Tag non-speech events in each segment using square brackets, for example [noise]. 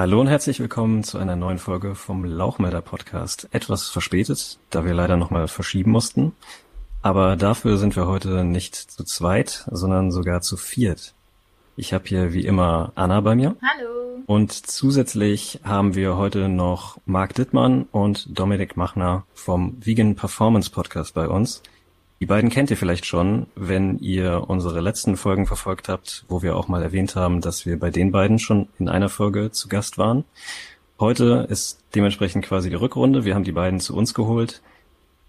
Hallo und herzlich willkommen zu einer neuen Folge vom Lauchmelder Podcast. Etwas verspätet, da wir leider nochmal verschieben mussten. Aber dafür sind wir heute nicht zu zweit, sondern sogar zu viert. Ich habe hier wie immer Anna bei mir. Hallo. Und zusätzlich haben wir heute noch Marc Dittmann und Dominik Machner vom Vegan Performance Podcast bei uns. Die beiden kennt ihr vielleicht schon, wenn ihr unsere letzten Folgen verfolgt habt, wo wir auch mal erwähnt haben, dass wir bei den beiden schon in einer Folge zu Gast waren. Heute ist dementsprechend quasi die Rückrunde. Wir haben die beiden zu uns geholt,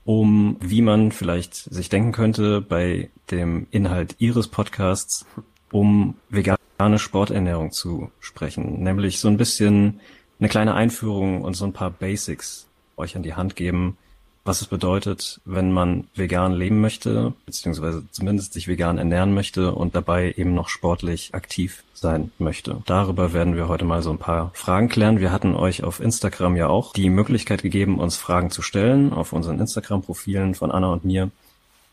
um, wie man vielleicht sich denken könnte, bei dem Inhalt ihres Podcasts, um vegane Sporternährung zu sprechen. Nämlich so ein bisschen eine kleine Einführung und so ein paar Basics euch an die Hand geben, was es bedeutet, wenn man vegan leben möchte, beziehungsweise zumindest sich vegan ernähren möchte und dabei eben noch sportlich aktiv sein möchte. Darüber werden wir heute mal so ein paar Fragen klären. Wir hatten euch auf Instagram ja auch die Möglichkeit gegeben, uns Fragen zu stellen auf unseren Instagram-Profilen von Anna und mir.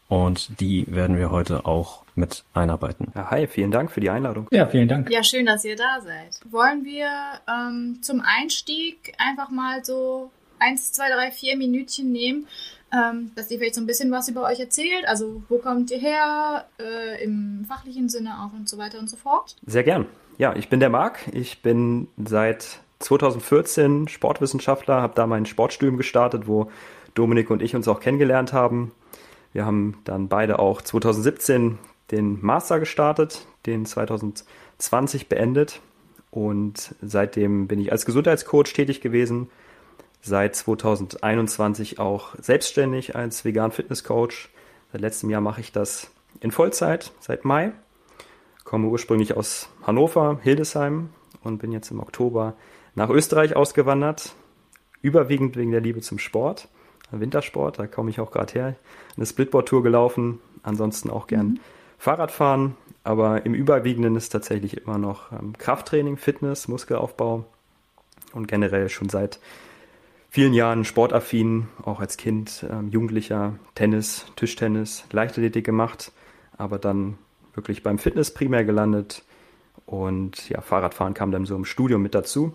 Und die werden wir heute auch mit einarbeiten. Ja, hi, vielen Dank für die Einladung. Ja, vielen Dank. Ja, schön, dass ihr da seid. Wollen wir ähm, zum Einstieg einfach mal so eins, zwei, drei, vier Minütchen nehmen, ähm, dass ihr vielleicht so ein bisschen was über euch erzählt. Also wo kommt ihr her, äh, im fachlichen Sinne auch und so weiter und so fort. Sehr gern. Ja, ich bin der Marc. Ich bin seit 2014 Sportwissenschaftler, habe da mein Sportstudium gestartet, wo Dominik und ich uns auch kennengelernt haben. Wir haben dann beide auch 2017 den Master gestartet, den 2020 beendet und seitdem bin ich als Gesundheitscoach tätig gewesen, seit 2021 auch selbstständig als Vegan Fitness Coach. Seit letztem Jahr mache ich das in Vollzeit, seit Mai. Komme ursprünglich aus Hannover, Hildesheim und bin jetzt im Oktober nach Österreich ausgewandert. Überwiegend wegen der Liebe zum Sport, Wintersport, da komme ich auch gerade her. Eine Splitboard-Tour gelaufen, ansonsten auch gern mhm. Fahrradfahren, aber im Überwiegenden ist tatsächlich immer noch ähm, Krafttraining, Fitness, Muskelaufbau und generell schon seit vielen Jahren sportaffin, auch als Kind, ähm, Jugendlicher, Tennis, Tischtennis, Leichtathletik gemacht, aber dann wirklich beim Fitness primär gelandet und ja, Fahrradfahren kam dann so im Studium mit dazu.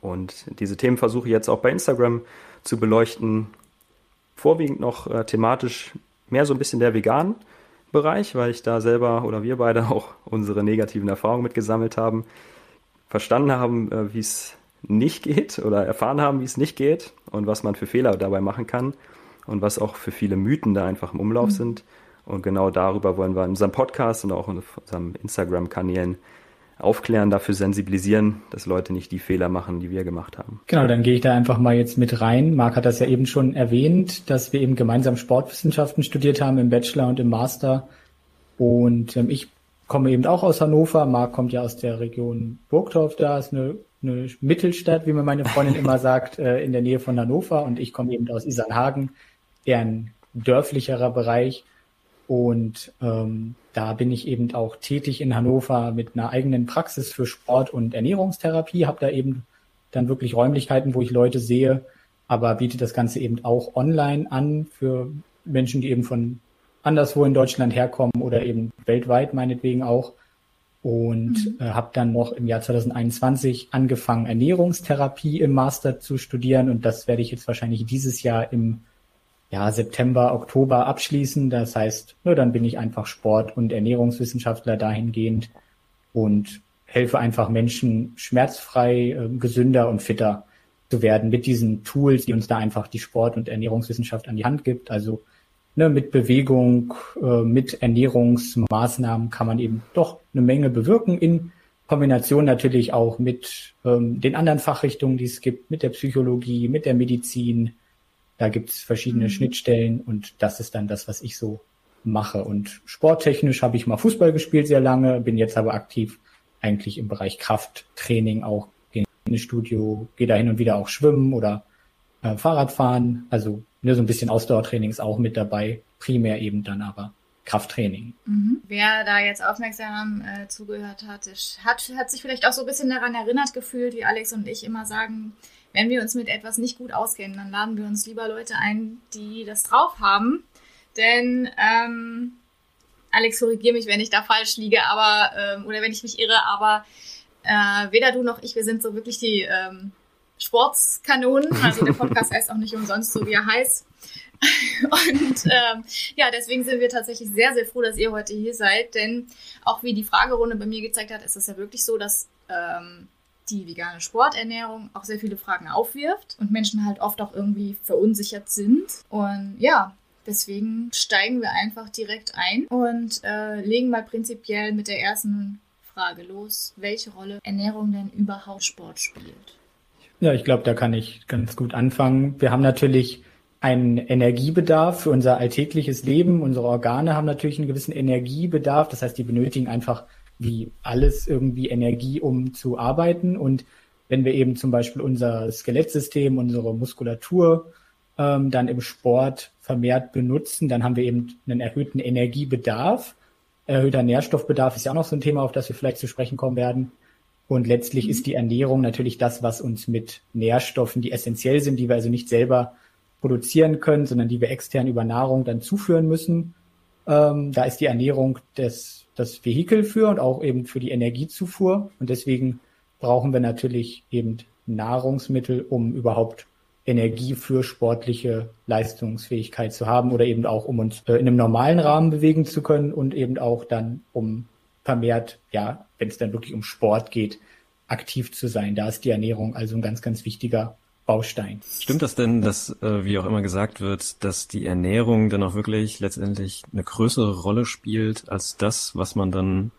Und diese Themen versuche ich jetzt auch bei Instagram zu beleuchten. Vorwiegend noch äh, thematisch mehr so ein bisschen der veganen Bereich, weil ich da selber oder wir beide [laughs] auch unsere negativen Erfahrungen mitgesammelt haben, verstanden haben, äh, wie es nicht geht oder erfahren haben, wie es nicht geht und was man für Fehler dabei machen kann und was auch für viele Mythen da einfach im Umlauf mhm. sind. Und genau darüber wollen wir in unserem Podcast und auch in unseren Instagram-Kanälen aufklären, dafür sensibilisieren, dass Leute nicht die Fehler machen, die wir gemacht haben. Genau, dann gehe ich da einfach mal jetzt mit rein. Marc hat das ja eben schon erwähnt, dass wir eben gemeinsam Sportwissenschaften studiert haben im Bachelor und im Master. Und ähm, ich komme eben auch aus Hannover. Marc kommt ja aus der Region Burgdorf. Da ist eine eine Mittelstadt, wie mir meine Freundin immer [laughs] sagt, äh, in der Nähe von Hannover. Und ich komme eben aus Isernhagen, eher ein dörflicherer Bereich. Und ähm, da bin ich eben auch tätig in Hannover mit einer eigenen Praxis für Sport und Ernährungstherapie. Habe da eben dann wirklich Räumlichkeiten, wo ich Leute sehe, aber biete das Ganze eben auch online an für Menschen, die eben von anderswo in Deutschland herkommen oder eben weltweit meinetwegen auch und mhm. äh, habe dann noch im Jahr 2021 angefangen, Ernährungstherapie im Master zu studieren und das werde ich jetzt wahrscheinlich dieses Jahr im ja, September, Oktober abschließen. Das heißt, nur dann bin ich einfach Sport- und Ernährungswissenschaftler dahingehend und helfe einfach Menschen schmerzfrei, äh, gesünder und fitter zu werden mit diesen Tools, die uns da einfach die Sport- und Ernährungswissenschaft an die Hand gibt. Also ne, mit Bewegung, äh, mit Ernährungsmaßnahmen kann man eben doch eine Menge bewirken in Kombination natürlich auch mit ähm, den anderen Fachrichtungen, die es gibt, mit der Psychologie, mit der Medizin. Da gibt es verschiedene mhm. Schnittstellen und das ist dann das, was ich so mache. Und sporttechnisch habe ich mal Fußball gespielt sehr lange, bin jetzt aber aktiv eigentlich im Bereich Krafttraining auch in ein Studio, gehe da hin und wieder auch schwimmen oder äh, Fahrradfahren. Also ne, so ein bisschen Ausdauertraining ist auch mit dabei, primär eben dann aber Krafttraining. Mhm. Wer da jetzt aufmerksam äh, zugehört hat, hat, hat sich vielleicht auch so ein bisschen daran erinnert gefühlt, wie Alex und ich immer sagen, wenn wir uns mit etwas nicht gut auskennen, dann laden wir uns lieber Leute ein, die das drauf haben. Denn ähm, Alex, korrigiere mich, wenn ich da falsch liege, aber ähm, oder wenn ich mich irre, aber Äh, weder du noch ich, wir sind so wirklich die ähm, Sportskanonen. Also der Podcast heißt auch nicht umsonst so, wie er heißt. [laughs] Und ähm, ja, deswegen sind wir tatsächlich sehr, sehr froh, dass ihr heute hier seid. Denn auch wie die Fragerunde bei mir gezeigt hat, ist es ja wirklich so, dass ähm, die vegane Sporternährung auch sehr viele Fragen aufwirft und Menschen halt oft auch irgendwie verunsichert sind. Und ja, deswegen steigen wir einfach direkt ein und äh, legen mal prinzipiell mit der ersten Frage los, welche Rolle Ernährung denn überhaupt Sport spielt. Ja, ich glaube, da kann ich ganz gut anfangen. Wir haben natürlich einen Energiebedarf für unser alltägliches Leben. Unsere Organe haben natürlich einen gewissen Energiebedarf. Das heißt, die benötigen einfach wie alles irgendwie Energie, um zu arbeiten. Und wenn wir eben zum Beispiel unser Skelettsystem, unsere Muskulatur ähm, dann im Sport vermehrt benutzen, dann haben wir eben einen erhöhten Energiebedarf. Erhöhter Nährstoffbedarf ist ja auch noch so ein Thema, auf das wir vielleicht zu sprechen kommen werden. Und letztlich ist die Ernährung natürlich das, was uns mit Nährstoffen, die essentiell sind, die wir also nicht selber produzieren können, sondern die wir extern über Nahrung dann zuführen müssen. Ähm, da ist die Ernährung das, das Vehikel für und auch eben für die Energiezufuhr. Und deswegen brauchen wir natürlich eben Nahrungsmittel, um überhaupt Energie für sportliche Leistungsfähigkeit zu haben oder eben auch, um uns äh, in einem normalen Rahmen bewegen zu können und eben auch dann, um vermehrt, ja, wenn es dann wirklich um Sport geht, aktiv zu sein. Da ist die Ernährung also ein ganz, ganz wichtiger Baustein. Stimmt das denn, dass, äh, wie auch immer gesagt wird, dass die Ernährung dann auch wirklich letztendlich eine größere Rolle spielt als das, was man dann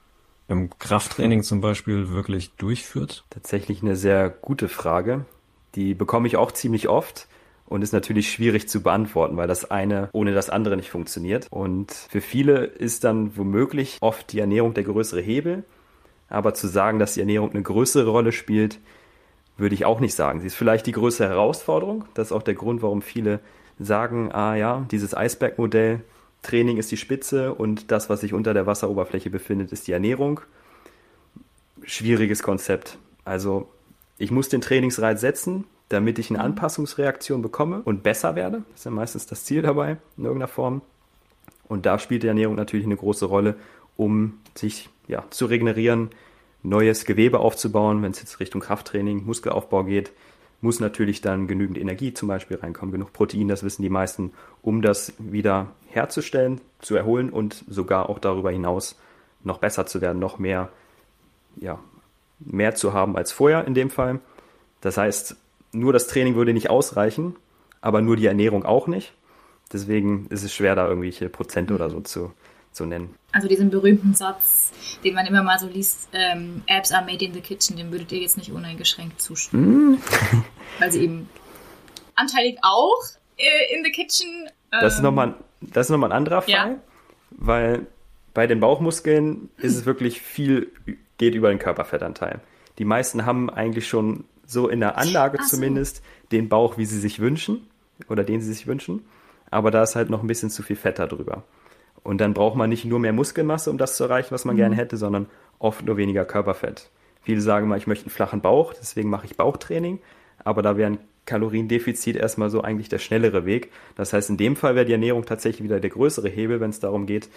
im Krafttraining zum Beispiel wirklich durchführt? Tatsächlich eine sehr gute Frage. Die bekomme ich auch ziemlich oft und ist natürlich schwierig zu beantworten, weil das eine ohne das andere nicht funktioniert. Und für viele ist dann womöglich oft die Ernährung der größere Hebel. Aber zu sagen, dass die Ernährung eine größere Rolle spielt, würde ich auch nicht sagen. Sie ist vielleicht die größte Herausforderung. Das ist auch der Grund, warum viele sagen, ah ja, dieses Eisbergmodell, Training ist die Spitze und das, was sich unter der Wasseroberfläche befindet, ist die Ernährung. Schwieriges Konzept. Also ich muss den Trainingsreiz setzen, damit ich eine mhm. Anpassungsreaktion bekomme und besser werde. Das ist ja meistens das Ziel dabei, in irgendeiner Form. Und da spielt die Ernährung natürlich eine große Rolle, um sich ja, zu regenerieren, neues Gewebe aufzubauen, wenn es jetzt Richtung Krafttraining, Muskelaufbau geht, muss natürlich dann genügend Energie zum Beispiel reinkommen, genug Protein, das wissen die meisten, um das wieder herzustellen, zu erholen und sogar auch darüber hinaus noch besser zu werden, noch mehr, ja, mehr zu haben als vorher in dem Fall. Das heißt, nur das Training würde nicht ausreichen, aber nur die Ernährung auch nicht. Deswegen ist es schwer, da irgendwelche Prozente oder so zu, zu nennen. Also diesen berühmten Satz, den man immer mal so liest, ähm, Apps are made in the kitchen, dem würdet ihr jetzt nicht uneingeschränkt zustimmen. Mm. [laughs] Weil sie eben anteilig auch äh, in the kitchen. Ähm, das ist nochmal noch ein anderer Fall, ja. weil bei den Bauchmuskeln ist es wirklich viel, geht über den Körperfettanteil. Die meisten haben eigentlich schon so in der Anlage so. zumindest den Bauch, wie sie sich wünschen oder den sie sich wünschen. Aber da ist halt noch ein bisschen zu viel Fett da drüber. Und dann braucht man nicht nur mehr Muskelmasse, um das zu erreichen, was man mhm. gerne hätte, sondern oft nur weniger Körperfett. Viele sagen mal, ich möchte einen flachen Bauch, deswegen mache ich Bauchtraining. Aber da wäre ein Kaloriendefizit erstmal so eigentlich der schnellere Weg. Das heißt, in dem Fall wäre die Ernährung tatsächlich wieder der größere Hebel, wenn es darum geht,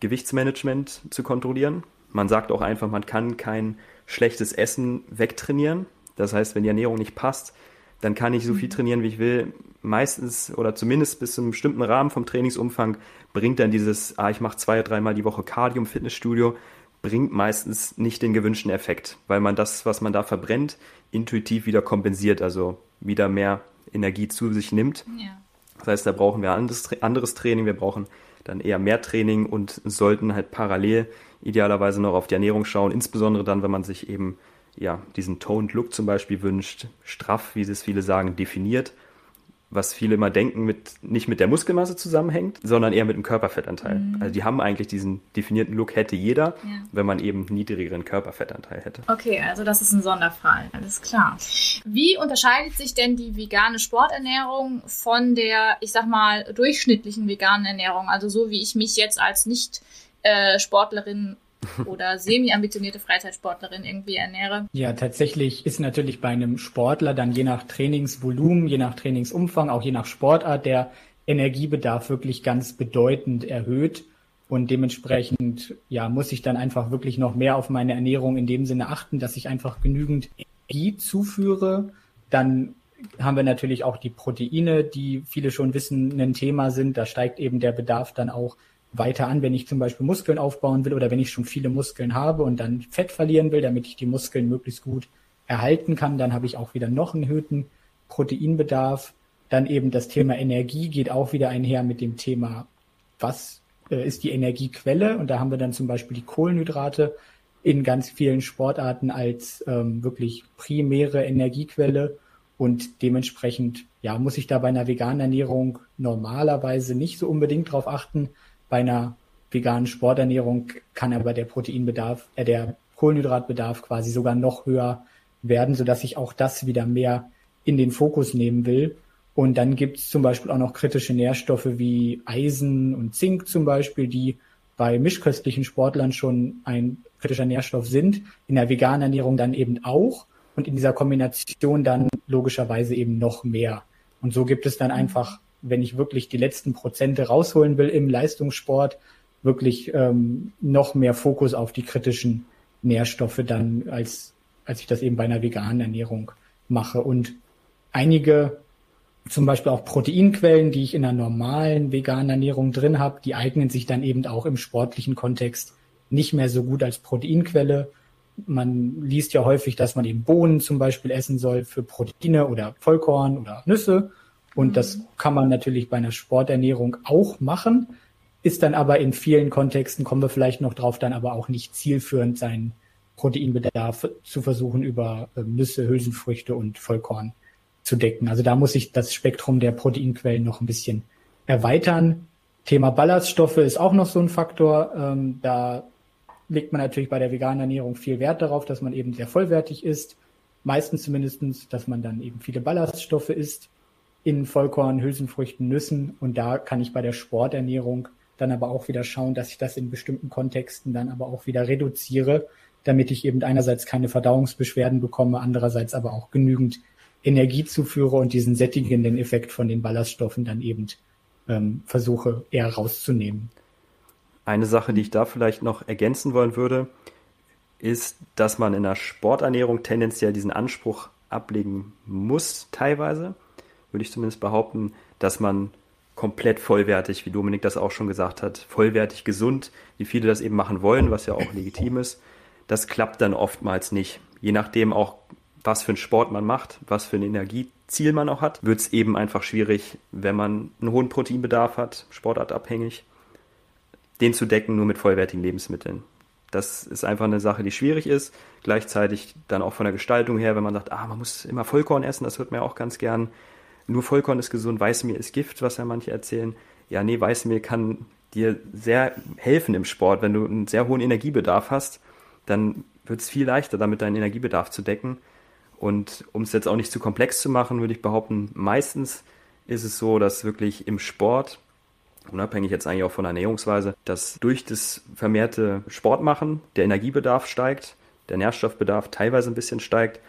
Gewichtsmanagement zu kontrollieren. Man sagt auch einfach, man kann kein schlechtes Essen wegtrainieren. Das heißt, wenn die Ernährung nicht passt, dann kann ich so viel mhm. trainieren, wie ich will. Meistens oder zumindest bis zu einem bestimmten Rahmen vom Trainingsumfang bringt dann dieses, ah, ich mache zwei oder dreimal die Woche Cardio im Fitnessstudio, bringt meistens nicht den gewünschten Effekt, weil man das, was man da verbrennt, intuitiv wieder kompensiert, also wieder mehr Energie zu sich nimmt. Ja. Das heißt, da brauchen wir anderes, anderes Training, wir brauchen dann eher mehr Training und sollten halt parallel idealerweise noch auf die Ernährung schauen, insbesondere dann, wenn man sich eben ja, diesen Toned Look zum Beispiel wünscht, straff, wie es viele sagen, definiert, was viele immer denken, mit, nicht mit der Muskelmasse zusammenhängt, sondern eher mit dem Körperfettanteil. Mhm. Also die haben eigentlich diesen definierten Look, hätte jeder, ja. wenn man eben niedrigeren Körperfettanteil hätte. Okay, also das ist ein Sonderfall, alles klar. Wie unterscheidet sich denn die vegane Sporternährung von der, ich sag mal, durchschnittlichen veganen Ernährung? Also so wie ich mich jetzt als Nicht-Sportlerin äh, [laughs] oder semi-ambitionierte Freizeitsportlerin irgendwie ernähre. Ja, tatsächlich ist natürlich bei einem Sportler dann je nach Trainingsvolumen, je nach Trainingsumfang, auch je nach Sportart der Energiebedarf wirklich ganz bedeutend erhöht. Und dementsprechend, ja, muss ich dann einfach wirklich noch mehr auf meine Ernährung in dem Sinne achten, dass ich einfach genügend Energie zuführe. Dann haben wir natürlich auch die Proteine, die viele schon wissen, ein Thema sind. Da steigt eben der Bedarf dann auch weiter an, wenn ich zum Beispiel Muskeln aufbauen will oder wenn ich schon viele Muskeln habe und dann Fett verlieren will, damit ich die Muskeln möglichst gut erhalten kann, dann habe ich auch wieder noch einen erhöhten Proteinbedarf. Dann eben das Thema Energie geht auch wieder einher mit dem Thema, was äh, ist die Energiequelle? Und da haben wir dann zum Beispiel die Kohlenhydrate in ganz vielen Sportarten als ähm, wirklich primäre Energiequelle. Und dementsprechend, ja, muss ich da bei einer veganen Ernährung normalerweise nicht so unbedingt drauf achten. Bei einer veganen Sporternährung kann aber der Proteinbedarf, äh, der Kohlenhydratbedarf quasi sogar noch höher werden, sodass ich auch das wieder mehr in den Fokus nehmen will. Und dann gibt es zum Beispiel auch noch kritische Nährstoffe wie Eisen und Zink zum Beispiel, die bei mischköstlichen Sportlern schon ein kritischer Nährstoff sind, in der veganen Ernährung dann eben auch und in dieser Kombination dann logischerweise eben noch mehr. Und so gibt es dann einfach, wenn ich wirklich die letzten Prozente rausholen will im Leistungssport, wirklich ähm, noch mehr Fokus auf die kritischen Nährstoffe dann, als, als ich das eben bei einer veganen Ernährung mache. Und einige zum Beispiel auch Proteinquellen, die ich in einer normalen veganen Ernährung drin habe, die eignen sich dann eben auch im sportlichen Kontext nicht mehr so gut als Proteinquelle. Man liest ja häufig, dass man eben Bohnen zum Beispiel essen soll für Proteine oder Vollkorn oder Nüsse. Und mhm. das kann man natürlich bei einer Sporternährung auch machen, ist dann aber in vielen Kontexten, kommen wir vielleicht noch drauf, dann aber auch nicht zielführend, seinen Proteinbedarf zu versuchen über ähm, Nüsse, Hülsenfrüchte und Vollkorn zu decken. Also da muss ich das Spektrum der Proteinquellen noch ein bisschen erweitern. Thema Ballaststoffe ist auch noch so ein Faktor. Ähm, da legt man natürlich bei der veganen Ernährung viel Wert darauf, dass man eben sehr vollwertig ist. Meistens zumindestens, dass man dann eben viele Ballaststoffe isst in Vollkorn, Hülsenfrüchten, Nüssen. Und da kann ich bei der Sporternährung dann aber auch wieder schauen, dass ich das in bestimmten Kontexten dann aber auch wieder reduziere, damit ich eben einerseits keine Verdauungsbeschwerden bekomme, andererseits aber auch genügend Energiezuführe und diesen sättigenden Effekt von den Ballaststoffen dann eben ähm, versuche eher rauszunehmen. Eine Sache, die ich da vielleicht noch ergänzen wollen würde, ist, dass man in der Sporternährung tendenziell diesen Anspruch ablegen muss, teilweise, würde ich zumindest behaupten, dass man komplett vollwertig, wie Dominik das auch schon gesagt hat, vollwertig gesund, wie viele das eben machen wollen, was ja auch legitim ist, das klappt dann oftmals nicht. Je nachdem auch, was für einen Sport man macht, was für ein Energieziel man auch hat, wird es eben einfach schwierig, wenn man einen hohen Proteinbedarf hat, sportartabhängig, den zu decken nur mit vollwertigen Lebensmitteln. Das ist einfach eine Sache, die schwierig ist. Gleichzeitig dann auch von der Gestaltung her, wenn man sagt, ah, man muss immer Vollkorn essen, das hört man ja auch ganz gern. Nur Vollkorn ist gesund, Weißmehl ist Gift, was ja manche erzählen. Ja, nee, Weißmehl kann dir sehr helfen im Sport. Wenn du einen sehr hohen Energiebedarf hast, dann wird es viel leichter, damit deinen Energiebedarf zu decken. Und um es jetzt auch nicht zu komplex zu machen, würde ich behaupten, meistens ist es so, dass wirklich im Sport, unabhängig jetzt eigentlich auch von der Ernährungsweise, dass durch das vermehrte Sportmachen der Energiebedarf steigt, der Nährstoffbedarf teilweise ein bisschen steigt,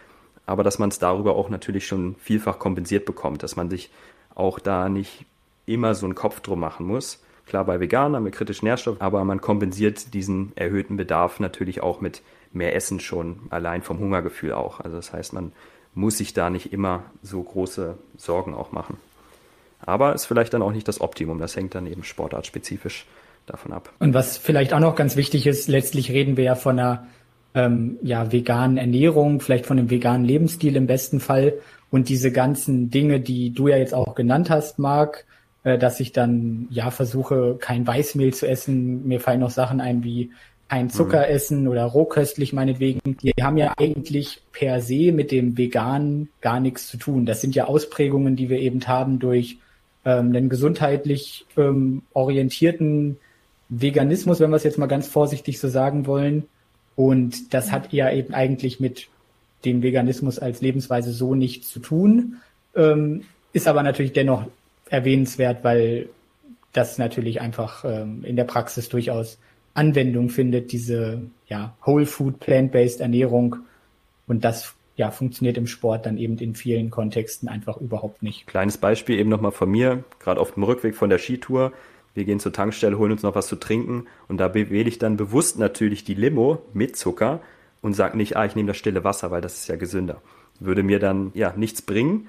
aber dass man es darüber auch natürlich schon vielfach kompensiert bekommt, dass man sich auch da nicht immer so einen Kopf drum machen muss. Klar, bei Veganern mit kritischen Nährstoffen, aber man kompensiert diesen erhöhten Bedarf natürlich auch mit mehr Essen schon, allein vom Hungergefühl auch. Also das heißt, man muss sich da nicht immer so große Sorgen auch machen. Aber ist vielleicht dann auch nicht das Optimum. Das hängt dann eben sportartspezifisch davon ab. Und was vielleicht auch noch ganz wichtig ist, letztlich reden wir ja von einer ähm, ja, veganen Ernährung, vielleicht von einem veganen Lebensstil im besten Fall. Und diese ganzen Dinge, die du ja jetzt auch genannt hast, Marc, äh, dass ich dann ja versuche, kein Weißmehl zu essen. Mir fallen noch Sachen ein wie kein Zucker mhm. essen oder rohköstlich meinetwegen, die haben ja eigentlich per se mit dem Veganen gar nichts zu tun. Das sind ja Ausprägungen, die wir eben haben durch ähm, einen gesundheitlich ähm, orientierten Veganismus, wenn wir es jetzt mal ganz vorsichtig so sagen wollen. Und das hat ja eben eigentlich mit dem Veganismus als Lebensweise so nichts zu tun, ähm, ist aber natürlich dennoch erwähnenswert, weil das natürlich einfach ähm, in der Praxis durchaus Anwendung findet, diese ja, Whole Food Plant-Based Ernährung. Und das ja, funktioniert im Sport dann eben in vielen Kontexten einfach überhaupt nicht. Kleines Beispiel eben nochmal von mir, gerade auf dem Rückweg von der Skitour. Wir gehen zur Tankstelle, holen uns noch was zu trinken und da wähle ich dann bewusst natürlich die Limo mit Zucker und sage nicht, ah, ich nehme das stille Wasser, weil das ist ja gesünder. Würde mir dann ja nichts bringen.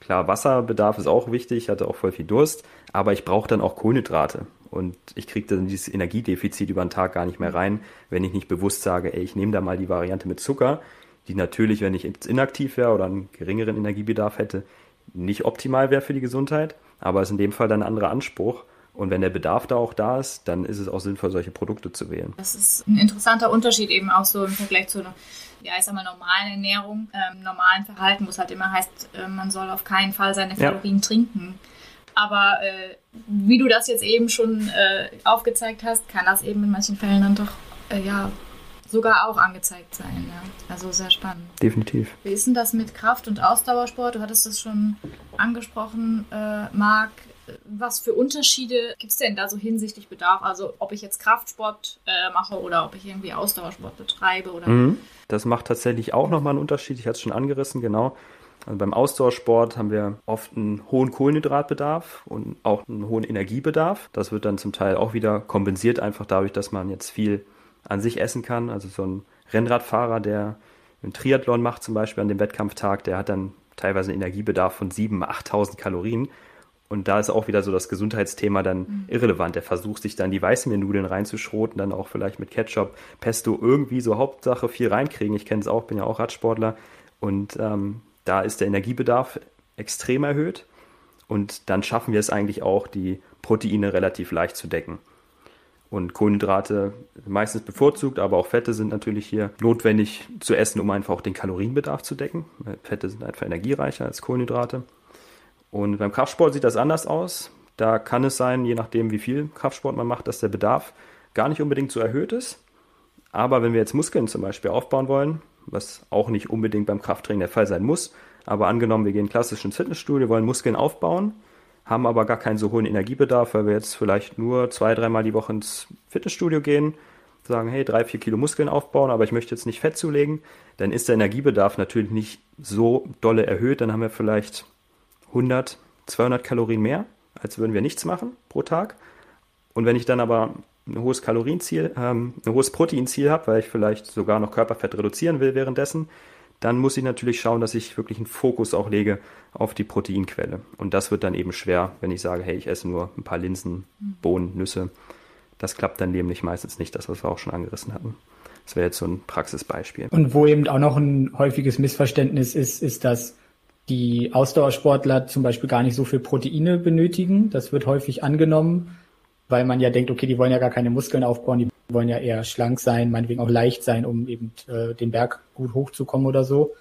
Klar, Wasserbedarf ist auch wichtig, ich hatte auch voll viel Durst, aber ich brauche dann auch Kohlenhydrate. Und ich kriege dann dieses Energiedefizit über den Tag gar nicht mehr rein, wenn ich nicht bewusst sage, ey, ich nehme da mal die Variante mit Zucker, die natürlich, wenn ich jetzt inaktiv wäre oder einen geringeren Energiebedarf hätte, nicht optimal wäre für die Gesundheit, aber ist in dem Fall dann ein anderer Anspruch. Und wenn der Bedarf da auch da ist, dann ist es auch sinnvoll, solche Produkte zu wählen. Das ist ein interessanter Unterschied eben auch so im Vergleich zu einer, ja, ich sag mal, normalen Ernährung, ähm, normalen Verhalten, wo es halt immer heißt, äh, man soll auf keinen Fall seine Kalorien ja. trinken. Aber äh, wie du das jetzt eben schon äh, aufgezeigt hast, kann das eben in manchen Fällen dann doch äh, ja sogar auch angezeigt sein. Ja. Also sehr spannend. Definitiv. Wie ist denn das mit Kraft- und Ausdauersport? Du hattest das schon angesprochen, äh, Marc. Was für Unterschiede gibt es denn da so hinsichtlich Bedarf? Also ob ich jetzt Kraftsport äh, mache oder ob ich irgendwie Ausdauersport betreibe oder. Mhm. Das macht tatsächlich auch nochmal einen Unterschied. Ich hatte es schon angerissen, genau. Also beim Ausdauersport haben wir oft einen hohen Kohlenhydratbedarf und auch einen hohen Energiebedarf. Das wird dann zum Teil auch wieder kompensiert, einfach dadurch, dass man jetzt viel an sich essen kann. Also so ein Rennradfahrer, der einen Triathlon macht, zum Beispiel an dem Wettkampftag, der hat dann teilweise einen Energiebedarf von 7.000, 8.000 Kalorien. Und da ist auch wieder so das Gesundheitsthema dann mhm. irrelevant. Der versucht sich dann die Weißmehlnudeln reinzuschroten, dann auch vielleicht mit Ketchup, Pesto irgendwie so Hauptsache viel reinkriegen. Ich kenne es auch, bin ja auch Radsportler. Und ähm, da ist der Energiebedarf extrem erhöht. Und dann schaffen wir es eigentlich auch, die Proteine relativ leicht zu decken. Und Kohlenhydrate meistens bevorzugt, aber auch Fette sind natürlich hier notwendig zu essen, um einfach auch den Kalorienbedarf zu decken. Fette sind einfach energiereicher als Kohlenhydrate. Und beim Kraftsport sieht das anders aus. Da kann es sein, je nachdem, wie viel Kraftsport man macht, dass der Bedarf gar nicht unbedingt so erhöht ist. Aber wenn wir jetzt Muskeln zum Beispiel aufbauen wollen, was auch nicht unbedingt beim Krafttraining der Fall sein muss, aber angenommen, wir gehen klassisch ins Fitnessstudio, wollen Muskeln aufbauen, haben aber gar keinen so hohen Energiebedarf, weil wir jetzt vielleicht nur zwei, dreimal die Woche ins Fitnessstudio gehen, sagen, hey, drei, vier Kilo Muskeln aufbauen, aber ich möchte jetzt nicht Fett zulegen, dann ist der Energiebedarf natürlich nicht so dolle erhöht. Dann haben wir vielleicht 100, 200 Kalorien mehr, als würden wir nichts machen pro Tag. Und wenn ich dann aber ein hohes Kalorienziel, ähm, ein hohes Proteinziel habe, weil ich vielleicht sogar noch Körperfett reduzieren will währenddessen, dann muss ich natürlich schauen, dass ich wirklich einen Fokus auch lege auf die Proteinquelle. Und das wird dann eben schwer, wenn ich sage, hey, ich esse nur ein paar Linsen, Bohnen, Nüsse. Das klappt dann nämlich meistens nicht, das, was wir auch schon angerissen hatten. Das wäre jetzt so ein Praxisbeispiel. Und wo eben auch noch ein häufiges Missverständnis ist, ist, dass die Ausdauersportler zum Beispiel gar nicht so viel Proteine benötigen. Das wird häufig angenommen, weil man ja denkt, okay, die wollen ja gar keine Muskeln aufbauen, die wollen ja eher schlank sein, meinetwegen auch leicht sein, um eben äh, den Berg gut hochzukommen oder so.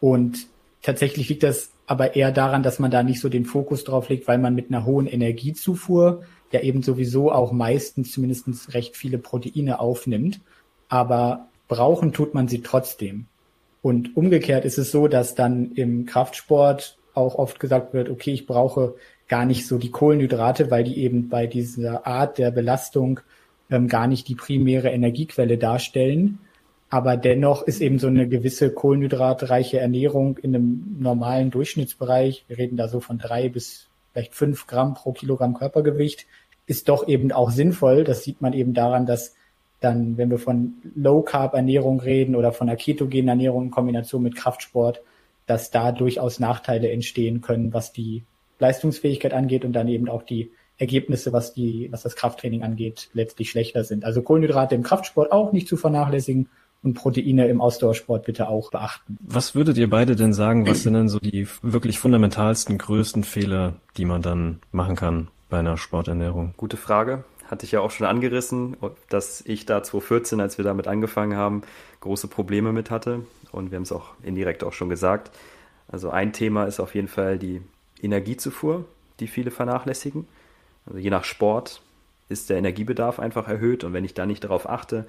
Und tatsächlich liegt das aber eher daran, dass man da nicht so den Fokus drauf legt, weil man mit einer hohen Energiezufuhr ja eben sowieso auch meistens zumindest recht viele Proteine aufnimmt. Aber brauchen tut man sie trotzdem. Und umgekehrt ist es so, dass dann im Kraftsport auch oft gesagt wird, okay, ich brauche gar nicht so die Kohlenhydrate, weil die eben bei dieser Art der Belastung ähm, gar nicht die primäre Energiequelle darstellen. Aber dennoch ist eben so eine gewisse kohlenhydratreiche Ernährung in einem normalen Durchschnittsbereich, wir reden da so von drei bis vielleicht fünf Gramm pro Kilogramm Körpergewicht, ist doch eben auch sinnvoll. Das sieht man eben daran, dass dann, wenn wir von Low Carb Ernährung reden oder von einer ketogenen Ernährung in Kombination mit Kraftsport, dass da durchaus Nachteile entstehen können, was die Leistungsfähigkeit angeht und dann eben auch die Ergebnisse, was die, was das Krafttraining angeht, letztlich schlechter sind. Also Kohlenhydrate im Kraftsport auch nicht zu vernachlässigen und Proteine im Ausdauersport bitte auch beachten. Was würdet ihr beide denn sagen, was sind denn so die wirklich fundamentalsten, größten Fehler, die man dann machen kann bei einer Sporternährung? Gute Frage. Hatte ich ja auch schon angerissen, dass ich da 2014, als wir damit angefangen haben, große Probleme mit hatte. Und wir haben es auch indirekt auch schon gesagt. Also ein Thema ist auf jeden Fall die Energiezufuhr, die viele vernachlässigen. Also je nach Sport ist der Energiebedarf einfach erhöht und wenn ich da nicht darauf achte,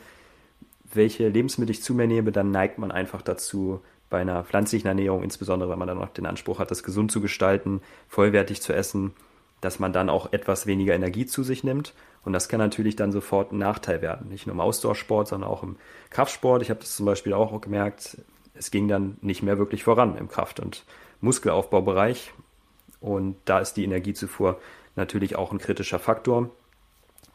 welche Lebensmittel ich zu mir nehme, dann neigt man einfach dazu, bei einer pflanzlichen Ernährung, insbesondere wenn man dann noch den Anspruch hat, das gesund zu gestalten, vollwertig zu essen, dass man dann auch etwas weniger Energie zu sich nimmt. Und das kann natürlich dann sofort ein Nachteil werden. Nicht nur im Ausdauersport, sondern auch im Kraftsport. Ich habe das zum Beispiel auch gemerkt, es ging dann nicht mehr wirklich voran im Kraft- und Muskelaufbaubereich. Und da ist die Energiezufuhr natürlich auch ein kritischer Faktor.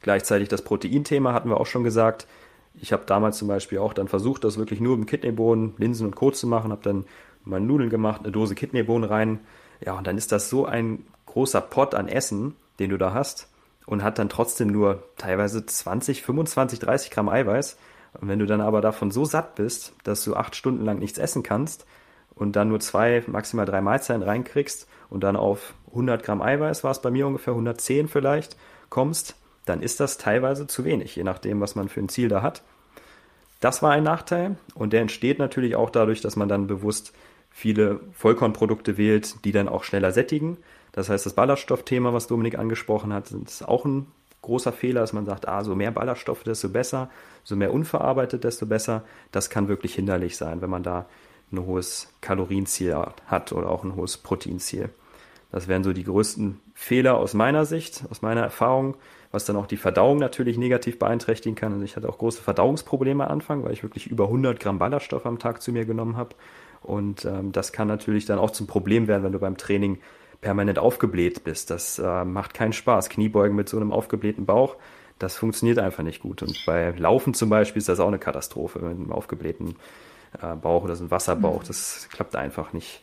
Gleichzeitig das Proteinthema hatten wir auch schon gesagt. Ich habe damals zum Beispiel auch dann versucht, das wirklich nur mit Kidneybohnen, Linsen und Co. zu machen, habe dann meine Nudeln gemacht, eine Dose Kidneybohnen rein. Ja, und dann ist das so ein großer Pot an Essen, den du da hast und hat dann trotzdem nur teilweise 20, 25, 30 Gramm Eiweiß. Und wenn du dann aber davon so satt bist, dass du acht Stunden lang nichts essen kannst und dann nur zwei, maximal drei Mahlzeiten reinkriegst und dann auf 100 Gramm Eiweiß war es bei mir ungefähr 110 vielleicht kommst, dann ist das teilweise zu wenig, je nachdem, was man für ein Ziel da hat. Das war ein Nachteil und der entsteht natürlich auch dadurch, dass man dann bewusst viele Vollkornprodukte wählt, die dann auch schneller sättigen. Das heißt, das Ballaststoffthema, was Dominik angesprochen hat, ist auch ein großer Fehler, dass man sagt, ah, so mehr Ballaststoffe, desto besser, so mehr unverarbeitet, desto besser. Das kann wirklich hinderlich sein, wenn man da ein hohes Kalorienziel hat oder auch ein hohes Proteinziel. Das wären so die größten Fehler aus meiner Sicht, aus meiner Erfahrung, was dann auch die Verdauung natürlich negativ beeinträchtigen kann. Also ich hatte auch große Verdauungsprobleme am Anfang, weil ich wirklich über 100 Gramm Ballaststoff am Tag zu mir genommen habe. Und ähm, das kann natürlich dann auch zum Problem werden, wenn du beim Training permanent aufgebläht bist. Das äh, macht keinen Spaß. Kniebeugen mit so einem aufgeblähten Bauch, das funktioniert einfach nicht gut. Und bei Laufen zum Beispiel ist das auch eine Katastrophe mit einem aufgeblähten äh, Bauch oder so ein Wasserbauch. Mhm. Das klappt einfach nicht,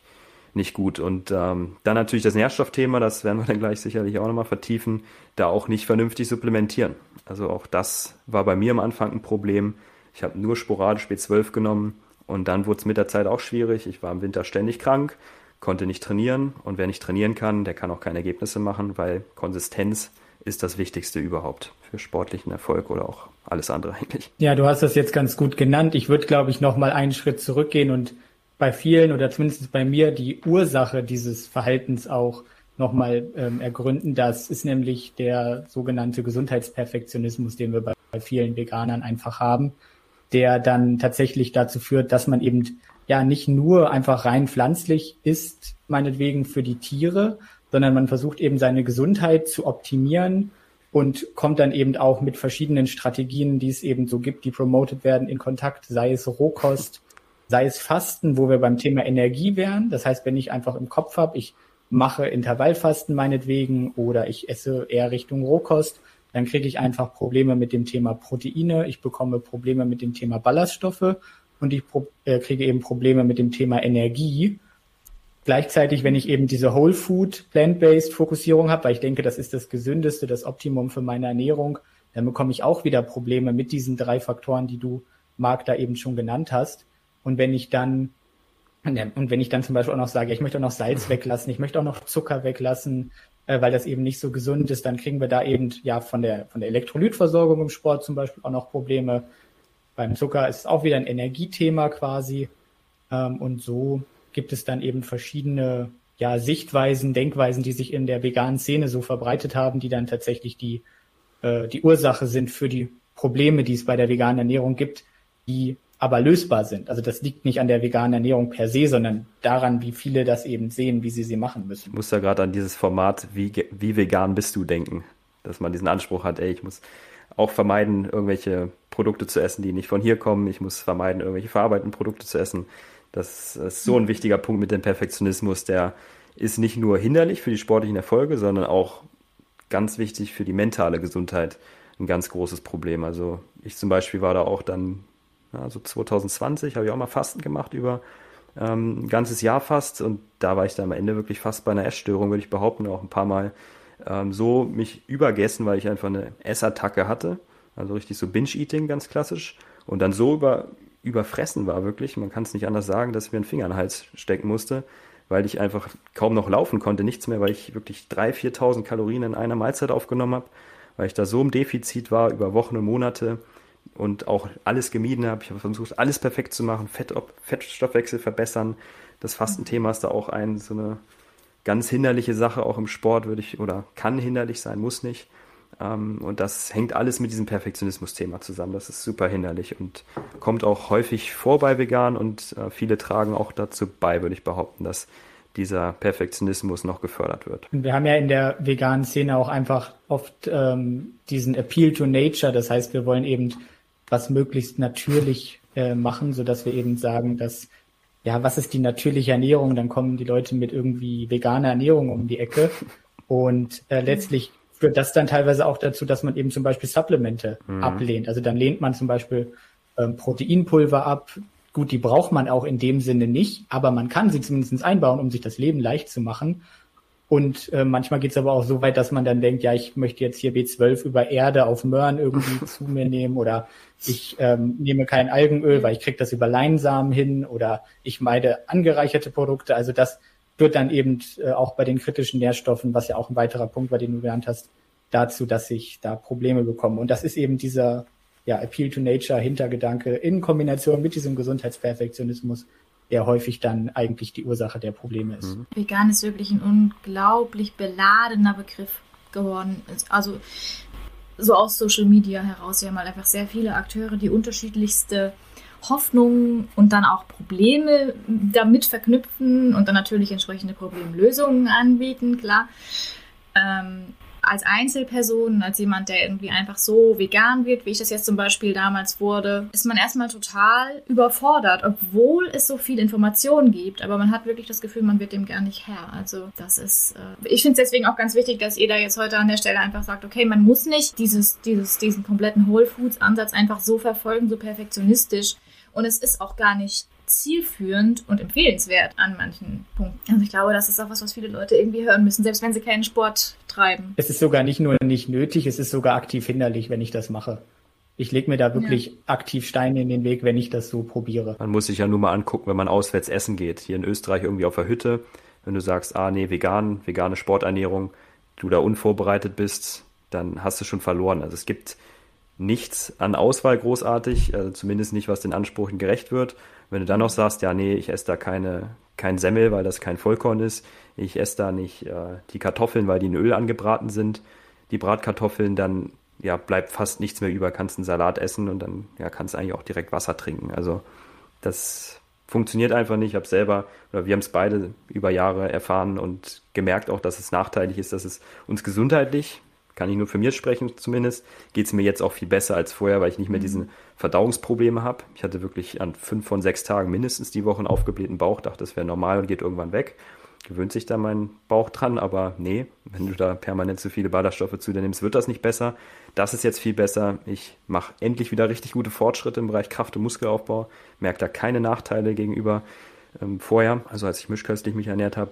nicht gut. Und ähm, dann natürlich das Nährstoffthema, das werden wir dann gleich sicherlich auch nochmal vertiefen, da auch nicht vernünftig supplementieren. Also auch das war bei mir am Anfang ein Problem. Ich habe nur sporadisch B12 genommen und dann wurde es mit der Zeit auch schwierig. Ich war im Winter ständig krank konnte nicht trainieren und wer nicht trainieren kann, der kann auch keine Ergebnisse machen, weil Konsistenz ist das Wichtigste überhaupt für sportlichen Erfolg oder auch alles andere eigentlich. Ja, du hast das jetzt ganz gut genannt. Ich würde, glaube ich, noch mal einen Schritt zurückgehen und bei vielen oder zumindest bei mir die Ursache dieses Verhaltens auch nochmal ähm, ergründen. Das ist nämlich der sogenannte Gesundheitsperfektionismus, den wir bei, bei vielen Veganern einfach haben, der dann tatsächlich dazu führt, dass man eben ja nicht nur einfach rein pflanzlich ist, meinetwegen für die Tiere, sondern man versucht eben seine Gesundheit zu optimieren und kommt dann eben auch mit verschiedenen Strategien, die es eben so gibt, die promoted werden, in Kontakt, sei es Rohkost, sei es Fasten, wo wir beim Thema Energie wären. Das heißt, wenn ich einfach im Kopf habe, ich mache Intervallfasten meinetwegen oder ich esse eher Richtung Rohkost, dann kriege ich einfach Probleme mit dem Thema Proteine, ich bekomme Probleme mit dem Thema Ballaststoffe und ich äh, kriege eben Probleme mit dem Thema Energie. Gleichzeitig, wenn ich eben diese Whole Food Plant-Based Fokussierung habe, weil ich denke, das ist das gesündeste, das Optimum für meine Ernährung, dann bekomme ich auch wieder Probleme mit diesen drei Faktoren, die du, Marc, da eben schon genannt hast. Und wenn ich dann und wenn ich dann zum Beispiel auch noch sage, ich möchte auch noch Salz [laughs] weglassen, ich möchte auch noch Zucker weglassen, äh, weil das eben nicht so gesund ist, dann kriegen wir da eben ja von der von der Elektrolytversorgung im Sport zum Beispiel auch noch Probleme. Beim Zucker ist es auch wieder ein Energiethema quasi. Ähm, und so gibt es dann eben verschiedene ja, Sichtweisen, Denkweisen, die sich in der veganen Szene so verbreitet haben, die dann tatsächlich die, äh, die Ursache sind für die Probleme, die es bei der veganen Ernährung gibt, die aber lösbar sind. Also das liegt nicht an der veganen Ernährung per se, sondern daran, wie viele das eben sehen, wie sie sie machen müssen. Ich muss da gerade an dieses Format, wie, wie vegan bist du denken, dass man diesen Anspruch hat, ey, ich muss auch vermeiden, irgendwelche Produkte zu essen, die nicht von hier kommen. Ich muss vermeiden, irgendwelche verarbeiteten Produkte zu essen. Das ist so ein wichtiger Punkt mit dem Perfektionismus. Der ist nicht nur hinderlich für die sportlichen Erfolge, sondern auch ganz wichtig für die mentale Gesundheit. Ein ganz großes Problem. Also ich zum Beispiel war da auch dann, also 2020 habe ich auch mal Fasten gemacht über ähm, ein ganzes Jahr fast und da war ich dann am Ende wirklich fast bei einer Essstörung, würde ich behaupten, auch ein paar Mal ähm, so mich übergessen, weil ich einfach eine Essattacke hatte. Also richtig so Binge-Eating, ganz klassisch. Und dann so über, überfressen war wirklich, man kann es nicht anders sagen, dass ich mir einen Finger in den Hals stecken musste, weil ich einfach kaum noch laufen konnte, nichts mehr, weil ich wirklich 3.000, 4.000 Kalorien in einer Mahlzeit aufgenommen habe, weil ich da so im Defizit war über Wochen und Monate und auch alles gemieden habe. Ich habe versucht, alles perfekt zu machen, Fett, Fettstoffwechsel verbessern. Das Fastenthema ist da auch ein, so eine ganz hinderliche Sache auch im Sport, würde ich, oder kann hinderlich sein, muss nicht. Ähm, und das hängt alles mit diesem Perfektionismus-Thema zusammen. Das ist super hinderlich und kommt auch häufig vor bei Vegan und äh, viele tragen auch dazu bei, würde ich behaupten, dass dieser Perfektionismus noch gefördert wird. Und wir haben ja in der veganen Szene auch einfach oft ähm, diesen Appeal to Nature. Das heißt, wir wollen eben was möglichst natürlich äh, machen, so dass wir eben sagen, dass ja, was ist die natürliche Ernährung? Dann kommen die Leute mit irgendwie veganer Ernährung um die Ecke. Und äh, letztlich führt das dann teilweise auch dazu, dass man eben zum Beispiel Supplemente mhm. ablehnt. Also dann lehnt man zum Beispiel ähm, Proteinpulver ab. Gut, die braucht man auch in dem Sinne nicht, aber man kann sie zumindest einbauen, um sich das Leben leicht zu machen. Und äh, manchmal geht es aber auch so weit, dass man dann denkt, ja, ich möchte jetzt hier B12 über Erde auf Möhren irgendwie [laughs] zu mir nehmen oder ich ähm, nehme kein Algenöl, weil ich kriege das über Leinsamen hin oder ich meide angereicherte Produkte. Also das führt dann eben äh, auch bei den kritischen Nährstoffen, was ja auch ein weiterer Punkt war, den du genannt hast, dazu, dass ich da Probleme bekomme. Und das ist eben dieser ja, Appeal to Nature Hintergedanke in Kombination mit diesem Gesundheitsperfektionismus, der häufig dann eigentlich die Ursache der Probleme ist. Mhm. Vegan ist wirklich ein unglaublich beladener Begriff geworden. Also so aus Social Media heraus. Wir haben halt einfach sehr viele Akteure, die unterschiedlichste Hoffnungen und dann auch Probleme damit verknüpfen und dann natürlich entsprechende Problemlösungen anbieten, klar. Ähm, als Einzelperson, als jemand, der irgendwie einfach so vegan wird, wie ich das jetzt zum Beispiel damals wurde, ist man erstmal total überfordert, obwohl es so viel Informationen gibt. Aber man hat wirklich das Gefühl, man wird dem gar nicht Herr. Also das ist, äh ich finde es deswegen auch ganz wichtig, dass ihr da jetzt heute an der Stelle einfach sagt, okay, man muss nicht dieses, dieses, diesen kompletten Whole Foods Ansatz einfach so verfolgen, so perfektionistisch. Und es ist auch gar nicht zielführend und empfehlenswert an manchen Punkten. Also ich glaube, das ist auch was, was viele Leute irgendwie hören müssen, selbst wenn sie keinen Sport treiben. Es ist sogar nicht nur nicht nötig, es ist sogar aktiv hinderlich, wenn ich das mache. Ich lege mir da wirklich ja. aktiv Steine in den Weg, wenn ich das so probiere. Man muss sich ja nur mal angucken, wenn man auswärts essen geht. Hier in Österreich irgendwie auf der Hütte. Wenn du sagst, ah nee, vegan, vegane Sporternährung, du da unvorbereitet bist, dann hast du schon verloren. Also es gibt nichts an Auswahl großartig, also zumindest nicht, was den Ansprüchen gerecht wird. Wenn du dann noch sagst, ja, nee, ich esse da keine, kein Semmel, weil das kein Vollkorn ist, ich esse da nicht äh, die Kartoffeln, weil die in Öl angebraten sind, die Bratkartoffeln, dann ja, bleibt fast nichts mehr über, kannst einen Salat essen und dann ja, kannst eigentlich auch direkt Wasser trinken. Also das funktioniert einfach nicht. Ich habe selber, oder wir haben es beide über Jahre erfahren und gemerkt auch, dass es nachteilig ist, dass es uns gesundheitlich kann ich nur für mich sprechen zumindest, geht es mir jetzt auch viel besser als vorher, weil ich nicht mehr mhm. diese Verdauungsprobleme habe. Ich hatte wirklich an fünf von sechs Tagen mindestens die Woche einen aufgeblähten Bauch, dachte, das wäre normal und geht irgendwann weg. Gewöhnt sich da mein Bauch dran, aber nee, wenn du da permanent zu viele Ballaststoffe zu dir nimmst, wird das nicht besser. Das ist jetzt viel besser. Ich mache endlich wieder richtig gute Fortschritte im Bereich Kraft- und Muskelaufbau, merke da keine Nachteile gegenüber ähm, vorher, also als ich mischköstlich mich ernährt habe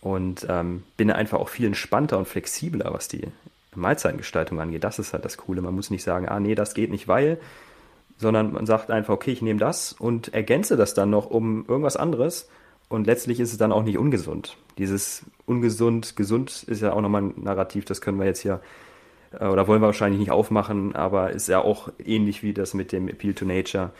und ähm, bin einfach auch viel entspannter und flexibler, was die Mahlzeitengestaltung angeht. Das ist halt das Coole. Man muss nicht sagen, ah nee, das geht nicht, weil, sondern man sagt einfach, okay, ich nehme das und ergänze das dann noch um irgendwas anderes. Und letztlich ist es dann auch nicht ungesund. Dieses ungesund, gesund ist ja auch nochmal ein Narrativ, das können wir jetzt hier äh, oder wollen wir wahrscheinlich nicht aufmachen, aber ist ja auch ähnlich wie das mit dem Appeal to Nature,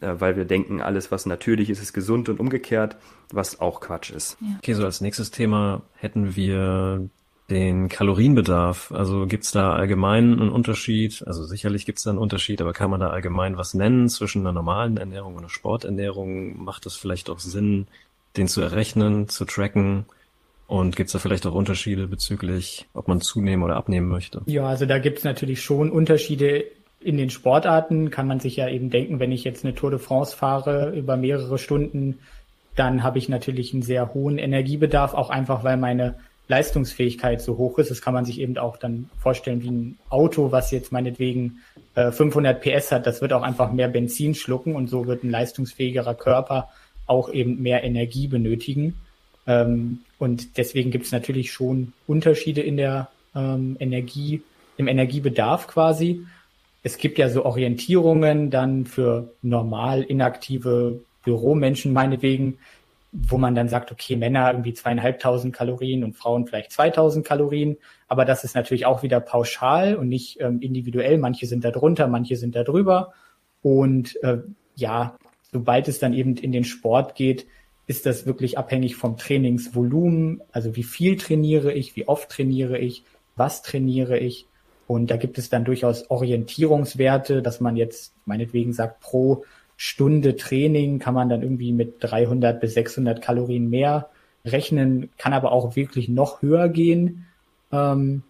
äh, weil wir denken, alles, was natürlich ist, ist gesund und umgekehrt, was auch Quatsch ist. Ja. Okay, so als nächstes Thema hätten wir den Kalorienbedarf. Also gibt's da allgemein einen Unterschied? Also sicherlich gibt's da einen Unterschied, aber kann man da allgemein was nennen zwischen einer normalen Ernährung und einer Sporternährung? Macht es vielleicht auch Sinn, den zu errechnen, zu tracken? Und gibt's da vielleicht auch Unterschiede bezüglich, ob man zunehmen oder abnehmen möchte? Ja, also da gibt's natürlich schon Unterschiede. In den Sportarten kann man sich ja eben denken, wenn ich jetzt eine Tour de France fahre über mehrere Stunden, dann habe ich natürlich einen sehr hohen Energiebedarf, auch einfach weil meine Leistungsfähigkeit so hoch ist. Das kann man sich eben auch dann vorstellen wie ein Auto, was jetzt meinetwegen äh, 500 PS hat. Das wird auch einfach mehr Benzin schlucken und so wird ein leistungsfähigerer Körper auch eben mehr Energie benötigen. Ähm, und deswegen gibt es natürlich schon Unterschiede in der ähm, Energie, im Energiebedarf quasi. Es gibt ja so Orientierungen dann für normal inaktive Büromenschen meinetwegen, wo man dann sagt, okay, Männer irgendwie zweieinhalbtausend Kalorien und Frauen vielleicht 2000 Kalorien. Aber das ist natürlich auch wieder pauschal und nicht ähm, individuell. Manche sind da drunter, manche sind da drüber. Und äh, ja, sobald es dann eben in den Sport geht, ist das wirklich abhängig vom Trainingsvolumen. Also wie viel trainiere ich, wie oft trainiere ich, was trainiere ich. Und da gibt es dann durchaus Orientierungswerte, dass man jetzt meinetwegen sagt, pro Stunde Training kann man dann irgendwie mit 300 bis 600 Kalorien mehr rechnen, kann aber auch wirklich noch höher gehen. Ähm,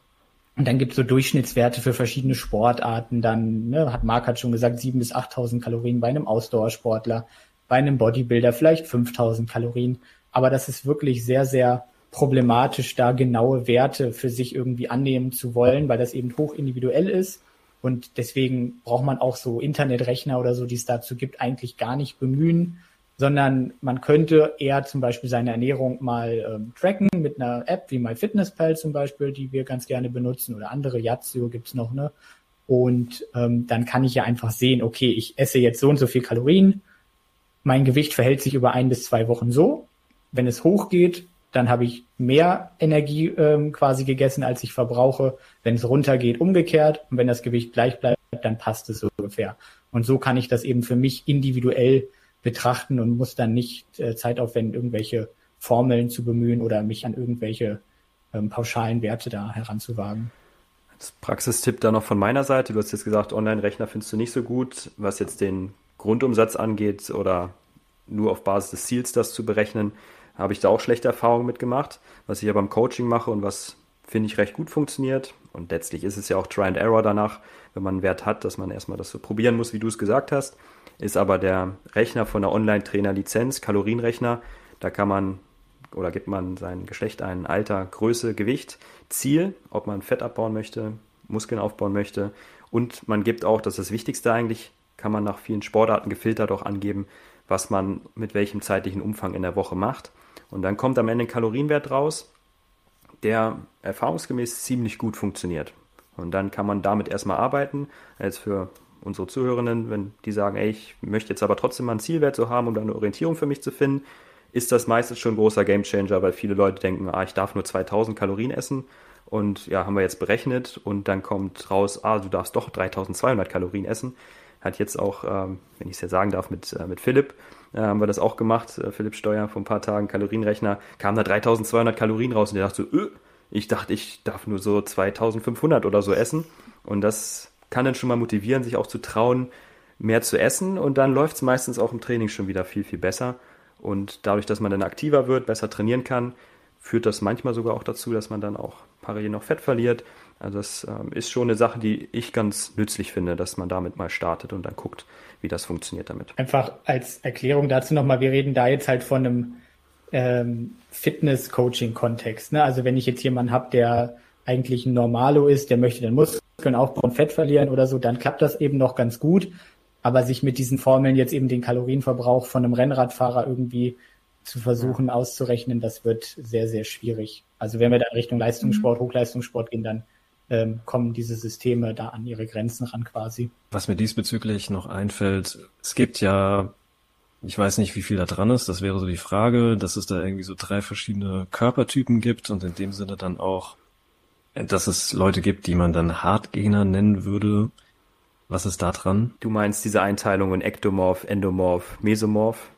und dann gibt es so Durchschnittswerte für verschiedene Sportarten. Dann ne, hat Marc hat schon gesagt, 7.000 bis 8.000 Kalorien bei einem Ausdauersportler, bei einem Bodybuilder vielleicht 5.000 Kalorien. Aber das ist wirklich sehr, sehr problematisch, da genaue Werte für sich irgendwie annehmen zu wollen, weil das eben hoch individuell ist. Und deswegen braucht man auch so Internetrechner oder so, die es dazu gibt, eigentlich gar nicht bemühen, sondern man könnte eher zum Beispiel seine Ernährung mal ähm, tracken mit einer App wie MyFitnessPal zum Beispiel, die wir ganz gerne benutzen oder andere, Yazio gibt's noch, ne? Und ähm, dann kann ich ja einfach sehen, okay, ich esse jetzt so und so viel Kalorien, mein Gewicht verhält sich über ein bis zwei Wochen so. Wenn es hochgeht, dann habe ich mehr Energie ähm, quasi gegessen, als ich verbrauche. Wenn es runtergeht, umgekehrt. Und wenn das Gewicht gleich bleibt, dann passt es so ungefähr. Und so kann ich das eben für mich individuell betrachten und muss dann nicht äh, Zeit aufwenden, irgendwelche Formeln zu bemühen oder mich an irgendwelche ähm, pauschalen Werte da heranzuwagen. Das Praxistipp da noch von meiner Seite. Du hast jetzt gesagt, Online-Rechner findest du nicht so gut, was jetzt den Grundumsatz angeht oder nur auf Basis des Ziels das zu berechnen, habe ich da auch schlechte Erfahrungen mitgemacht. Was ich aber im Coaching mache und was finde ich recht gut funktioniert. Und letztlich ist es ja auch Try and Error danach, wenn man einen Wert hat, dass man erstmal das so probieren muss, wie du es gesagt hast ist aber der Rechner von der Online-Trainer-Lizenz, Kalorienrechner. Da kann man oder gibt man sein Geschlecht ein, Alter, Größe, Gewicht, Ziel, ob man Fett abbauen möchte, Muskeln aufbauen möchte. Und man gibt auch, das ist das Wichtigste eigentlich, kann man nach vielen Sportarten gefiltert auch angeben, was man mit welchem zeitlichen Umfang in der Woche macht. Und dann kommt am Ende ein Kalorienwert raus, der erfahrungsgemäß ziemlich gut funktioniert. Und dann kann man damit erstmal arbeiten. Jetzt für unsere Zuhörenden, wenn die sagen, ey, ich möchte jetzt aber trotzdem mal einen Zielwert so haben, um da eine Orientierung für mich zu finden, ist das meistens schon ein großer Gamechanger, weil viele Leute denken, ah, ich darf nur 2000 Kalorien essen und ja, haben wir jetzt berechnet und dann kommt raus, ah, du darfst doch 3200 Kalorien essen. Hat jetzt auch, ähm, wenn ich es jetzt sagen darf, mit, äh, mit Philipp, äh, haben wir das auch gemacht, äh, Philipp Steuer vor ein paar Tagen, Kalorienrechner, kam da 3200 Kalorien raus und der dachte so, öh, ich dachte, ich darf nur so 2500 oder so essen und das kann dann schon mal motivieren, sich auch zu trauen, mehr zu essen und dann läuft es meistens auch im Training schon wieder viel, viel besser. Und dadurch, dass man dann aktiver wird, besser trainieren kann, führt das manchmal sogar auch dazu, dass man dann auch parallel noch Fett verliert. Also das ähm, ist schon eine Sache, die ich ganz nützlich finde, dass man damit mal startet und dann guckt, wie das funktioniert damit. Einfach als Erklärung dazu nochmal, wir reden da jetzt halt von einem ähm, Fitness-Coaching-Kontext. Ne? Also wenn ich jetzt jemanden habe, der eigentlich ein Normalo ist, der möchte dann Muskeln aufbauen, Fett verlieren oder so, dann klappt das eben noch ganz gut. Aber sich mit diesen Formeln jetzt eben den Kalorienverbrauch von einem Rennradfahrer irgendwie zu versuchen ja. auszurechnen, das wird sehr, sehr schwierig. Also wenn wir dann Richtung Leistungssport, mhm. Hochleistungssport gehen, dann ähm, kommen diese Systeme da an ihre Grenzen ran quasi. Was mir diesbezüglich noch einfällt, es gibt ja, ich weiß nicht, wie viel da dran ist, das wäre so die Frage, dass es da irgendwie so drei verschiedene Körpertypen gibt und in dem Sinne dann auch dass es Leute gibt, die man dann Hardgegner nennen würde. Was ist da dran? Du meinst diese Einteilung in Ektomorph, Endomorph, Mesomorph?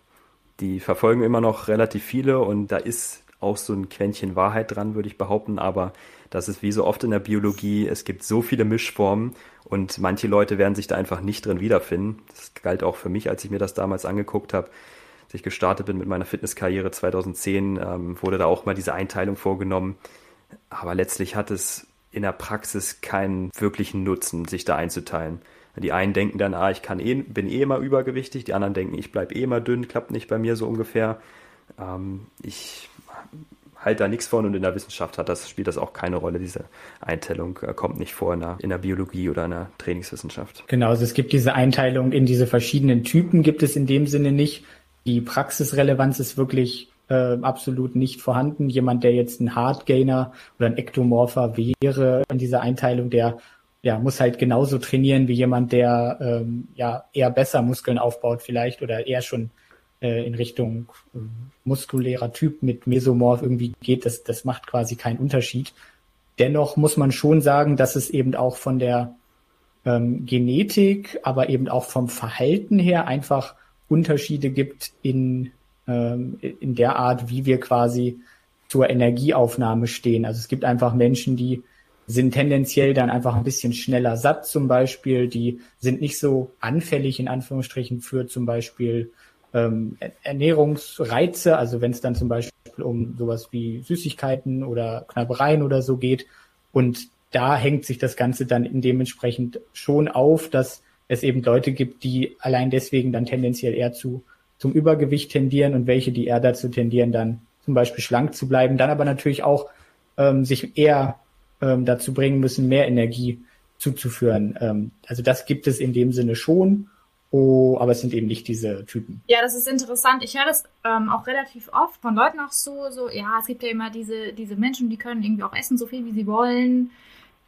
Die verfolgen immer noch relativ viele und da ist auch so ein Quäntchen Wahrheit dran, würde ich behaupten, aber das ist wie so oft in der Biologie, es gibt so viele Mischformen und manche Leute werden sich da einfach nicht drin wiederfinden. Das galt auch für mich, als ich mir das damals angeguckt habe. Als ich gestartet bin mit meiner Fitnesskarriere 2010, ähm, wurde da auch mal diese Einteilung vorgenommen. Aber letztlich hat es in der Praxis keinen wirklichen Nutzen, sich da einzuteilen. Die einen denken dann, ah, ich eh, bin eh immer übergewichtig, die anderen denken, ich bleibe eh immer dünn, klappt nicht bei mir so ungefähr. Ähm, ich halte da nichts von und in der Wissenschaft hat das, spielt das auch keine Rolle. Diese Einteilung äh, kommt nicht vor in der, in der Biologie oder in der Trainingswissenschaft. Genau, also es gibt diese Einteilung in diese verschiedenen Typen, gibt es in dem Sinne nicht. Die Praxisrelevanz ist wirklich äh, absolut nicht vorhanden. Jemand, der jetzt ein Hardgainer oder ein Ektomorpher wäre in dieser Einteilung, der ja, muss halt genauso trainieren wie jemand, der ähm, ja eher besser Muskeln aufbaut vielleicht oder eher schon äh, in Richtung äh, muskulärer Typ mit Mesomorph irgendwie geht. Das, das macht quasi keinen Unterschied. Dennoch muss man schon sagen, dass es eben auch von der ähm, Genetik, aber eben auch vom Verhalten her einfach Unterschiede gibt in ähm, in der Art, wie wir quasi zur Energieaufnahme stehen. Also es gibt einfach Menschen, die sind tendenziell dann einfach ein bisschen schneller satt zum Beispiel, die sind nicht so anfällig in Anführungsstrichen für zum Beispiel ähm, Ernährungsreize, also wenn es dann zum Beispiel um sowas wie Süßigkeiten oder Knabbereien oder so geht. Und da hängt sich das Ganze dann dementsprechend schon auf, dass es eben Leute gibt, die allein deswegen dann tendenziell eher zu zum Übergewicht tendieren und welche, die eher dazu tendieren, dann zum Beispiel schlank zu bleiben, dann aber natürlich auch ähm, sich eher ähm, dazu bringen müssen, mehr Energie zuzuführen. Ähm, also das gibt es in dem Sinne schon. Oh, aber es sind eben nicht diese Typen. Ja, das ist interessant. Ich höre das ähm, auch relativ oft von Leuten auch so, so, ja, es gibt ja immer diese, diese Menschen, die können irgendwie auch essen, so viel wie sie wollen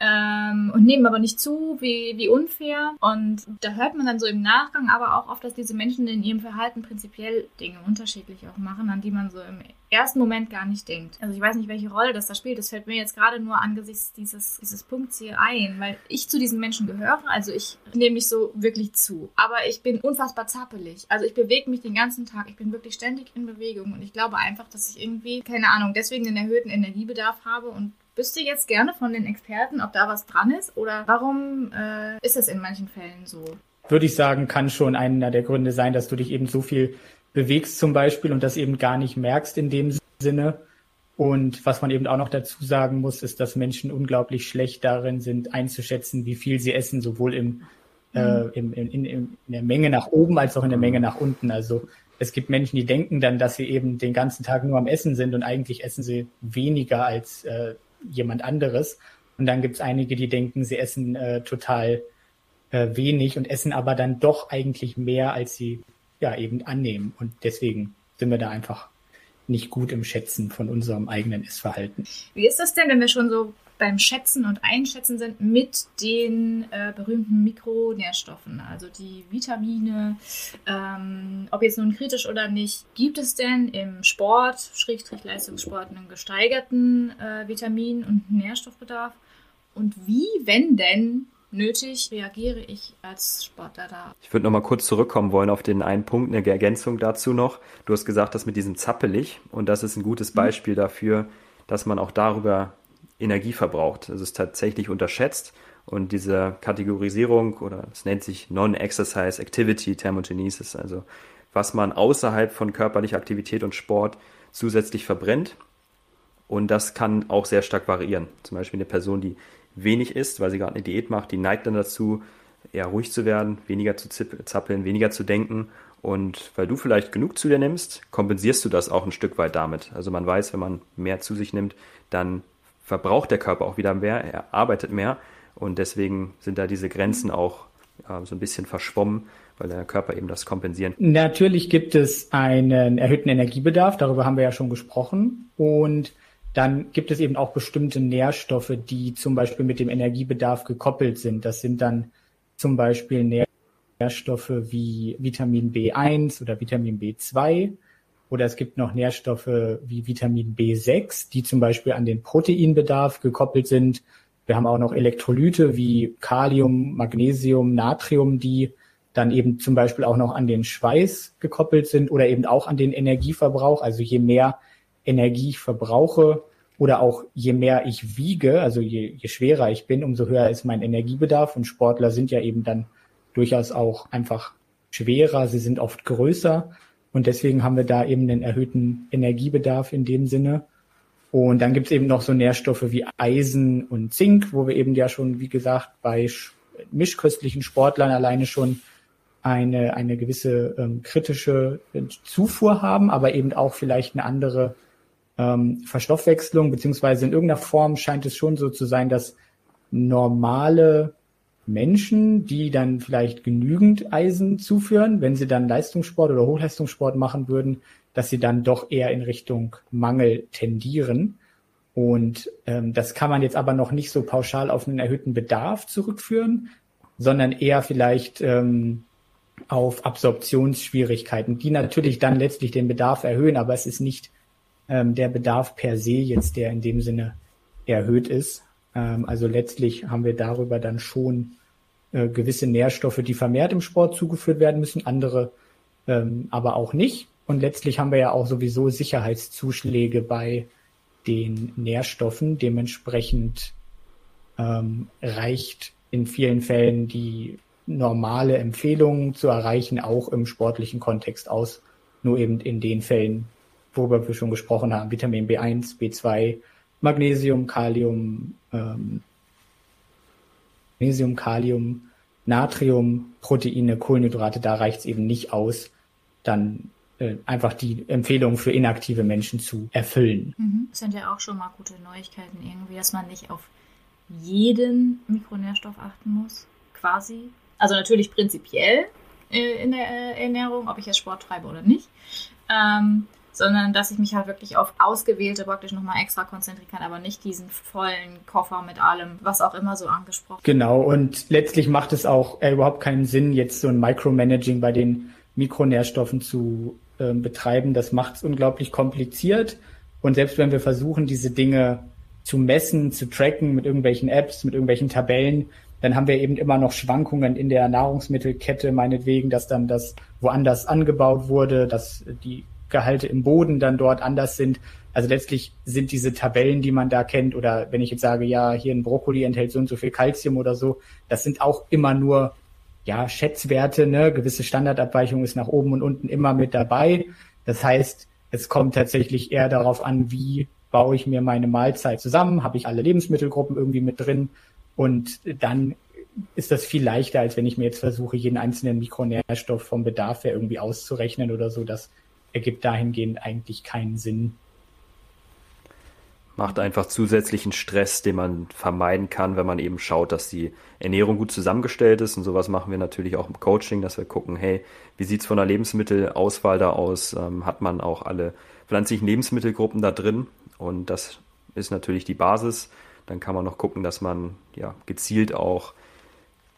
ähm, und nehmen aber nicht zu, wie, wie unfair. Und da hört man dann so im Nachgang aber auch oft, dass diese Menschen in ihrem Verhalten prinzipiell Dinge unterschiedlich auch machen, an die man so im ersten Moment gar nicht denkt. Also ich weiß nicht, welche Rolle das da spielt. Das fällt mir jetzt gerade nur angesichts dieses, dieses Punkts hier ein, weil ich zu diesen Menschen gehöre. Also ich nehme nicht so wirklich zu. Aber ich bin unfassbar zappelig. Also ich bewege mich den ganzen Tag. Ich bin wirklich ständig in Bewegung. Und ich glaube einfach, dass ich irgendwie, keine Ahnung, deswegen einen erhöhten Energiebedarf habe und wüsste jetzt gerne von den Experten, ob da was dran ist oder warum äh, ist das in manchen Fällen so? Würde ich sagen, kann schon einer der Gründe sein, dass du dich eben so viel bewegst zum Beispiel und das eben gar nicht merkst in dem Sinne. Und was man eben auch noch dazu sagen muss, ist, dass Menschen unglaublich schlecht darin sind, einzuschätzen, wie viel sie essen, sowohl im, äh, im, in, in, in der Menge nach oben als auch in der Menge nach unten. Also es gibt Menschen, die denken dann, dass sie eben den ganzen Tag nur am Essen sind und eigentlich essen sie weniger als äh, jemand anderes. Und dann gibt es einige, die denken, sie essen äh, total äh, wenig und essen aber dann doch eigentlich mehr, als sie ja eben annehmen. Und deswegen sind wir da einfach nicht gut im Schätzen von unserem eigenen Essverhalten. Wie ist das denn, wenn wir schon so beim Schätzen und Einschätzen sind mit den äh, berühmten Mikronährstoffen, also die Vitamine, ähm, ob jetzt nun kritisch oder nicht, gibt es denn im Sport, Schrägstrich Leistungssport, einen gesteigerten äh, Vitamin- und Nährstoffbedarf? Und wie, wenn denn, nötig reagiere ich als Sportler da? Ich würde noch mal kurz zurückkommen wollen auf den einen Punkt, eine Ergänzung dazu noch. Du hast gesagt, das mit diesem Zappelig und das ist ein gutes mhm. Beispiel dafür, dass man auch darüber Energie verbraucht. Es ist tatsächlich unterschätzt und diese Kategorisierung oder es nennt sich Non-Exercise Activity Thermogenesis, also was man außerhalb von körperlicher Aktivität und Sport zusätzlich verbrennt. Und das kann auch sehr stark variieren. Zum Beispiel eine Person, die wenig isst, weil sie gerade eine Diät macht, die neigt dann dazu, eher ruhig zu werden, weniger zu zappeln, weniger zu denken. Und weil du vielleicht genug zu dir nimmst, kompensierst du das auch ein Stück weit damit. Also man weiß, wenn man mehr zu sich nimmt, dann verbraucht der Körper auch wieder mehr, er arbeitet mehr und deswegen sind da diese Grenzen auch äh, so ein bisschen verschwommen, weil der Körper eben das kompensieren. Natürlich gibt es einen erhöhten Energiebedarf, darüber haben wir ja schon gesprochen und dann gibt es eben auch bestimmte Nährstoffe, die zum Beispiel mit dem Energiebedarf gekoppelt sind. Das sind dann zum Beispiel Nährstoffe wie Vitamin B1 oder Vitamin B2 oder es gibt noch Nährstoffe wie Vitamin B6, die zum Beispiel an den Proteinbedarf gekoppelt sind. Wir haben auch noch Elektrolyte wie Kalium, Magnesium, Natrium, die dann eben zum Beispiel auch noch an den Schweiß gekoppelt sind oder eben auch an den Energieverbrauch. Also je mehr Energie ich verbrauche oder auch je mehr ich wiege, also je, je schwerer ich bin, umso höher ist mein Energiebedarf. Und Sportler sind ja eben dann durchaus auch einfach schwerer, sie sind oft größer. Und deswegen haben wir da eben einen erhöhten Energiebedarf in dem Sinne. Und dann gibt es eben noch so Nährstoffe wie Eisen und Zink, wo wir eben ja schon, wie gesagt, bei mischköstlichen Sportlern alleine schon eine, eine gewisse ähm, kritische Zufuhr haben, aber eben auch vielleicht eine andere ähm, Verstoffwechslung, beziehungsweise in irgendeiner Form scheint es schon so zu sein, dass normale Menschen, die dann vielleicht genügend Eisen zuführen, wenn sie dann Leistungssport oder Hochleistungssport machen würden, dass sie dann doch eher in Richtung Mangel tendieren. Und ähm, das kann man jetzt aber noch nicht so pauschal auf einen erhöhten Bedarf zurückführen, sondern eher vielleicht ähm, auf Absorptionsschwierigkeiten, die natürlich dann letztlich den Bedarf erhöhen, aber es ist nicht ähm, der Bedarf per se jetzt, der in dem Sinne erhöht ist. Ähm, also letztlich haben wir darüber dann schon äh, gewisse Nährstoffe, die vermehrt im Sport zugeführt werden müssen, andere ähm, aber auch nicht. Und letztlich haben wir ja auch sowieso Sicherheitszuschläge bei den Nährstoffen. Dementsprechend ähm, reicht in vielen Fällen die normale Empfehlung zu erreichen, auch im sportlichen Kontext aus. Nur eben in den Fällen, worüber wir schon gesprochen haben, Vitamin B1, B2, Magnesium, Kalium, ähm, Magnesium, Kalium, Natrium, Proteine, Kohlenhydrate, da reicht es eben nicht aus, dann äh, einfach die Empfehlung für inaktive Menschen zu erfüllen. Mhm. Das sind ja auch schon mal gute Neuigkeiten irgendwie, dass man nicht auf jeden Mikronährstoff achten muss, quasi. Also natürlich prinzipiell äh, in der äh, Ernährung, ob ich jetzt Sport treibe oder nicht. Ähm, sondern dass ich mich halt wirklich auf ausgewählte praktisch nochmal extra konzentrieren kann, aber nicht diesen vollen Koffer mit allem, was auch immer so angesprochen. Genau, und letztlich macht es auch äh, überhaupt keinen Sinn, jetzt so ein Micromanaging bei den Mikronährstoffen zu äh, betreiben. Das macht es unglaublich kompliziert. Und selbst wenn wir versuchen, diese Dinge zu messen, zu tracken mit irgendwelchen Apps, mit irgendwelchen Tabellen, dann haben wir eben immer noch Schwankungen in der Nahrungsmittelkette, meinetwegen, dass dann das woanders angebaut wurde, dass die Gehalte im Boden dann dort anders sind. Also letztlich sind diese Tabellen, die man da kennt, oder wenn ich jetzt sage, ja, hier ein Brokkoli enthält so und so viel Kalzium oder so, das sind auch immer nur ja, Schätzwerte, ne, gewisse Standardabweichung ist nach oben und unten immer mit dabei. Das heißt, es kommt tatsächlich eher darauf an, wie baue ich mir meine Mahlzeit zusammen, habe ich alle Lebensmittelgruppen irgendwie mit drin und dann ist das viel leichter, als wenn ich mir jetzt versuche, jeden einzelnen Mikronährstoff vom Bedarf her irgendwie auszurechnen oder so. Das ergibt dahingehend eigentlich keinen Sinn. Macht einfach zusätzlichen Stress, den man vermeiden kann, wenn man eben schaut, dass die Ernährung gut zusammengestellt ist. Und sowas machen wir natürlich auch im Coaching, dass wir gucken, hey, wie sieht's von der Lebensmittelauswahl da aus? Ähm, hat man auch alle pflanzlichen Lebensmittelgruppen da drin? Und das ist natürlich die Basis. Dann kann man noch gucken, dass man ja gezielt auch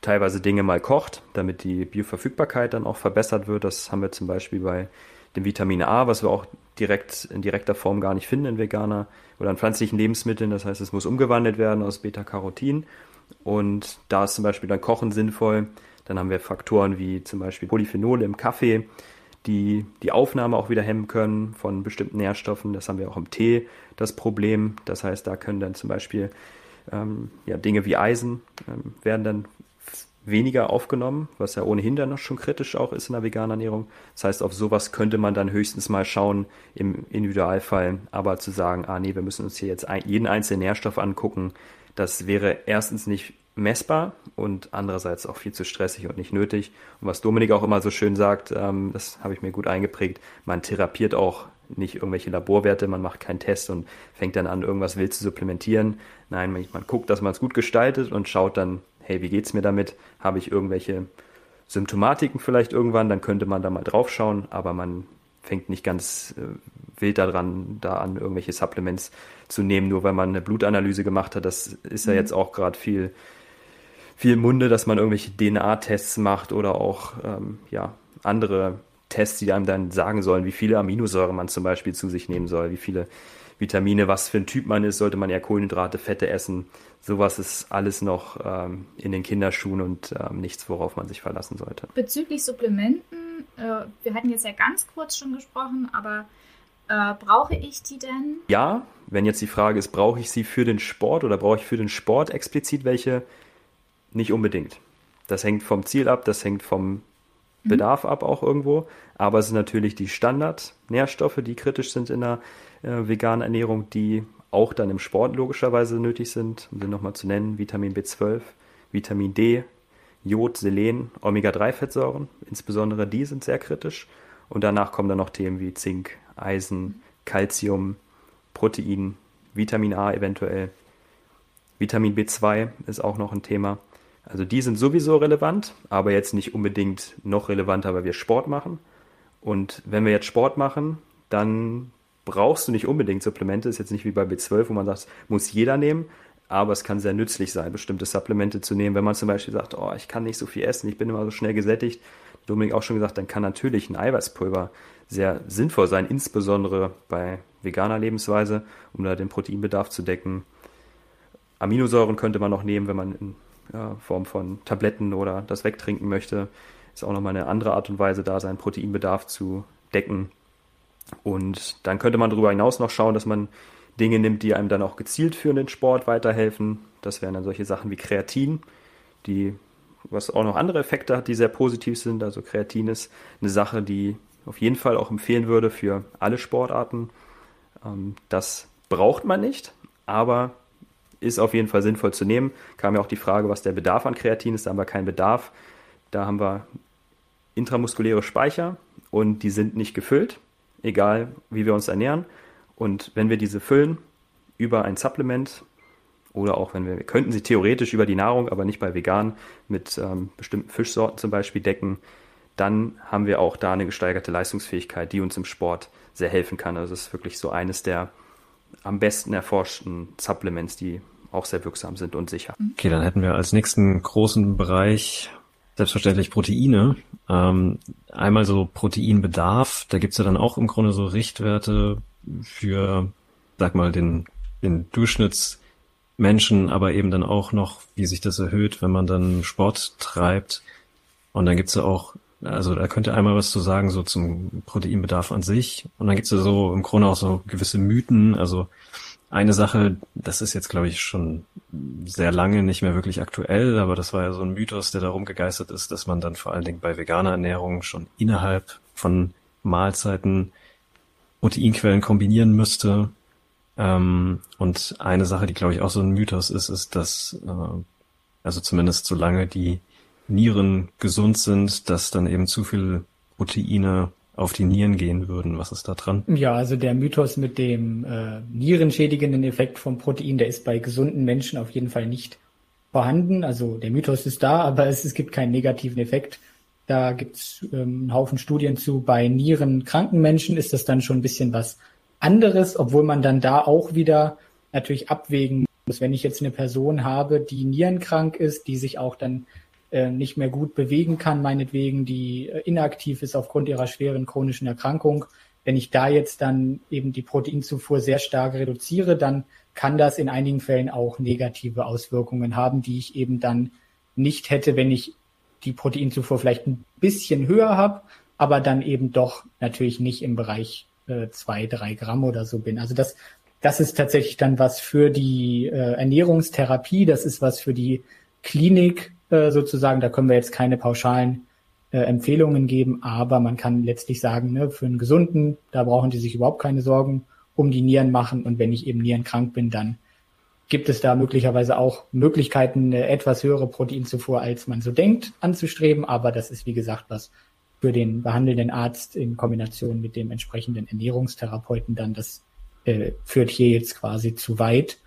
teilweise Dinge mal kocht, damit die Bioverfügbarkeit dann auch verbessert wird. Das haben wir zum Beispiel bei dem Vitamin A, was wir auch direkt in direkter Form gar nicht finden in veganer oder in pflanzlichen Lebensmitteln. Das heißt, es muss umgewandelt werden aus Beta-Carotin. Und da ist zum Beispiel dann Kochen sinnvoll. Dann haben wir Faktoren wie zum Beispiel Polyphenole im Kaffee, die die Aufnahme auch wieder hemmen können von bestimmten Nährstoffen. Das haben wir auch im Tee, das Problem. Das heißt, da können dann zum Beispiel ähm, ja, Dinge wie Eisen ähm, werden dann weniger aufgenommen, was ja ohnehin dann noch schon kritisch auch ist in der veganen Ernährung. Das heißt, auf sowas könnte man dann höchstens mal schauen im Individualfall, aber zu sagen, ah nee, wir müssen uns hier jetzt jeden einzelnen Nährstoff angucken, das wäre erstens nicht messbar und andererseits auch viel zu stressig und nicht nötig. Und was Dominik auch immer so schön sagt, ähm, das habe ich mir gut eingeprägt, man therapiert auch nicht irgendwelche Laborwerte, man macht keinen Test und fängt dann an, irgendwas wild zu supplementieren. Nein, man, man guckt, dass man es gut gestaltet und schaut dann, hey, wie geht's mir damit? Habe ich irgendwelche Symptomatiken vielleicht irgendwann? Dann könnte man da mal drauf schauen, aber man fängt nicht ganz äh, wild daran, da an irgendwelche Supplements zu nehmen, nur weil man eine Blutanalyse gemacht hat. Das ist ja mhm. jetzt auch gerade viel, viel Munde, dass man irgendwelche DNA-Tests macht oder auch ähm, ja, andere Tests, die einem dann sagen sollen, wie viele Aminosäuren man zum Beispiel zu sich nehmen soll, wie viele Vitamine, was für ein Typ man ist, sollte man eher Kohlenhydrate, Fette essen. Sowas ist alles noch ähm, in den Kinderschuhen und ähm, nichts, worauf man sich verlassen sollte. Bezüglich Supplementen, äh, wir hatten jetzt ja ganz kurz schon gesprochen, aber äh, brauche ich die denn? Ja, wenn jetzt die Frage ist, brauche ich sie für den Sport oder brauche ich für den Sport explizit welche? Nicht unbedingt. Das hängt vom Ziel ab, das hängt vom mhm. Bedarf ab auch irgendwo. Aber es sind natürlich die Standardnährstoffe, die kritisch sind in der äh, veganen Ernährung, die auch dann im Sport logischerweise nötig sind, um sie nochmal zu nennen, Vitamin B12, Vitamin D, Jod, Selen, Omega-3-Fettsäuren, insbesondere die sind sehr kritisch. Und danach kommen dann noch Themen wie Zink, Eisen, Calcium, Protein, Vitamin A eventuell. Vitamin B2 ist auch noch ein Thema. Also die sind sowieso relevant, aber jetzt nicht unbedingt noch relevanter, weil wir Sport machen. Und wenn wir jetzt Sport machen, dann brauchst du nicht unbedingt Supplemente. Ist jetzt nicht wie bei B12, wo man sagt, muss jeder nehmen. Aber es kann sehr nützlich sein, bestimmte Supplemente zu nehmen. Wenn man zum Beispiel sagt, oh, ich kann nicht so viel essen, ich bin immer so schnell gesättigt. Dominik auch schon gesagt, dann kann natürlich ein Eiweißpulver sehr sinnvoll sein, insbesondere bei veganer Lebensweise, um da den Proteinbedarf zu decken. Aminosäuren könnte man noch nehmen, wenn man in ja, Form von Tabletten oder das wegtrinken möchte. Ist auch nochmal eine andere Art und Weise, da seinen Proteinbedarf zu decken. Und dann könnte man darüber hinaus noch schauen, dass man Dinge nimmt, die einem dann auch gezielt für den Sport weiterhelfen. Das wären dann solche Sachen wie Kreatin, die was auch noch andere Effekte hat, die sehr positiv sind. Also Kreatin ist eine Sache, die auf jeden Fall auch empfehlen würde für alle Sportarten. Ähm, das braucht man nicht, aber ist auf jeden Fall sinnvoll zu nehmen. Kam ja auch die Frage, was der Bedarf an Kreatin ist. Da haben wir keinen Bedarf. Da haben wir intramuskuläre Speicher und die sind nicht gefüllt, egal wie wir uns ernähren. Und wenn wir diese füllen über ein Supplement oder auch wenn wir, wir könnten sie theoretisch über die Nahrung, aber nicht bei vegan, mit ähm, bestimmten Fischsorten zum Beispiel decken, dann haben wir auch da eine gesteigerte Leistungsfähigkeit, die uns im Sport sehr helfen kann. Also es ist wirklich so eines der am besten erforschten Supplements, die auch sehr wirksam sind und sicher. Okay, dann hätten wir als nächsten großen Bereich selbstverständlich Proteine. Ähm, einmal so Proteinbedarf, da gibt's ja dann auch im Grunde so Richtwerte für, sag mal, den, den Durchschnittsmenschen, aber eben dann auch noch, wie sich das erhöht, wenn man dann Sport treibt. Und dann gibt's ja auch also da könnte einmal was zu sagen, so zum Proteinbedarf an sich. Und dann gibt's ja so im Grunde auch so gewisse Mythen. Also eine Sache, das ist jetzt, glaube ich, schon sehr lange nicht mehr wirklich aktuell, aber das war ja so ein Mythos, der darum gegeistert ist, dass man dann vor allen Dingen bei veganer Ernährung schon innerhalb von Mahlzeiten Proteinquellen kombinieren müsste. Ähm, und eine Sache, die, glaube ich, auch so ein Mythos ist, ist, dass, äh, also zumindest solange die Nieren gesund sind, dass dann eben zu viel Proteine auf die Nieren gehen würden. Was ist da dran? Ja, also der Mythos mit dem äh, nierenschädigenden Effekt vom Protein, der ist bei gesunden Menschen auf jeden Fall nicht vorhanden. Also der Mythos ist da, aber es, es gibt keinen negativen Effekt. Da gibt's ähm, einen Haufen Studien zu. Bei nierenkranken Menschen ist das dann schon ein bisschen was anderes, obwohl man dann da auch wieder natürlich abwägen muss. Wenn ich jetzt eine Person habe, die nierenkrank ist, die sich auch dann äh, nicht mehr gut bewegen kann, meinetwegen, die äh, inaktiv ist aufgrund ihrer schweren chronischen Erkrankung. Wenn ich da jetzt dann eben die Proteinzufuhr sehr stark reduziere, dann kann das in einigen Fällen auch negative Auswirkungen haben, die ich eben dann nicht hätte, wenn ich die Proteinzufuhr vielleicht ein bisschen höher habe, aber dann eben doch natürlich nicht im Bereich äh, zwei, drei Gramm oder so bin. Also das, das ist tatsächlich dann was für die äh, Ernährungstherapie, das ist was für die Klinik, äh, sozusagen. Da können wir jetzt keine pauschalen äh, Empfehlungen geben, aber man kann letztlich sagen, ne, für einen Gesunden, da brauchen die sich überhaupt keine Sorgen um die Nieren machen. Und wenn ich eben nierenkrank bin, dann gibt es da möglicherweise auch Möglichkeiten, eine etwas höhere Proteinzufuhr, als man so denkt, anzustreben. Aber das ist, wie gesagt, was für den behandelnden Arzt in Kombination mit dem entsprechenden Ernährungstherapeuten dann, das äh, führt hier jetzt quasi zu weit.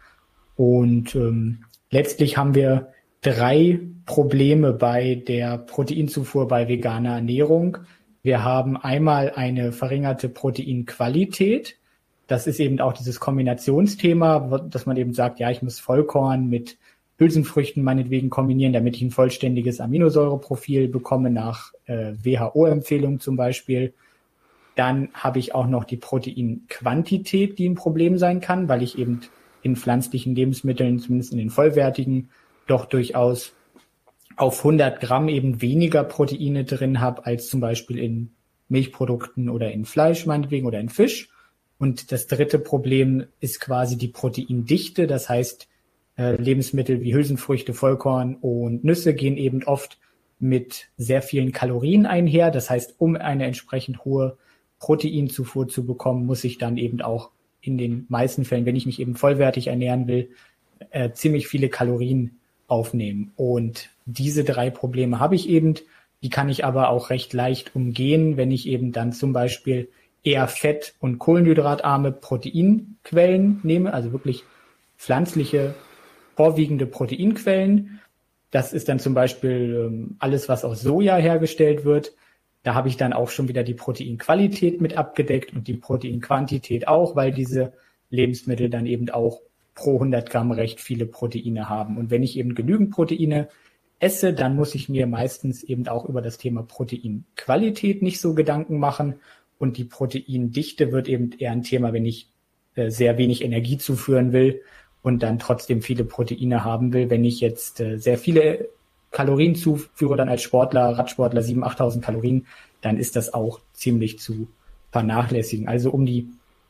Und ähm, letztlich haben wir drei Probleme bei der Proteinzufuhr bei veganer Ernährung. Wir haben einmal eine verringerte Proteinqualität. Das ist eben auch dieses Kombinationsthema, dass man eben sagt, ja, ich muss Vollkorn mit Hülsenfrüchten meinetwegen kombinieren, damit ich ein vollständiges Aminosäureprofil bekomme nach äh, WHO-Empfehlung zum Beispiel. Dann habe ich auch noch die Proteinquantität, die ein Problem sein kann, weil ich eben in pflanzlichen Lebensmitteln, zumindest in den vollwertigen, doch durchaus auf 100 Gramm eben weniger Proteine drin habe als zum Beispiel in Milchprodukten oder in Fleisch meinetwegen oder in Fisch. Und das dritte Problem ist quasi die Proteindichte. Das heißt, äh, Lebensmittel wie Hülsenfrüchte, Vollkorn und Nüsse gehen eben oft mit sehr vielen Kalorien einher. Das heißt, um eine entsprechend hohe Proteinzufuhr zu bekommen, muss ich dann eben auch in den meisten Fällen, wenn ich mich eben vollwertig ernähren will, äh, ziemlich viele Kalorien aufnehmen. Und diese drei Probleme habe ich eben. Die kann ich aber auch recht leicht umgehen, wenn ich eben dann zum Beispiel eher fett- und kohlenhydratarme Proteinquellen nehme, also wirklich pflanzliche, vorwiegende Proteinquellen. Das ist dann zum Beispiel ähm, alles, was aus Soja hergestellt wird. Da habe ich dann auch schon wieder die Proteinqualität mit abgedeckt und die Proteinquantität auch, weil diese Lebensmittel dann eben auch pro 100 Gramm recht viele Proteine haben. Und wenn ich eben genügend Proteine esse, dann muss ich mir meistens eben auch über das Thema Proteinqualität nicht so Gedanken machen. Und die Proteindichte wird eben eher ein Thema, wenn ich äh, sehr wenig Energie zuführen will und dann trotzdem viele Proteine haben will. Wenn ich jetzt äh, sehr viele Kalorien zuführe, dann als Sportler, Radsportler 7.000, 8.000 Kalorien, dann ist das auch ziemlich zu vernachlässigen. Also um die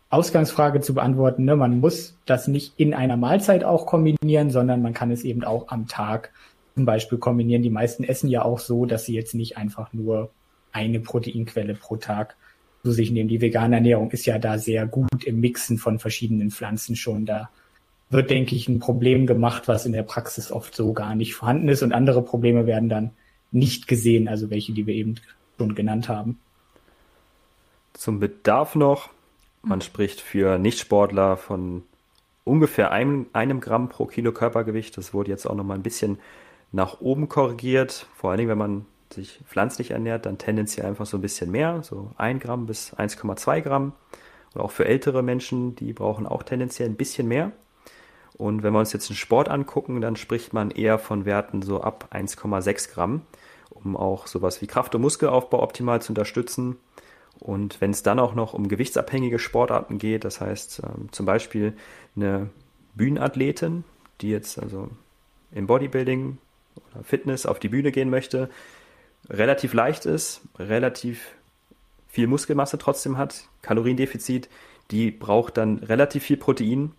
Ausgangsfrage zu beantworten, ne, man muss das nicht in einer Mahlzeit auch kombinieren, sondern man kann es eben auch am Tag zum Beispiel kombinieren. Die meisten essen ja auch so, dass sie jetzt nicht einfach nur eine Proteinquelle pro Tag zu sich nehmen. Die vegane Ernährung ist ja da sehr gut im Mixen von verschiedenen Pflanzen schon. Da wird, denke ich, ein Problem gemacht, was in der Praxis oft so gar nicht vorhanden ist. Und andere Probleme werden dann nicht gesehen, also welche, die wir eben schon genannt haben. zum Bedarf noch. Man spricht für Nichtsportler von ungefähr einem, einem Gramm pro Kilo Körpergewicht. Das wurde jetzt auch nochmal ein bisschen nach oben korrigiert. Vor allen Dingen, wenn man sich pflanzlich ernährt, dann tendenziell einfach so ein bisschen mehr, so 1 Gramm bis 1,2 Gramm. Und auch für ältere Menschen, die brauchen auch tendenziell ein bisschen mehr. Und wenn wir uns jetzt den Sport angucken, dann spricht man eher von Werten so ab 1,6 Gramm, um auch sowas wie Kraft- und Muskelaufbau optimal zu unterstützen. Und wenn es dann auch noch um gewichtsabhängige Sportarten geht, das heißt ähm, zum Beispiel eine Bühnenathletin, die jetzt also im Bodybuilding oder Fitness auf die Bühne gehen möchte, relativ leicht ist, relativ viel Muskelmasse trotzdem hat, Kaloriendefizit, die braucht dann relativ viel Protein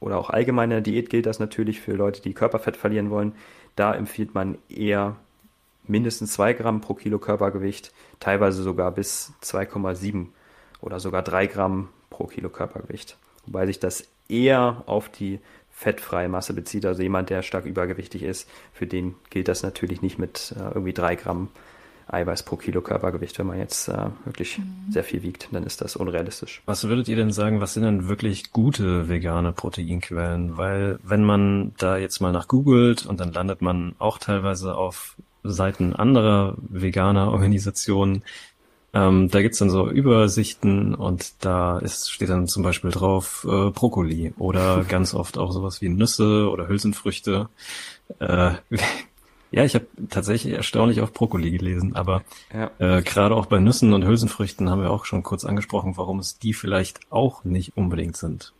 oder auch allgemeine Diät gilt das natürlich für Leute, die Körperfett verlieren wollen. Da empfiehlt man eher mindestens 2 Gramm pro Kilo Körpergewicht, teilweise sogar bis 2,7 oder sogar 3 Gramm pro Kilo Körpergewicht. Wobei sich das eher auf die fettfreie Masse bezieht, also jemand, der stark übergewichtig ist, für den gilt das natürlich nicht mit äh, irgendwie 3 Gramm Eiweiß pro Kilo Körpergewicht. Wenn man jetzt äh, wirklich mhm. sehr viel wiegt, dann ist das unrealistisch. Was würdet ihr denn sagen, was sind denn wirklich gute vegane Proteinquellen? Weil wenn man da jetzt mal nach googelt und dann landet man auch teilweise auf Seiten anderer veganer Organisationen. Ähm, da gibt's dann so Übersichten und da ist, steht dann zum Beispiel drauf äh, Brokkoli oder [laughs] ganz oft auch sowas wie Nüsse oder Hülsenfrüchte. Äh, [laughs] ja, ich habe tatsächlich erstaunlich auf Brokkoli gelesen, aber ja. äh, gerade auch bei Nüssen und Hülsenfrüchten haben wir auch schon kurz angesprochen, warum es die vielleicht auch nicht unbedingt sind.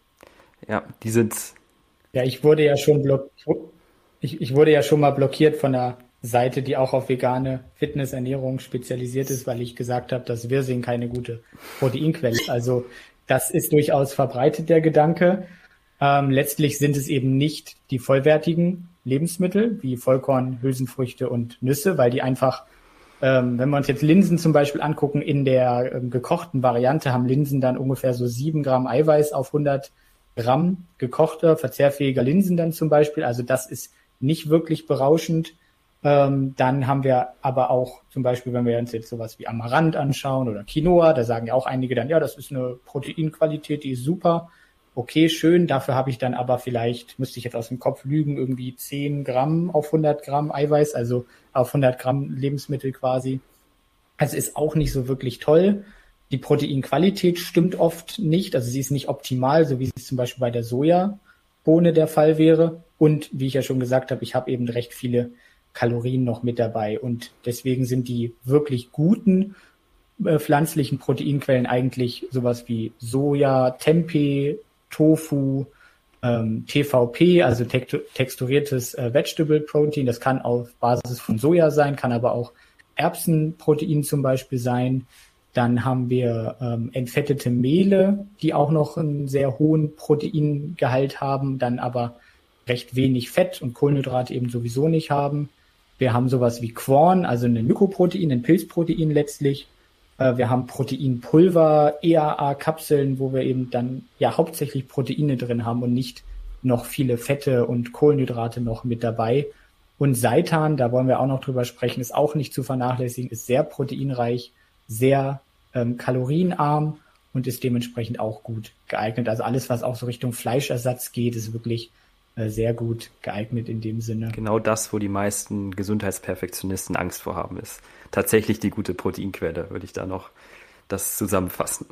Ja, die sind. Ja, ich wurde ja schon block ich, ich wurde ja schon mal blockiert von der Seite, die auch auf vegane Fitnessernährung spezialisiert ist, weil ich gesagt habe, dass Wirsing keine gute Proteinquelle ist. Also das ist durchaus verbreitet, der Gedanke. Ähm, letztlich sind es eben nicht die vollwertigen Lebensmittel wie Vollkorn, Hülsenfrüchte und Nüsse, weil die einfach, ähm, wenn wir uns jetzt Linsen zum Beispiel angucken, in der ähm, gekochten Variante haben Linsen dann ungefähr so sieben Gramm Eiweiß auf 100 Gramm gekochter, verzehrfähiger Linsen dann zum Beispiel. Also das ist nicht wirklich berauschend. Ähm, dann haben wir aber auch zum Beispiel, wenn wir uns jetzt sowas wie Amaranth anschauen oder Quinoa, da sagen ja auch einige dann, ja, das ist eine Proteinqualität, die ist super. Okay, schön. Dafür habe ich dann aber vielleicht, müsste ich jetzt aus dem Kopf lügen, irgendwie 10 Gramm auf 100 Gramm Eiweiß, also auf 100 Gramm Lebensmittel quasi. Also ist auch nicht so wirklich toll. Die Proteinqualität stimmt oft nicht, also sie ist nicht optimal, so wie es zum Beispiel bei der Sojabohne der Fall wäre. Und wie ich ja schon gesagt habe, ich habe eben recht viele Kalorien noch mit dabei. Und deswegen sind die wirklich guten äh, pflanzlichen Proteinquellen eigentlich sowas wie Soja, Tempeh, Tofu, ähm, TVP, also texturiertes äh, Vegetable Protein. Das kann auf Basis von Soja sein, kann aber auch Erbsenprotein zum Beispiel sein. Dann haben wir ähm, entfettete Mehle, die auch noch einen sehr hohen Proteingehalt haben, dann aber recht wenig Fett und Kohlenhydrate eben sowieso nicht haben. Wir haben sowas wie Quorn, also ein Mykoprotein, ein Pilzprotein letztlich. Äh, wir haben Proteinpulver, EAA-Kapseln, wo wir eben dann ja hauptsächlich Proteine drin haben und nicht noch viele Fette und Kohlenhydrate noch mit dabei. Und Seitan, da wollen wir auch noch drüber sprechen, ist auch nicht zu vernachlässigen, ist sehr proteinreich, sehr ähm, kalorienarm und ist dementsprechend auch gut geeignet. Also alles, was auch so Richtung Fleischersatz geht, ist wirklich sehr gut geeignet in dem Sinne. Genau das, wo die meisten Gesundheitsperfektionisten Angst vor haben, ist tatsächlich die gute Proteinquelle, würde ich da noch das zusammenfassen.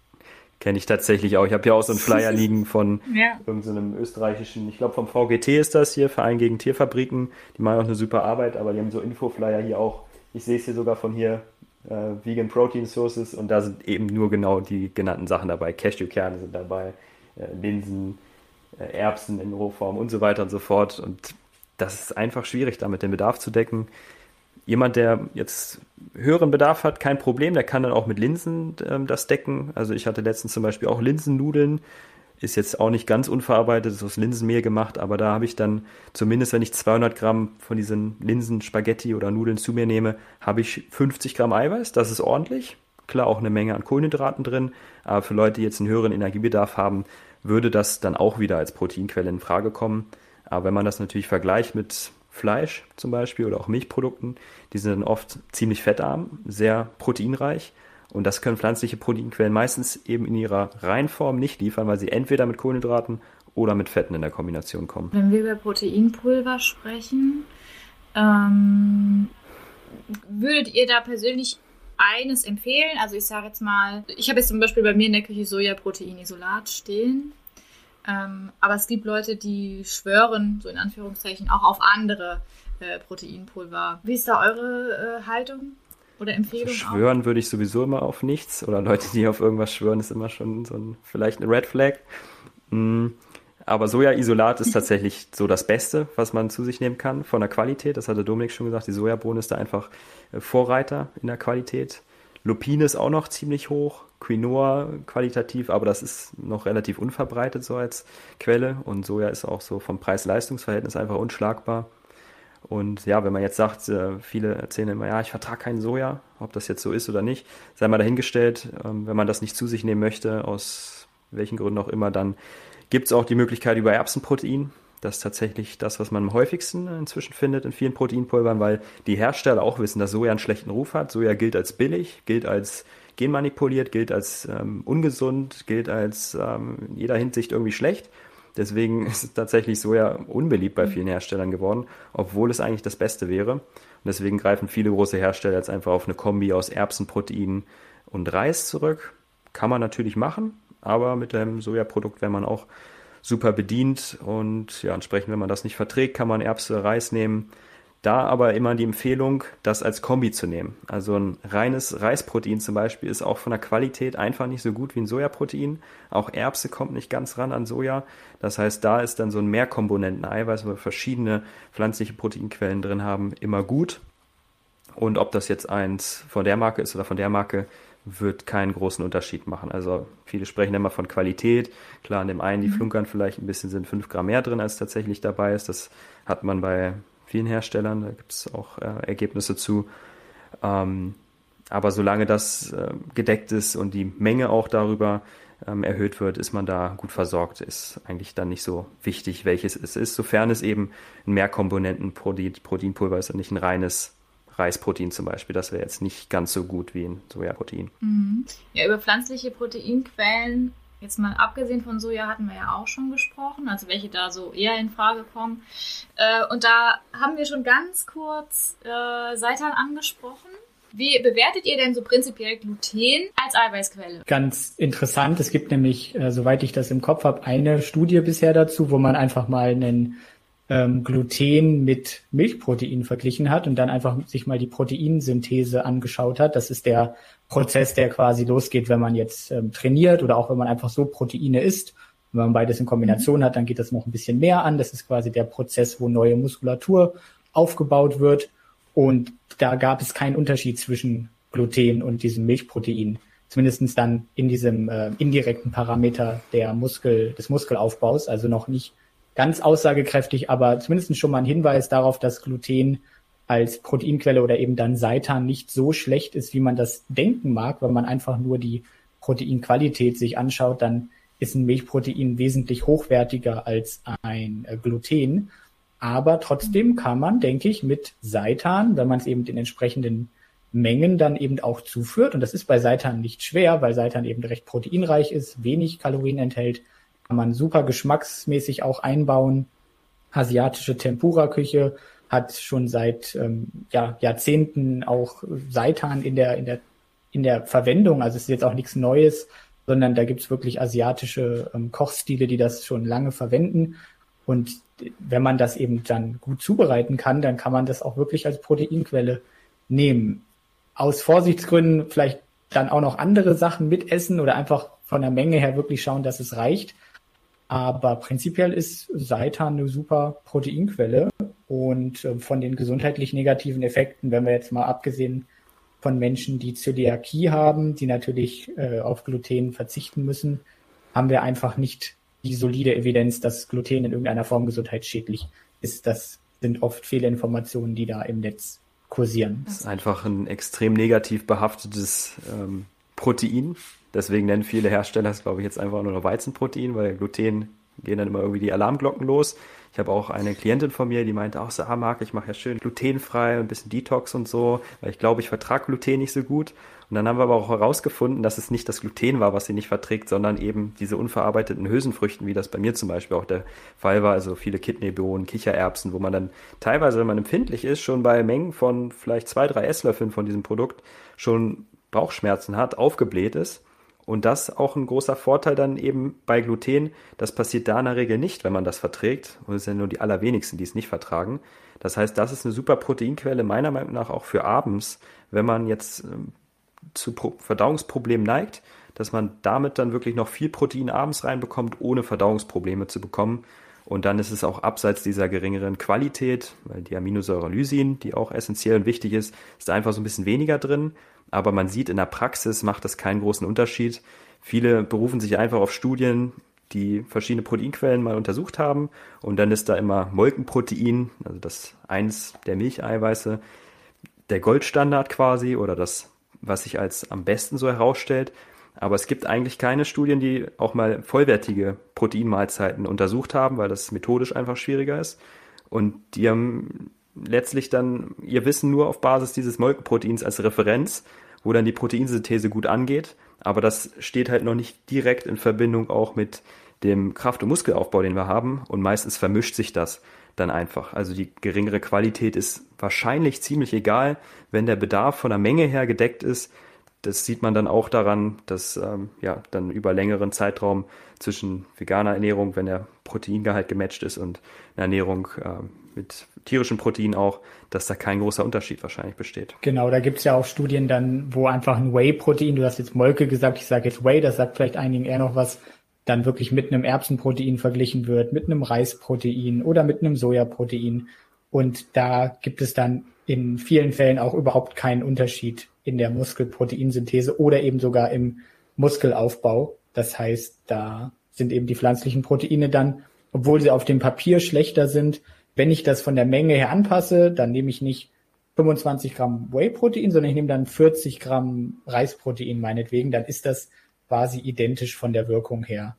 [laughs] Kenne ich tatsächlich auch. Ich habe hier auch so einen Flyer [laughs] liegen von ja. irgendeinem österreichischen, ich glaube vom VGT ist das hier, Verein gegen Tierfabriken. Die machen auch eine super Arbeit, aber die haben so Infoflyer hier auch. Ich sehe es hier sogar von hier, äh, Vegan Protein Sources und da sind eben nur genau die genannten Sachen dabei. Cashewkerne sind dabei, äh, Linsen, äh, Erbsen in Rohform und so weiter und so fort. Und das ist einfach schwierig, damit den Bedarf zu decken. Jemand, der jetzt höheren Bedarf hat, kein Problem, der kann dann auch mit Linsen ähm, das decken. Also ich hatte letztens zum Beispiel auch Linsennudeln, ist jetzt auch nicht ganz unverarbeitet, ist aus Linsenmehl gemacht, aber da habe ich dann zumindest, wenn ich 200 Gramm von diesen Linsen-Spaghetti oder Nudeln zu mir nehme, habe ich 50 Gramm Eiweiß, das ist ordentlich. Klar, auch eine Menge an Kohlenhydraten drin, aber für Leute, die jetzt einen höheren Energiebedarf haben, würde das dann auch wieder als Proteinquelle in Frage kommen. Aber wenn man das natürlich vergleicht mit Fleisch zum Beispiel oder auch Milchprodukten, die sind dann oft ziemlich fettarm, sehr proteinreich Und das können pflanzliche Proteinquellen meistens eben in ihrer Reinform nicht liefern, weil sie entweder mit Kohlenhydraten oder mit Fetten in der Kombination kommen. Wenn wir über Proteinpulver sprechen, ähm, würdet ihr da persönlich eines empfehlen? Also ich sage jetzt mal, ich habe jetzt zum Beispiel bei mir in der Küche Sojaproteinisolat stehen. Ähm, aber es gibt Leute, die schwören, so in Anführungszeichen, auch auf andere äh, Proteinpulver. Wie ist da eure äh, Haltung? Oder Empfehlung? Also schwören auch? würde ich sowieso immer auf nichts. Oder Leute, die auf irgendwas schwören, ist immer schon so ein, vielleicht eine Red Flag. Mhm. Aber Sojaisolat ist tatsächlich so das Beste, was man zu sich nehmen kann von der Qualität. Das hatte Dominik schon gesagt. Die Sojabohne ist da einfach äh, Vorreiter in der Qualität. Lupine ist auch noch ziemlich hoch. Quinoa qualitativ, aber das ist noch relativ unverbreitet so als Quelle. Und Soja ist auch so vom Preis-Leistungs-Verhältnis einfach unschlagbar. Und ja, wenn man jetzt sagt, äh, viele erzählen immer, ja, ich vertrage keinen Soja, ob das jetzt so ist oder nicht, sei mal dahingestellt, ähm, wenn man das nicht zu sich nehmen möchte, aus welchen Gründen auch immer, dann gibt es auch die Möglichkeit über Erbsenprotein. Das ist tatsächlich das, was man am häufigsten inzwischen findet in vielen Proteinpulvern, weil die Hersteller auch wissen, dass Soja einen schlechten Ruf hat. Soja gilt als billig, gilt als genmanipuliert, gilt als ähm, ungesund, gilt als ähm, in jeder Hinsicht irgendwie schlecht. Deswegen [laughs] ist tatsächlich Soja unbeliebt bei vielen Herstellern geworden, obwohl es eigentlich das Beste wäre. Und deswegen greifen viele große Hersteller jetzt einfach auf eine Kombi aus Erbsenprotein und Reis zurück. Kann man natürlich machen, aber mit dem Sojaprodukt wäre man auch super bedient und ja, entsprechend, wenn man das nicht verträgt, kann man Erbse, Reis nehmen. Da aber immer die Empfehlung, das als Kombi zu nehmen. Also ein reines Reisprotein zum Beispiel ist auch von der Qualität einfach nicht so gut wie ein Sojaprotein. Auch Erbse kommt nicht ganz ran an Soja. Das heißt, da ist dann so ein Mehrkomponenten-Eiweiß, wo wir verschiedene pflanzliche Proteinquellen drin haben, immer gut. Und ob das jetzt eins von der Marke ist oder von der Marke, wird keinen großen Unterschied machen. Also viele sprechen immer von Qualität. Klar, an dem einen, die mhm. flunkern vielleicht ein bisschen, sind fünf Gramm mehr drin, als tatsächlich dabei ist. Das hat man bei vielen Herstellern, da gibt es auch äh, Ergebnisse zu. Ähm, aber solange das äh, gedeckt ist und die Menge auch darüber ähm, erhöht wird, ist man da gut versorgt. Ist eigentlich dann nicht so wichtig, welches es ist, sofern es eben ein Mehrkomponenten-Proteinpulver ist und nicht ein reines Reisprotein zum Beispiel. Das wäre jetzt nicht ganz so gut wie ein Sojaprotein. Mhm. Ja, über pflanzliche Proteinquellen, jetzt mal abgesehen von Soja, hatten wir ja auch schon gesprochen, also welche da so eher in Frage kommen. Äh, und da haben wir schon ganz kurz äh, Seitan angesprochen. Wie bewertet ihr denn so prinzipiell Gluten als Eiweißquelle? Ganz interessant. Es gibt nämlich, äh, soweit ich das im Kopf habe, eine Studie bisher dazu, wo man einfach mal einen ähm, Gluten mit Milchprotein verglichen hat und dann einfach sich mal die Proteinsynthese angeschaut hat. Das ist der Prozess, der quasi losgeht, wenn man jetzt ähm, trainiert oder auch wenn man einfach so Proteine isst. Wenn man beides in Kombination mhm. hat, dann geht das noch ein bisschen mehr an. Das ist quasi der Prozess, wo neue Muskulatur aufgebaut wird. Und da gab es keinen Unterschied zwischen Gluten und diesem Milchprotein. Zumindestens dann in diesem äh, indirekten Parameter der Muskel, des Muskelaufbaus, also noch nicht ganz aussagekräftig, aber zumindest schon mal ein Hinweis darauf, dass Gluten als Proteinquelle oder eben dann Seitan nicht so schlecht ist, wie man das denken mag, wenn man einfach nur die Proteinqualität sich anschaut, dann ist ein Milchprotein wesentlich hochwertiger als ein äh, Gluten. Aber trotzdem kann man, denke ich, mit Seitan, wenn man es eben in entsprechenden Mengen dann eben auch zuführt, und das ist bei Seitan nicht schwer, weil Seitan eben recht proteinreich ist, wenig Kalorien enthält, kann man super geschmacksmäßig auch einbauen. Asiatische Tempura-Küche hat schon seit ähm, ja, Jahrzehnten auch Seitan in der, in, der, in der Verwendung. Also es ist jetzt auch nichts Neues, sondern da gibt's wirklich asiatische ähm, Kochstile, die das schon lange verwenden. Und wenn man das eben dann gut zubereiten kann, dann kann man das auch wirklich als Proteinquelle nehmen. Aus Vorsichtsgründen vielleicht dann auch noch andere Sachen mitessen oder einfach von der Menge her wirklich schauen, dass es reicht. Aber prinzipiell ist Seitan eine super Proteinquelle und äh, von den gesundheitlich negativen Effekten, wenn wir jetzt mal abgesehen von Menschen, die Zöliakie haben, die natürlich äh, auf Gluten verzichten müssen, haben wir einfach nicht die solide Evidenz, dass Gluten in irgendeiner Form gesundheitsschädlich ist. Das sind oft Fehlinformationen, die da im Netz kursieren. Das ist einfach ein extrem negativ behaftetes ähm, Protein, Deswegen nennen viele Hersteller es, glaube ich, jetzt einfach nur noch Weizenprotein, weil Gluten gehen dann immer irgendwie die Alarmglocken los. Ich habe auch eine Klientin von mir, die meinte, ach, so, ah, Marc, ich mache ja schön glutenfrei, ein bisschen Detox und so, weil ich glaube, ich vertrage Gluten nicht so gut. Und dann haben wir aber auch herausgefunden, dass es nicht das Gluten war, was sie nicht verträgt, sondern eben diese unverarbeiteten Hülsenfrüchten, wie das bei mir zum Beispiel auch der Fall war. Also viele Kidneybohnen, Kichererbsen, wo man dann teilweise, wenn man empfindlich ist, schon bei Mengen von vielleicht zwei, drei Esslöffeln von diesem Produkt schon Bauchschmerzen hat, aufgebläht ist. Und das auch ein großer Vorteil dann eben bei Gluten. Das passiert da in der Regel nicht, wenn man das verträgt. Und es sind nur die allerwenigsten, die es nicht vertragen. Das heißt, das ist eine super Proteinquelle, meiner Meinung nach auch für abends, wenn man jetzt ähm, zu Verdauungsproblemen neigt, dass man damit dann wirklich noch viel Protein abends reinbekommt, ohne Verdauungsprobleme zu bekommen. Und dann ist es auch abseits dieser geringeren Qualität, weil die Aminosäure Lysin, die auch essentiell und wichtig ist, ist einfach so ein bisschen weniger drin. Aber man sieht, in der Praxis macht das keinen großen Unterschied. Viele berufen sich einfach auf Studien, die verschiedene Proteinquellen mal untersucht haben. Und dann ist da immer Molkenprotein, also das eins der Milcheiweiße, der Goldstandard quasi oder das was sich als am besten so herausstellt. Aber es gibt eigentlich keine Studien, die auch mal vollwertige Proteinmahlzeiten untersucht haben, weil das methodisch einfach schwieriger ist. Und die haben letztlich dann ihr Wissen nur auf Basis dieses Molkenproteins als Referenz, wo dann die Proteinsynthese gut angeht. Aber das steht halt noch nicht direkt in Verbindung auch mit dem Kraft- und Muskelaufbau, den wir haben. Und meistens vermischt sich das dann einfach. Also die geringere Qualität ist wahrscheinlich ziemlich egal, wenn der Bedarf von der Menge her gedeckt ist. Das sieht man dann auch daran, dass ähm, ja dann über längeren Zeitraum zwischen veganer Ernährung, wenn der Proteingehalt gematcht ist, und einer Ernährung äh, mit tierischen Proteinen auch, dass da kein großer Unterschied wahrscheinlich besteht. Genau, da gibt's ja auch Studien dann, wo einfach ein Whey-Protein, du hast jetzt Molke gesagt, ich sage jetzt Whey, das sagt vielleicht einigen eher noch was, dann wirklich mit einem Erbsenprotein verglichen wird, mit einem Reisprotein oder mit einem Sojaprotein. Und da gibt es dann in vielen Fällen auch überhaupt keinen Unterschied in der Muskelproteinsynthese oder eben sogar im Muskelaufbau. Das heißt, da sind eben die pflanzlichen Proteine dann, obwohl sie auf dem Papier schlechter sind, wenn ich das von der Menge her anpasse, dann nehme ich nicht 25 Gramm Whey-Protein, sondern ich nehme dann 40 Gramm Reisprotein meinetwegen, dann ist das quasi identisch von der Wirkung her.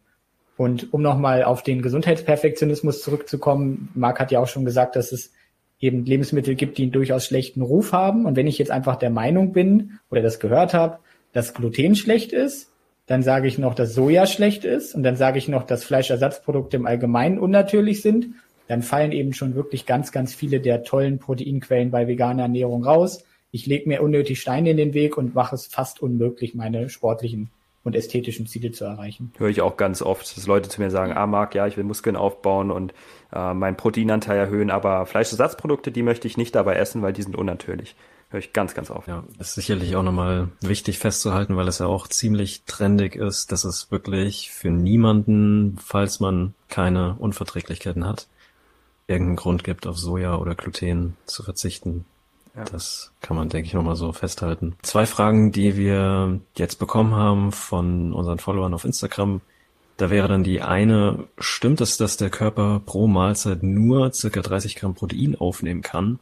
Und um nochmal auf den Gesundheitsperfektionismus zurückzukommen, Marc hat ja auch schon gesagt, dass es eben Lebensmittel gibt, die einen durchaus schlechten Ruf haben. Und wenn ich jetzt einfach der Meinung bin oder das gehört habe, dass Gluten schlecht ist, dann sage ich noch, dass Soja schlecht ist und dann sage ich noch, dass Fleischersatzprodukte im Allgemeinen unnatürlich sind, dann fallen eben schon wirklich ganz, ganz viele der tollen Proteinquellen bei veganer Ernährung raus. Ich lege mir unnötig Steine in den Weg und mache es fast unmöglich, meine sportlichen und ästhetischen Ziele zu erreichen. Höre ich auch ganz oft, dass Leute zu mir sagen, ah Marc, ja, ich will Muskeln aufbauen und äh, meinen Proteinanteil erhöhen, aber Fleischersatzprodukte, die möchte ich nicht dabei essen, weil die sind unnatürlich. Höre ich ganz, ganz oft. Ja, ist sicherlich auch nochmal wichtig festzuhalten, weil es ja auch ziemlich trendig ist, dass es wirklich für niemanden, falls man keine Unverträglichkeiten hat, irgendeinen Grund gibt, auf Soja oder Gluten zu verzichten. Ja. Das kann man, denke ich, nochmal so festhalten. Zwei Fragen, die wir jetzt bekommen haben von unseren Followern auf Instagram. Da wäre dann die eine, stimmt es, dass der Körper pro Mahlzeit nur circa 30 Gramm Protein aufnehmen kann?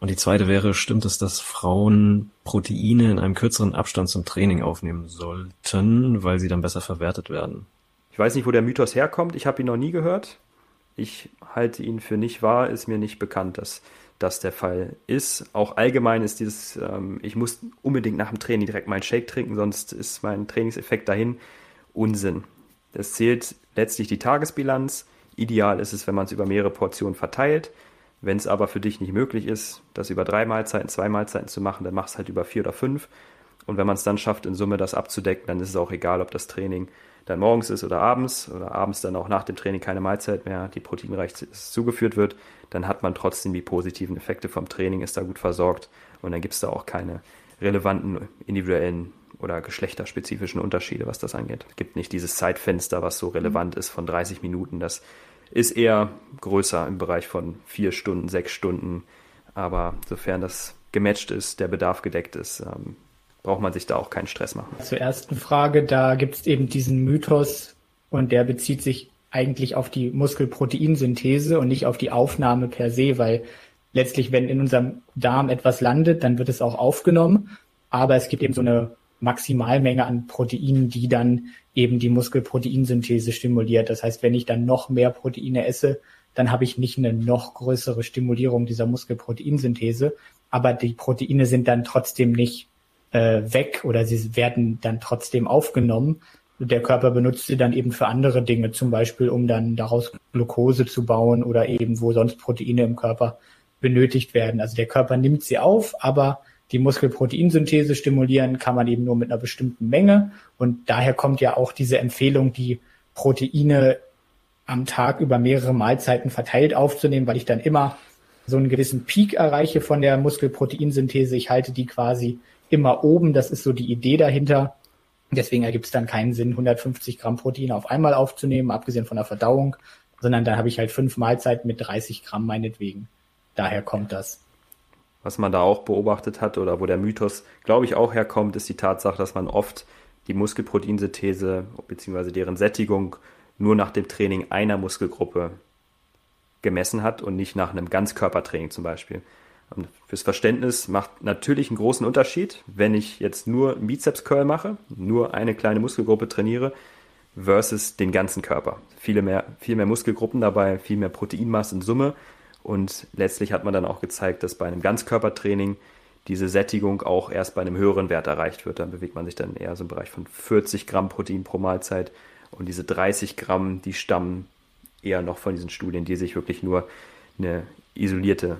Und die zweite wäre, stimmt es, dass Frauen Proteine in einem kürzeren Abstand zum Training aufnehmen sollten, weil sie dann besser verwertet werden? Ich weiß nicht, wo der Mythos herkommt. Ich habe ihn noch nie gehört. Ich halte ihn für nicht wahr, ist mir nicht bekannt, dass das der Fall ist. Auch allgemein ist dieses, ähm, ich muss unbedingt nach dem Training direkt meinen Shake trinken, sonst ist mein Trainingseffekt dahin Unsinn. Das zählt letztlich die Tagesbilanz. Ideal ist es, wenn man es über mehrere Portionen verteilt. Wenn es aber für dich nicht möglich ist, das über drei Mahlzeiten, zwei Mahlzeiten zu machen, dann mach es halt über vier oder fünf. Und wenn man es dann schafft, in Summe das abzudecken, dann ist es auch egal, ob das Training dann morgens ist oder abends oder abends dann auch nach dem Training keine Mahlzeit mehr, die proteinreich zugeführt wird, dann hat man trotzdem die positiven Effekte vom Training, ist da gut versorgt und dann gibt es da auch keine relevanten individuellen oder geschlechterspezifischen Unterschiede, was das angeht. Es gibt nicht dieses Zeitfenster, was so relevant ist von 30 Minuten. Das ist eher größer im Bereich von vier Stunden, sechs Stunden. Aber sofern das gematcht ist, der Bedarf gedeckt ist, ähm, braucht man sich da auch keinen Stress machen. Zur ersten Frage, da gibt es eben diesen Mythos und der bezieht sich eigentlich auf die Muskelproteinsynthese und nicht auf die Aufnahme per se, weil letztlich, wenn in unserem Darm etwas landet, dann wird es auch aufgenommen. Aber es gibt eben so eine Maximalmenge an Proteinen, die dann eben die Muskelproteinsynthese stimuliert. Das heißt, wenn ich dann noch mehr Proteine esse, dann habe ich nicht eine noch größere Stimulierung dieser Muskelproteinsynthese, aber die Proteine sind dann trotzdem nicht äh, weg oder sie werden dann trotzdem aufgenommen. Der Körper benutzt sie dann eben für andere Dinge, zum Beispiel um dann daraus Glucose zu bauen oder eben wo sonst Proteine im Körper benötigt werden. Also der Körper nimmt sie auf, aber die Muskelproteinsynthese stimulieren kann man eben nur mit einer bestimmten Menge. Und daher kommt ja auch diese Empfehlung, die Proteine am Tag über mehrere Mahlzeiten verteilt aufzunehmen, weil ich dann immer so einen gewissen Peak erreiche von der Muskelproteinsynthese. Ich halte die quasi immer oben. Das ist so die Idee dahinter. Deswegen ergibt es dann keinen Sinn, 150 Gramm Protein auf einmal aufzunehmen, abgesehen von der Verdauung, sondern dann habe ich halt fünf Mahlzeiten mit 30 Gramm meinetwegen. Daher kommt das. Was man da auch beobachtet hat oder wo der Mythos, glaube ich, auch herkommt, ist die Tatsache, dass man oft die Muskelproteinsynthese bzw. deren Sättigung nur nach dem Training einer Muskelgruppe gemessen hat und nicht nach einem Ganzkörpertraining zum Beispiel. Fürs Verständnis macht natürlich einen großen Unterschied, wenn ich jetzt nur Bizeps Curl mache, nur eine kleine Muskelgruppe trainiere, versus den ganzen Körper. Viele mehr, viel mehr Muskelgruppen dabei, viel mehr Proteinmasse in Summe. Und letztlich hat man dann auch gezeigt, dass bei einem Ganzkörpertraining diese Sättigung auch erst bei einem höheren Wert erreicht wird. Dann bewegt man sich dann eher so im Bereich von 40 Gramm Protein pro Mahlzeit. Und diese 30 Gramm, die stammen eher noch von diesen Studien, die sich wirklich nur eine isolierte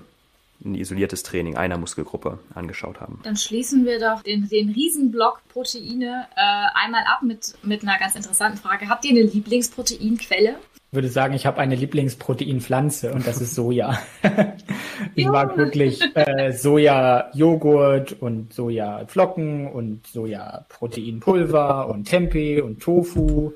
ein isoliertes Training einer Muskelgruppe angeschaut haben. Dann schließen wir doch den, den Riesenblock Proteine äh, einmal ab mit, mit einer ganz interessanten Frage. Habt ihr eine Lieblingsproteinquelle? Ich würde sagen, ich habe eine Lieblingsproteinpflanze und das ist Soja. [laughs] ich mag wirklich äh, Soja-Joghurt und Soja-Flocken und Soja-Proteinpulver und Tempeh und Tofu,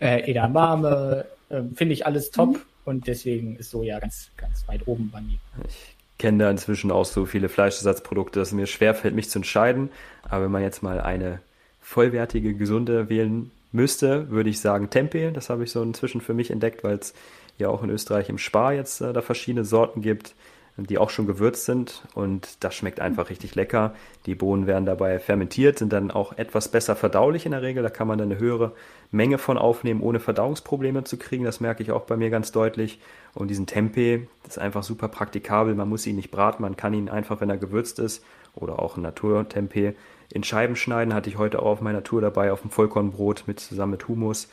äh, Edamame. Äh, Finde ich alles top mhm. und deswegen ist Soja ganz, ganz weit oben bei mir. Ich kenne da inzwischen auch so viele Fleischersatzprodukte, dass es mir schwerfällt, mich zu entscheiden. Aber wenn man jetzt mal eine vollwertige, gesunde wählen müsste, würde ich sagen Tempeh. Das habe ich so inzwischen für mich entdeckt, weil es ja auch in Österreich im Spar jetzt äh, da verschiedene Sorten gibt, die auch schon gewürzt sind und das schmeckt einfach richtig lecker. Die Bohnen werden dabei fermentiert, sind dann auch etwas besser verdaulich in der Regel. Da kann man dann eine höhere Menge von aufnehmen, ohne Verdauungsprobleme zu kriegen. Das merke ich auch bei mir ganz deutlich. Und diesen Tempeh, das ist einfach super praktikabel. Man muss ihn nicht braten, man kann ihn einfach, wenn er gewürzt ist, oder auch ein Naturtempeh, in Scheiben schneiden. Hatte ich heute auch auf meiner Tour dabei, auf dem Vollkornbrot mit zusammen mit Humus,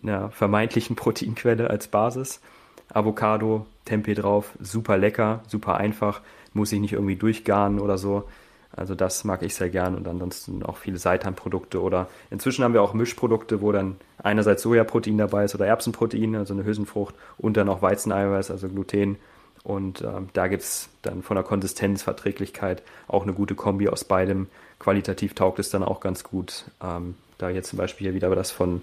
einer vermeintlichen [laughs] Proteinquelle als Basis. Avocado, Tempeh drauf, super lecker, super einfach, muss ich nicht irgendwie durchgaren oder so. Also das mag ich sehr gern und ansonsten auch viele Seitanprodukte oder inzwischen haben wir auch Mischprodukte, wo dann einerseits Sojaprotein dabei ist oder Erbsenprotein, also eine Hülsenfrucht und dann auch Weizeneiweiß, also Gluten. Und äh, da es dann von der Konsistenz, Verträglichkeit auch eine gute Kombi aus beidem. Qualitativ taugt es dann auch ganz gut. Ähm, da jetzt zum Beispiel hier wieder das von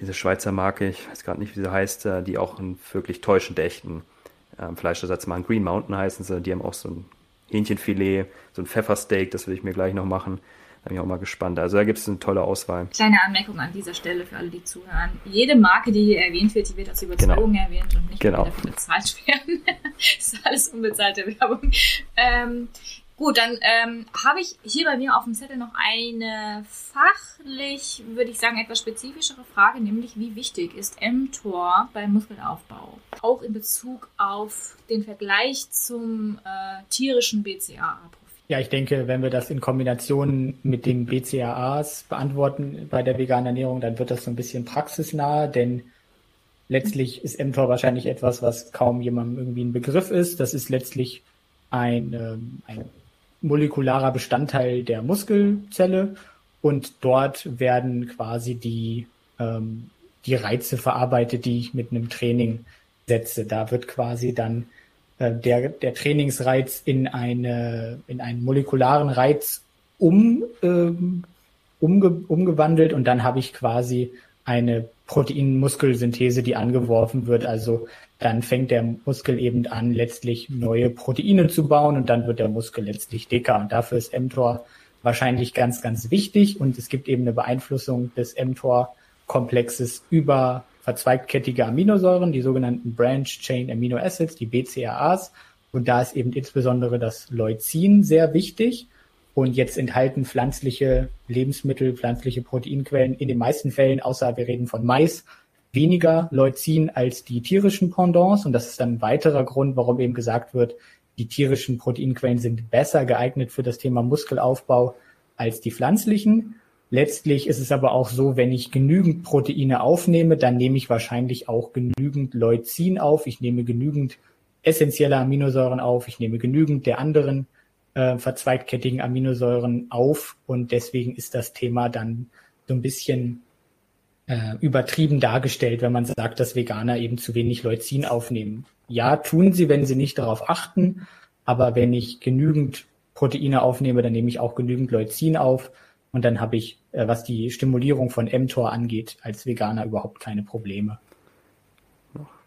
dieser Schweizer Marke, ich weiß gerade nicht, wie sie heißt, äh, die auch einen wirklich täuschend echten ähm, Fleischersatz machen. Green Mountain heißen sie, die haben auch so ein Hähnchenfilet, so ein Pfeffersteak, das will ich mir gleich noch machen. Da bin ich auch mal gespannt. Also da gibt es eine tolle Auswahl. Kleine Anmerkung an dieser Stelle für alle, die zuhören. Jede Marke, die hier erwähnt wird, die wird aus Überzeugung genau. erwähnt und nicht genau. dafür bezahlt werden. [laughs] das ist alles unbezahlte Werbung. Ähm, Gut, dann ähm, habe ich hier bei mir auf dem Zettel noch eine fachlich, würde ich sagen, etwas spezifischere Frage, nämlich wie wichtig ist mTOR beim Muskelaufbau? Auch in Bezug auf den Vergleich zum äh, tierischen BCAA-Profil. Ja, ich denke, wenn wir das in Kombination mit den BCAAs beantworten bei der veganen Ernährung, dann wird das so ein bisschen praxisnah, denn letztlich ist mTOR wahrscheinlich etwas, was kaum jemandem irgendwie ein Begriff ist. Das ist letztlich ein, ähm, ein molekularer Bestandteil der Muskelzelle und dort werden quasi die, ähm, die Reize verarbeitet, die ich mit einem Training setze. Da wird quasi dann äh, der, der Trainingsreiz in, eine, in einen molekularen Reiz um, ähm, umge, umgewandelt und dann habe ich quasi eine Proteinmuskelsynthese, die angeworfen wird. Also dann fängt der Muskel eben an, letztlich neue Proteine zu bauen und dann wird der Muskel letztlich dicker. Und dafür ist mTOR wahrscheinlich ganz, ganz wichtig. Und es gibt eben eine Beeinflussung des mTOR-Komplexes über verzweigkettige Aminosäuren, die sogenannten Branch Chain Amino Acids, die BCAAs. Und da ist eben insbesondere das Leucin sehr wichtig. Und jetzt enthalten pflanzliche Lebensmittel, pflanzliche Proteinquellen in den meisten Fällen, außer wir reden von Mais, weniger Leucin als die tierischen Pendants. Und das ist dann ein weiterer Grund, warum eben gesagt wird, die tierischen Proteinquellen sind besser geeignet für das Thema Muskelaufbau als die pflanzlichen. Letztlich ist es aber auch so, wenn ich genügend Proteine aufnehme, dann nehme ich wahrscheinlich auch genügend Leucin auf. Ich nehme genügend essentielle Aminosäuren auf. Ich nehme genügend der anderen äh, verzweigkettigen Aminosäuren auf. Und deswegen ist das Thema dann so ein bisschen äh, übertrieben dargestellt, wenn man sagt, dass Veganer eben zu wenig Leucin aufnehmen. Ja, tun sie, wenn sie nicht darauf achten. Aber wenn ich genügend Proteine aufnehme, dann nehme ich auch genügend Leucin auf. Und dann habe ich, äh, was die Stimulierung von mTOR angeht, als Veganer überhaupt keine Probleme.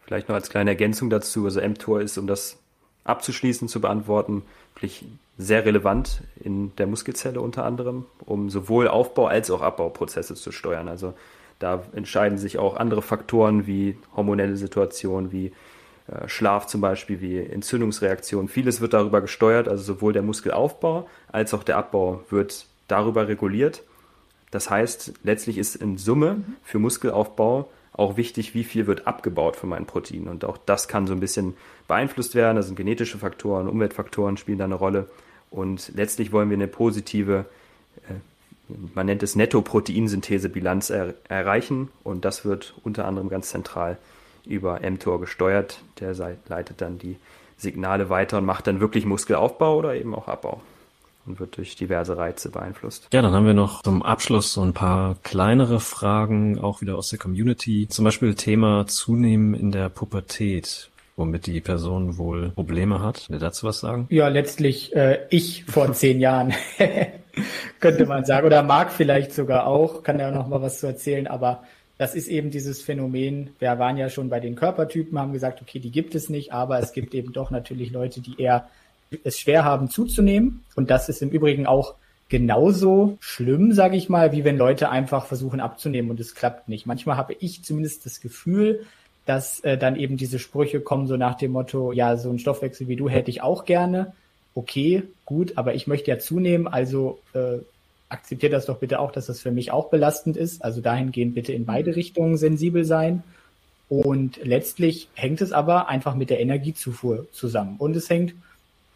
Vielleicht noch als kleine Ergänzung dazu. Also mTOR ist, um das abzuschließen, zu beantworten, wirklich sehr relevant in der Muskelzelle unter anderem, um sowohl Aufbau als auch Abbauprozesse zu steuern. Also da entscheiden sich auch andere Faktoren wie hormonelle Situationen, wie äh, Schlaf zum Beispiel, wie Entzündungsreaktionen. Vieles wird darüber gesteuert, also sowohl der Muskelaufbau als auch der Abbau wird darüber reguliert. Das heißt, letztlich ist in Summe für Muskelaufbau auch wichtig, wie viel wird abgebaut von meinen Proteinen. Und auch das kann so ein bisschen beeinflusst werden. Das sind genetische Faktoren, Umweltfaktoren spielen da eine Rolle. Und letztlich wollen wir eine positive, äh, man nennt es Netto-Proteinsynthese-Bilanz er erreichen. Und das wird unter anderem ganz zentral über mTOR gesteuert. Der leitet dann die Signale weiter und macht dann wirklich Muskelaufbau oder eben auch Abbau und wird durch diverse Reize beeinflusst. Ja, dann haben wir noch zum Abschluss so ein paar kleinere Fragen, auch wieder aus der Community. Zum Beispiel Thema Zunehmen in der Pubertät womit die Person wohl Probleme hat. Will dazu was sagen? Ja, letztlich äh, ich vor [laughs] zehn Jahren, [laughs] könnte man sagen. Oder Marc vielleicht sogar auch, kann ja noch mal was zu erzählen. Aber das ist eben dieses Phänomen. Wir waren ja schon bei den Körpertypen, haben gesagt, okay, die gibt es nicht, aber es gibt eben doch natürlich Leute, die eher es schwer haben zuzunehmen. Und das ist im Übrigen auch genauso schlimm, sage ich mal, wie wenn Leute einfach versuchen abzunehmen und es klappt nicht. Manchmal habe ich zumindest das Gefühl, dass äh, dann eben diese Sprüche kommen, so nach dem Motto, ja, so ein Stoffwechsel wie du hätte ich auch gerne. Okay, gut, aber ich möchte ja zunehmen, also äh, akzeptiert das doch bitte auch, dass das für mich auch belastend ist. Also dahingehend bitte in beide Richtungen sensibel sein. Und letztlich hängt es aber einfach mit der Energiezufuhr zusammen. Und es hängt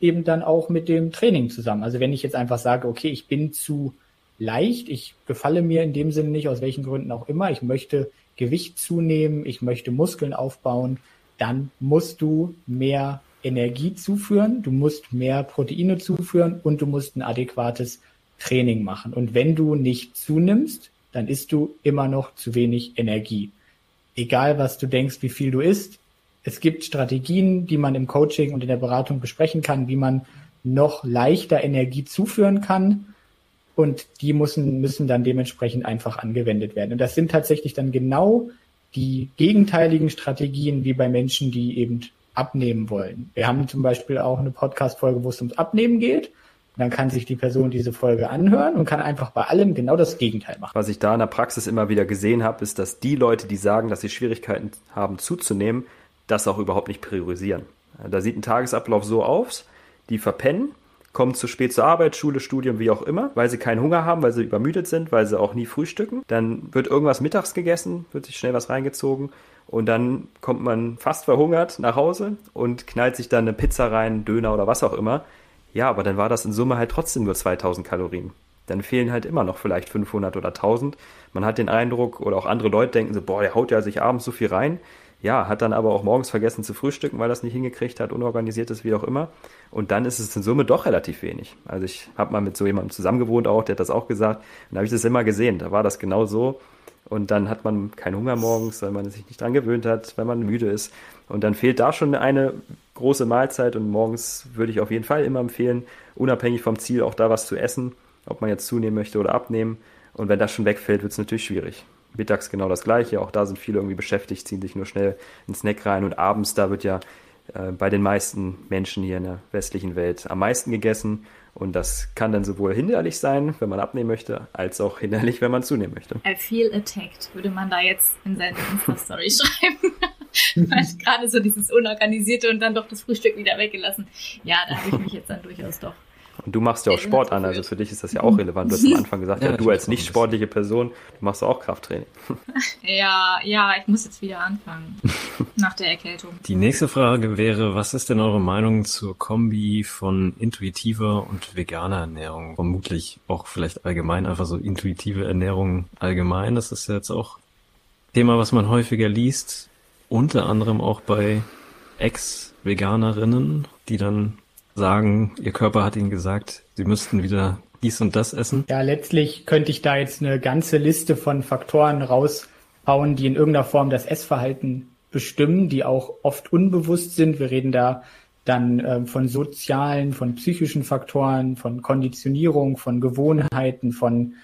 eben dann auch mit dem Training zusammen. Also wenn ich jetzt einfach sage, okay, ich bin zu leicht, ich gefalle mir in dem Sinne nicht, aus welchen Gründen auch immer, ich möchte Gewicht zunehmen, ich möchte Muskeln aufbauen, dann musst du mehr Energie zuführen, du musst mehr Proteine zuführen und du musst ein adäquates Training machen. Und wenn du nicht zunimmst, dann isst du immer noch zu wenig Energie. Egal was du denkst, wie viel du isst, es gibt Strategien, die man im Coaching und in der Beratung besprechen kann, wie man noch leichter Energie zuführen kann. Und die müssen, müssen dann dementsprechend einfach angewendet werden. Und das sind tatsächlich dann genau die gegenteiligen Strategien wie bei Menschen, die eben abnehmen wollen. Wir haben zum Beispiel auch eine Podcast-Folge, wo es ums Abnehmen geht. Dann kann sich die Person diese Folge anhören und kann einfach bei allem genau das Gegenteil machen. Was ich da in der Praxis immer wieder gesehen habe, ist, dass die Leute, die sagen, dass sie Schwierigkeiten haben zuzunehmen, das auch überhaupt nicht priorisieren. Da sieht ein Tagesablauf so aus, die verpennen, kommen zu spät zur Arbeit, Schule, Studium, wie auch immer, weil sie keinen Hunger haben, weil sie übermüdet sind, weil sie auch nie frühstücken. Dann wird irgendwas mittags gegessen, wird sich schnell was reingezogen und dann kommt man fast verhungert nach Hause und knallt sich dann eine Pizza rein, Döner oder was auch immer. Ja, aber dann war das in Summe halt trotzdem nur 2000 Kalorien. Dann fehlen halt immer noch vielleicht 500 oder 1000. Man hat den Eindruck, oder auch andere Leute denken so, boah, der haut ja sich abends so viel rein ja, hat dann aber auch morgens vergessen zu frühstücken, weil das nicht hingekriegt hat, unorganisiert ist, wie auch immer. Und dann ist es in Summe doch relativ wenig. Also ich habe mal mit so jemandem zusammengewohnt auch, der hat das auch gesagt. Und da habe ich das immer gesehen. Da war das genau so. Und dann hat man keinen Hunger morgens, weil man sich nicht dran gewöhnt hat, weil man müde ist. Und dann fehlt da schon eine große Mahlzeit. Und morgens würde ich auf jeden Fall immer empfehlen, unabhängig vom Ziel, auch da was zu essen, ob man jetzt zunehmen möchte oder abnehmen. Und wenn das schon wegfällt, wird es natürlich schwierig. Mittags genau das gleiche. Auch da sind viele irgendwie beschäftigt, ziehen sich nur schnell einen Snack rein. Und abends, da wird ja äh, bei den meisten Menschen hier in der westlichen Welt am meisten gegessen. Und das kann dann sowohl hinderlich sein, wenn man abnehmen möchte, als auch hinderlich, wenn man zunehmen möchte. I feel attacked, würde man da jetzt in seine Insta-Story [laughs] schreiben. [laughs] Gerade so dieses Unorganisierte und dann doch das Frühstück wieder weggelassen. Ja, da habe ich mich jetzt dann durchaus doch Und du machst ja auch Sport an, also für dich ist das ja auch relevant. Du hast am Anfang gesagt, ja, ja du als nicht sportliche Person, du machst auch Krafttraining. [laughs] [laughs] Ja, ja, ich muss jetzt wieder anfangen. [laughs] nach der Erkältung. Die nächste Frage wäre, was ist denn eure Meinung zur Kombi von intuitiver und veganer Ernährung? Vermutlich auch vielleicht allgemein, einfach so intuitive Ernährung allgemein. Das ist jetzt auch Thema, was man häufiger liest. Unter anderem auch bei Ex-Veganerinnen, die dann sagen, ihr Körper hat ihnen gesagt, sie müssten wieder dies und das essen? Ja, letztlich könnte ich da jetzt eine ganze Liste von Faktoren raushauen, die in irgendeiner Form das Essverhalten bestimmen, die auch oft unbewusst sind. Wir reden da dann äh, von sozialen, von psychischen Faktoren, von Konditionierung, von Gewohnheiten, von,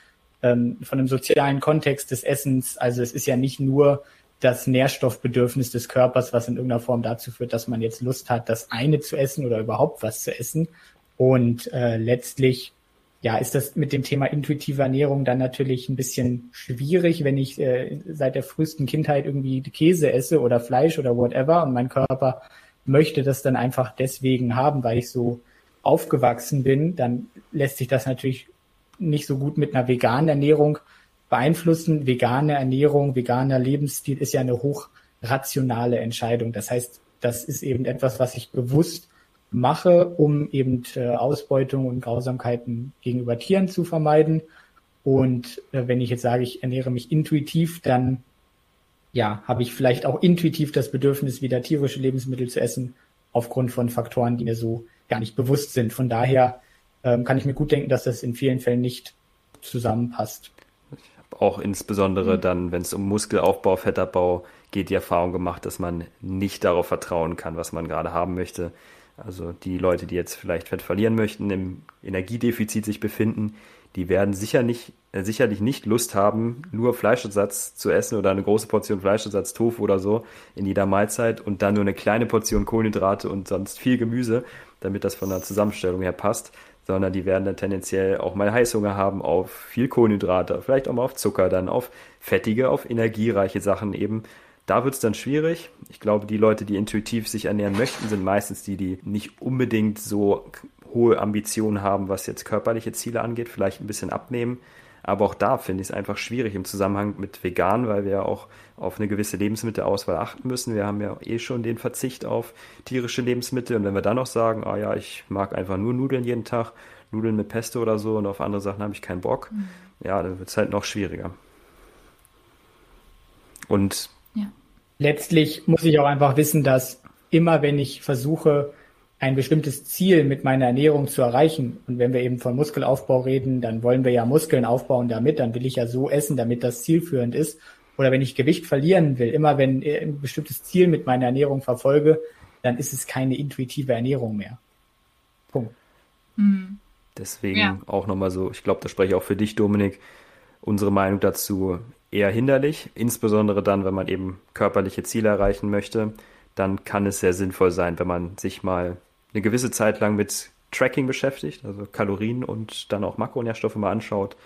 ähm, von einem sozialen Kontext des Essens. Also es ist ja nicht nur das Nährstoffbedürfnis des Körpers, was in irgendeiner Form dazu führt, dass man jetzt Lust hat, das eine zu essen oder überhaupt was zu essen. Und äh, letztlich, ja, ist das mit dem Thema intuitive Ernährung dann natürlich ein bisschen schwierig, wenn ich äh, seit der frühesten Kindheit irgendwie Käse esse oder Fleisch oder whatever und mein Körper möchte das dann einfach deswegen haben, weil ich so aufgewachsen bin, dann lässt sich das natürlich nicht so gut mit einer veganen Ernährung beeinflussen. Vegane Ernährung, veganer Lebensstil ist ja eine hochrationale Entscheidung. Das heißt, das ist eben etwas, was ich bewusst mache, um eben äh, Ausbeutung und Grausamkeiten gegenüber Tieren zu vermeiden. Und äh, wenn ich jetzt sage, ich ernähre mich intuitiv, dann ja, habe ich vielleicht auch intuitiv das Bedürfnis, wieder tierische Lebensmittel zu essen, aufgrund von Faktoren, die mir so gar nicht bewusst sind. Von daher ähm, kann ich mir gut denken, dass das in vielen Fällen nicht zusammenpasst auch insbesondere mhm. dann, wenn es um Muskelaufbau, Fettabbau geht, die Erfahrung gemacht, dass man nicht darauf vertrauen kann, was man gerade haben möchte. Also die Leute, die jetzt vielleicht Fett verlieren möchten, im Energiedefizit sich befinden, die werden sicher nicht, äh, sicherlich nicht Lust haben, nur Fleischersatz zu essen oder eine große Portion Fleischersatz, Tofu oder so in jeder Mahlzeit und dann nur eine kleine Portion Kohlenhydrate und sonst viel Gemüse, damit das von der Zusammenstellung her passt sondern die werden dann tendenziell auch mal Heißhunger haben auf viel Kohlenhydrate, vielleicht auch mal auf Zucker, dann auf fettige, auf energiereiche Sachen eben. Da wird es dann schwierig. Ich glaube, die Leute, die intuitiv sich ernähren möchten, sind meistens die, die nicht unbedingt so hohe Ambitionen haben, was jetzt körperliche Ziele angeht, vielleicht ein bisschen abnehmen, aber auch da finde ich es einfach schwierig im Zusammenhang mit vegan, weil wir ja auch auf eine gewisse Lebensmittelauswahl achten müssen. Wir haben ja eh schon den Verzicht auf tierische Lebensmittel. Und wenn wir dann noch sagen, ah ja, ich mag einfach nur Nudeln jeden Tag, Nudeln mit Pesto oder so und auf andere Sachen habe ich keinen Bock, mhm. ja, dann wird es halt noch schwieriger. Und ja. letztlich muss ich auch einfach wissen, dass immer wenn ich versuche, ein bestimmtes Ziel mit meiner Ernährung zu erreichen. Und wenn wir eben von Muskelaufbau reden, dann wollen wir ja Muskeln aufbauen damit, dann will ich ja so essen, damit das zielführend ist. Oder wenn ich Gewicht verlieren will, immer wenn ich ein bestimmtes Ziel mit meiner Ernährung verfolge, dann ist es keine intuitive Ernährung mehr. Punkt. Mhm. Deswegen ja. auch nochmal so, ich glaube, das spreche ich auch für dich, Dominik, unsere Meinung dazu eher hinderlich, insbesondere dann, wenn man eben körperliche Ziele erreichen möchte, dann kann es sehr sinnvoll sein, wenn man sich mal eine gewisse Zeit lang mit Tracking beschäftigt, also Kalorien und dann auch Makronährstoffe mal anschaut,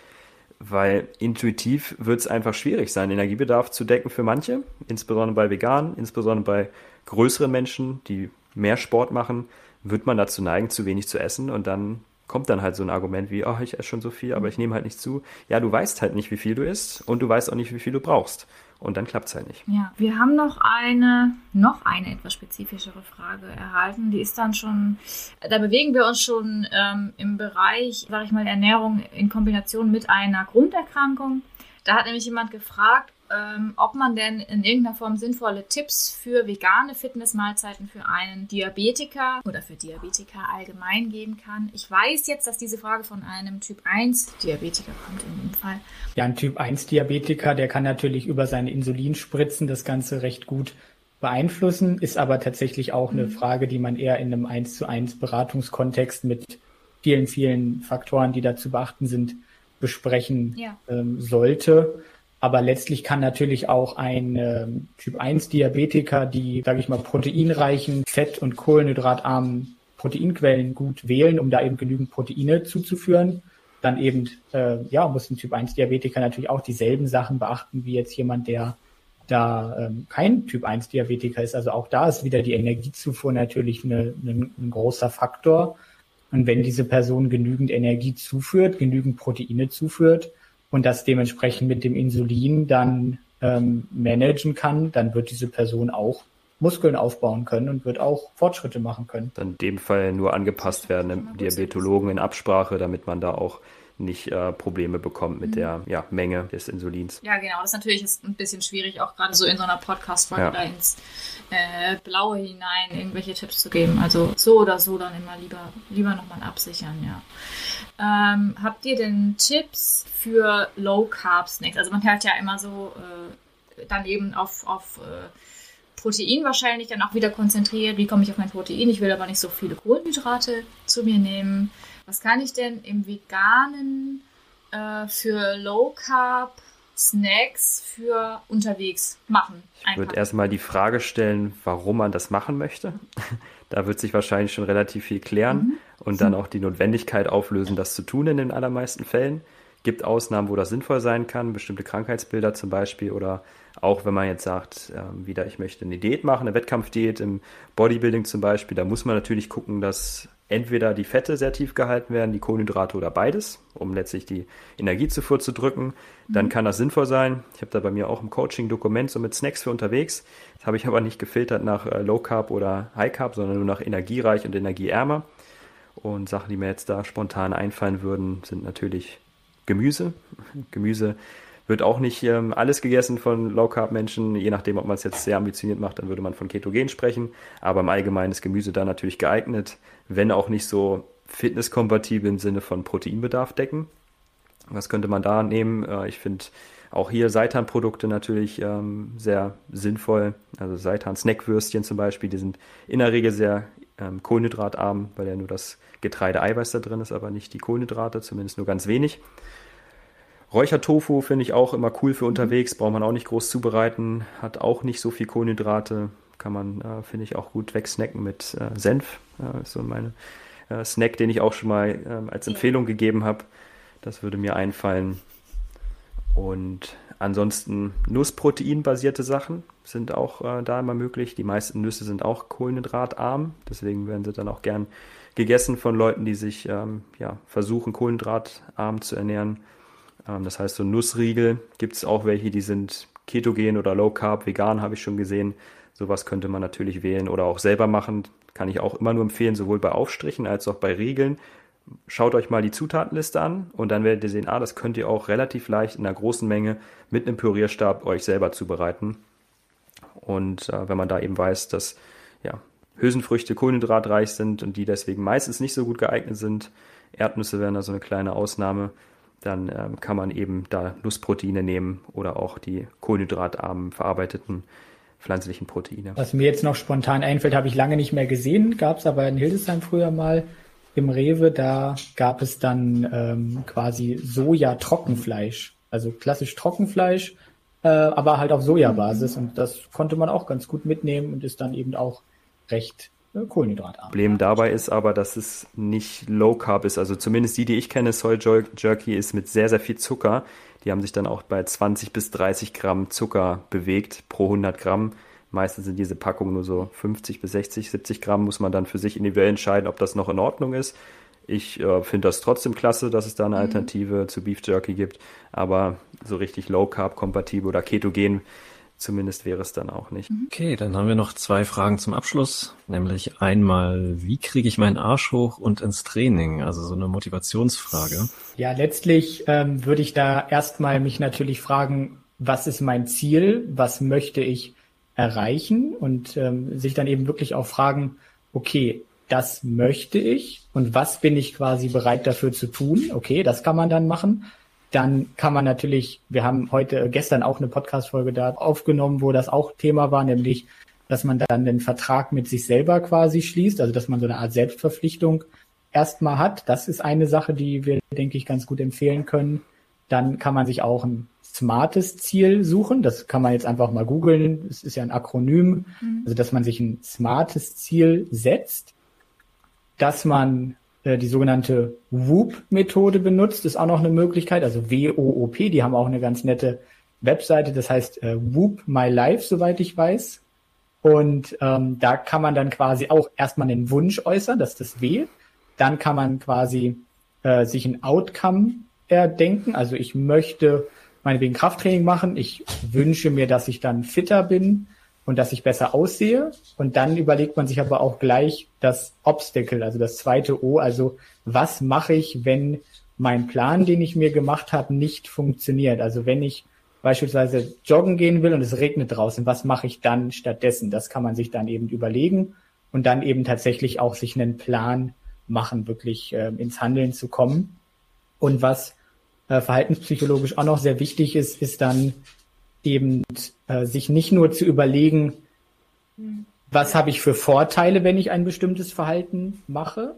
weil intuitiv wird es einfach schwierig sein, Energiebedarf zu decken für manche, insbesondere bei Veganen, insbesondere bei größeren Menschen, die mehr Sport machen, wird man dazu neigen, zu wenig zu essen und dann kommt dann halt so ein Argument wie, oh, ich esse schon so viel, aber ich nehme halt nicht zu. Ja, du weißt halt nicht, wie viel du isst und du weißt auch nicht, wie viel du brauchst. Und dann klappt es halt nicht. Ja, wir haben noch eine, noch eine etwas spezifischere Frage erhalten. Die ist dann schon, da bewegen wir uns schon ähm, im Bereich, sage ich mal, Ernährung in Kombination mit einer Grunderkrankung. Da hat nämlich jemand gefragt, ähm, ob man denn in irgendeiner Form sinnvolle Tipps für vegane Fitnessmahlzeiten für einen Diabetiker oder für Diabetiker allgemein geben kann. Ich weiß jetzt, dass diese Frage von einem Typ 1 Diabetiker kommt in dem Fall. Ja, ein Typ 1 Diabetiker, der kann natürlich über seine Insulinspritzen das Ganze recht gut beeinflussen, ist aber tatsächlich auch eine mhm. Frage, die man eher in einem 1 zu 1 Beratungskontext mit vielen, vielen Faktoren, die da zu beachten sind, besprechen ja. ähm, sollte. Aber letztlich kann natürlich auch ein äh, Typ 1 Diabetiker die, sage ich mal, proteinreichen, fett- und kohlenhydratarmen Proteinquellen gut wählen, um da eben genügend Proteine zuzuführen. Dann eben, äh, ja, muss ein Typ 1 Diabetiker natürlich auch dieselben Sachen beachten wie jetzt jemand, der da ähm, kein Typ 1 Diabetiker ist. Also auch da ist wieder die Energiezufuhr natürlich eine, eine, ein großer Faktor. Und wenn diese Person genügend Energie zuführt, genügend Proteine zuführt und das dementsprechend mit dem Insulin dann ähm, managen kann, dann wird diese Person auch Muskeln aufbauen können und wird auch Fortschritte machen können. Dann in dem Fall nur angepasst werden im Diabetologen in Absprache, damit man da auch nicht äh, Probleme bekommt mit mhm. der ja, Menge des Insulins. Ja, genau. Das ist natürlich ein bisschen schwierig, auch gerade so in so einer Podcast-Folge ja. da ins äh, Blaue hinein irgendwelche Tipps zu geben. Also so oder so dann immer lieber, lieber nochmal absichern, ja. Ähm, habt ihr denn Tipps für Low Carb Snacks? Also man hört ja immer so äh, dann eben auf, auf äh, Protein wahrscheinlich dann auch wieder konzentriert. Wie komme ich auf mein Protein? Ich will aber nicht so viele Kohlenhydrate zu mir nehmen. Was kann ich denn im Veganen äh, für Low Carb Snacks für unterwegs machen? Ich würde erstmal die Frage stellen, warum man das machen möchte. [laughs] da wird sich wahrscheinlich schon relativ viel klären mhm. und dann auch die Notwendigkeit auflösen, das zu tun in den allermeisten Fällen. Gibt Ausnahmen, wo das sinnvoll sein kann, bestimmte Krankheitsbilder zum Beispiel oder auch wenn man jetzt sagt, äh, wieder ich möchte eine Diät machen, eine Wettkampfdiät im Bodybuilding zum Beispiel, da muss man natürlich gucken, dass entweder die Fette sehr tief gehalten werden, die Kohlenhydrate oder beides, um letztlich die Energiezufuhr zu drücken. Dann mhm. kann das sinnvoll sein. Ich habe da bei mir auch im Coaching Dokument so mit Snacks für unterwegs. Das habe ich aber nicht gefiltert nach äh, Low Carb oder High Carb, sondern nur nach energiereich und energieärmer. Und Sachen, die mir jetzt da spontan einfallen würden, sind natürlich Gemüse. [laughs] Gemüse wird auch nicht ähm, alles gegessen von Low Carb Menschen. Je nachdem, ob man es jetzt sehr ambitioniert macht, dann würde man von Ketogen sprechen. Aber im Allgemeinen ist Gemüse da natürlich geeignet wenn auch nicht so fitnesskompatibel im Sinne von Proteinbedarf decken. Was könnte man da nehmen? Äh, ich finde auch hier Seitan-Produkte natürlich ähm, sehr sinnvoll. Also Seitan-Snackwürstchen zum Beispiel, die sind in der Regel sehr ähm, kohlenhydratarm, weil ja nur das Getreide-Eiweiß da drin ist, aber nicht die Kohlenhydrate, zumindest nur ganz wenig. Räuchertofu finde ich auch immer cool für unterwegs, braucht man auch nicht groß zubereiten, hat auch nicht so viel Kohlenhydrate, kann man, äh, finde ich, auch gut wegsnacken mit äh, Senf. Äh, so mein Snack, den ich auch schon mal ähm, als Empfehlung gegeben habe. Das würde mir einfallen. Und ansonsten Nussprotein-basierte Sachen sind auch äh, da immer möglich. Die meisten Nüsse sind auch kohlenhydratarm. Deswegen werden sie dann auch gern gegessen von Leuten, die sich ähm, ja, versuchen, kohlenhydratarm zu ernähren. Ähm, das heißt, so Nussriegel gibt es auch welche, die sind ketogen oder low carb, vegan habe ich schon gesehen. Sowas könnte man natürlich wählen oder auch selber machen. Kann ich auch immer nur empfehlen, sowohl bei Aufstrichen als auch bei Riegeln. Schaut euch mal die Zutatenliste an und dann werdet ihr sehen, ah, das könnt ihr auch relativ leicht in einer großen Menge mit einem Pürierstab euch selber zubereiten. Und äh, wenn man da eben weiß, dass ja, Hülsenfrüchte kohlenhydratreich sind und die deswegen meistens nicht so gut geeignet sind, Erdnüsse wären da so eine kleine Ausnahme, dann ähm, kann man eben da Nussproteine nehmen oder auch die kohlenhydratarmen verarbeiteten pflanzlichen Proteine. Was mir jetzt noch spontan einfällt, habe ich lange nicht mehr gesehen, gab es aber in Hildesheim früher mal im Rewe, da gab es dann ähm, quasi Soja-Trockenfleisch, also klassisch Trockenfleisch, äh, aber halt auf Sojabasis und das konnte man auch ganz gut mitnehmen und ist dann eben auch recht kohlenhydratarm. Problem dabei ist aber, dass es nicht Low Carb ist. Also zumindest die, die ich kenne, Soy Jerky ist mit sehr, sehr viel Zucker. Die haben sich dann auch bei 20 bis 30 Gramm Zucker bewegt pro 100 Gramm. Meistens sind diese Packungen nur so 50 bis 60, 70 Gramm. Muss man dann für sich individuell entscheiden, ob das noch in Ordnung ist. Ich äh, finde das trotzdem klasse, dass es da eine mhm. Alternative mhm. zu Beef Jerky gibt. Aber so richtig Low Carb kompatibel oder ketogen Zumindest wäre es dann auch nicht. Mhm. Okay, dann haben wir noch zwei Fragen zum Abschluss. Nämlich einmal, wie kriege ich meinen Arsch hoch und ins Training? Also so eine Motivationsfrage. Ja, letztlich ähm, würde ich da erstmal mich natürlich fragen, was ist mein Ziel? Was möchte ich erreichen? Und ähm, sich dann eben wirklich auch fragen, okay, das möchte ich und was bin ich quasi bereit dafür zu tun? Okay, das kann man dann machen dann kann man natürlich, wir haben heute, äh, gestern auch eine Podcast-Folge da aufgenommen, wo das auch Thema war, nämlich, dass man dann den Vertrag mit sich selber quasi schließt, also dass man so eine Art Selbstverpflichtung erstmal hat. Das ist eine Sache, die wir, denke ich, ganz gut empfehlen können. Dann kann man sich auch ein smartes Ziel suchen. Das kann man jetzt einfach mal googeln. Es ist ja ein Akronym. Mhm. Also, dass man sich ein smartes Ziel setzt, dass man die sogenannte WOOP-Methode benutzt, ist auch noch eine Möglichkeit, also W-O-O-P, die haben auch eine ganz nette Webseite, das heißt äh, Whoop My Life, soweit ich weiß. Und ähm, da kann man dann quasi auch erstmal den Wunsch äußern, dass das W. dann kann man quasi äh, sich ein Outcome erdenken. Also ich möchte meinetwegen Krafttraining machen. Ich wünsche mir, dass ich dann fitter bin und dass ich besser aussehe. Und dann überlegt man sich aber auch gleich das Obstacle, also das zweite O. Also was mache ich, wenn mein Plan, den ich mir gemacht habe, nicht funktioniert? Also wenn ich beispielsweise joggen gehen will und es regnet draußen, was mache ich dann stattdessen? Das kann man sich dann eben überlegen und dann eben tatsächlich auch sich einen Plan machen, wirklich äh, ins Handeln zu kommen. Und was äh, verhaltenspsychologisch auch noch sehr wichtig ist, ist dann eben äh, sich nicht nur zu überlegen, was habe ich für Vorteile, wenn ich ein bestimmtes Verhalten mache,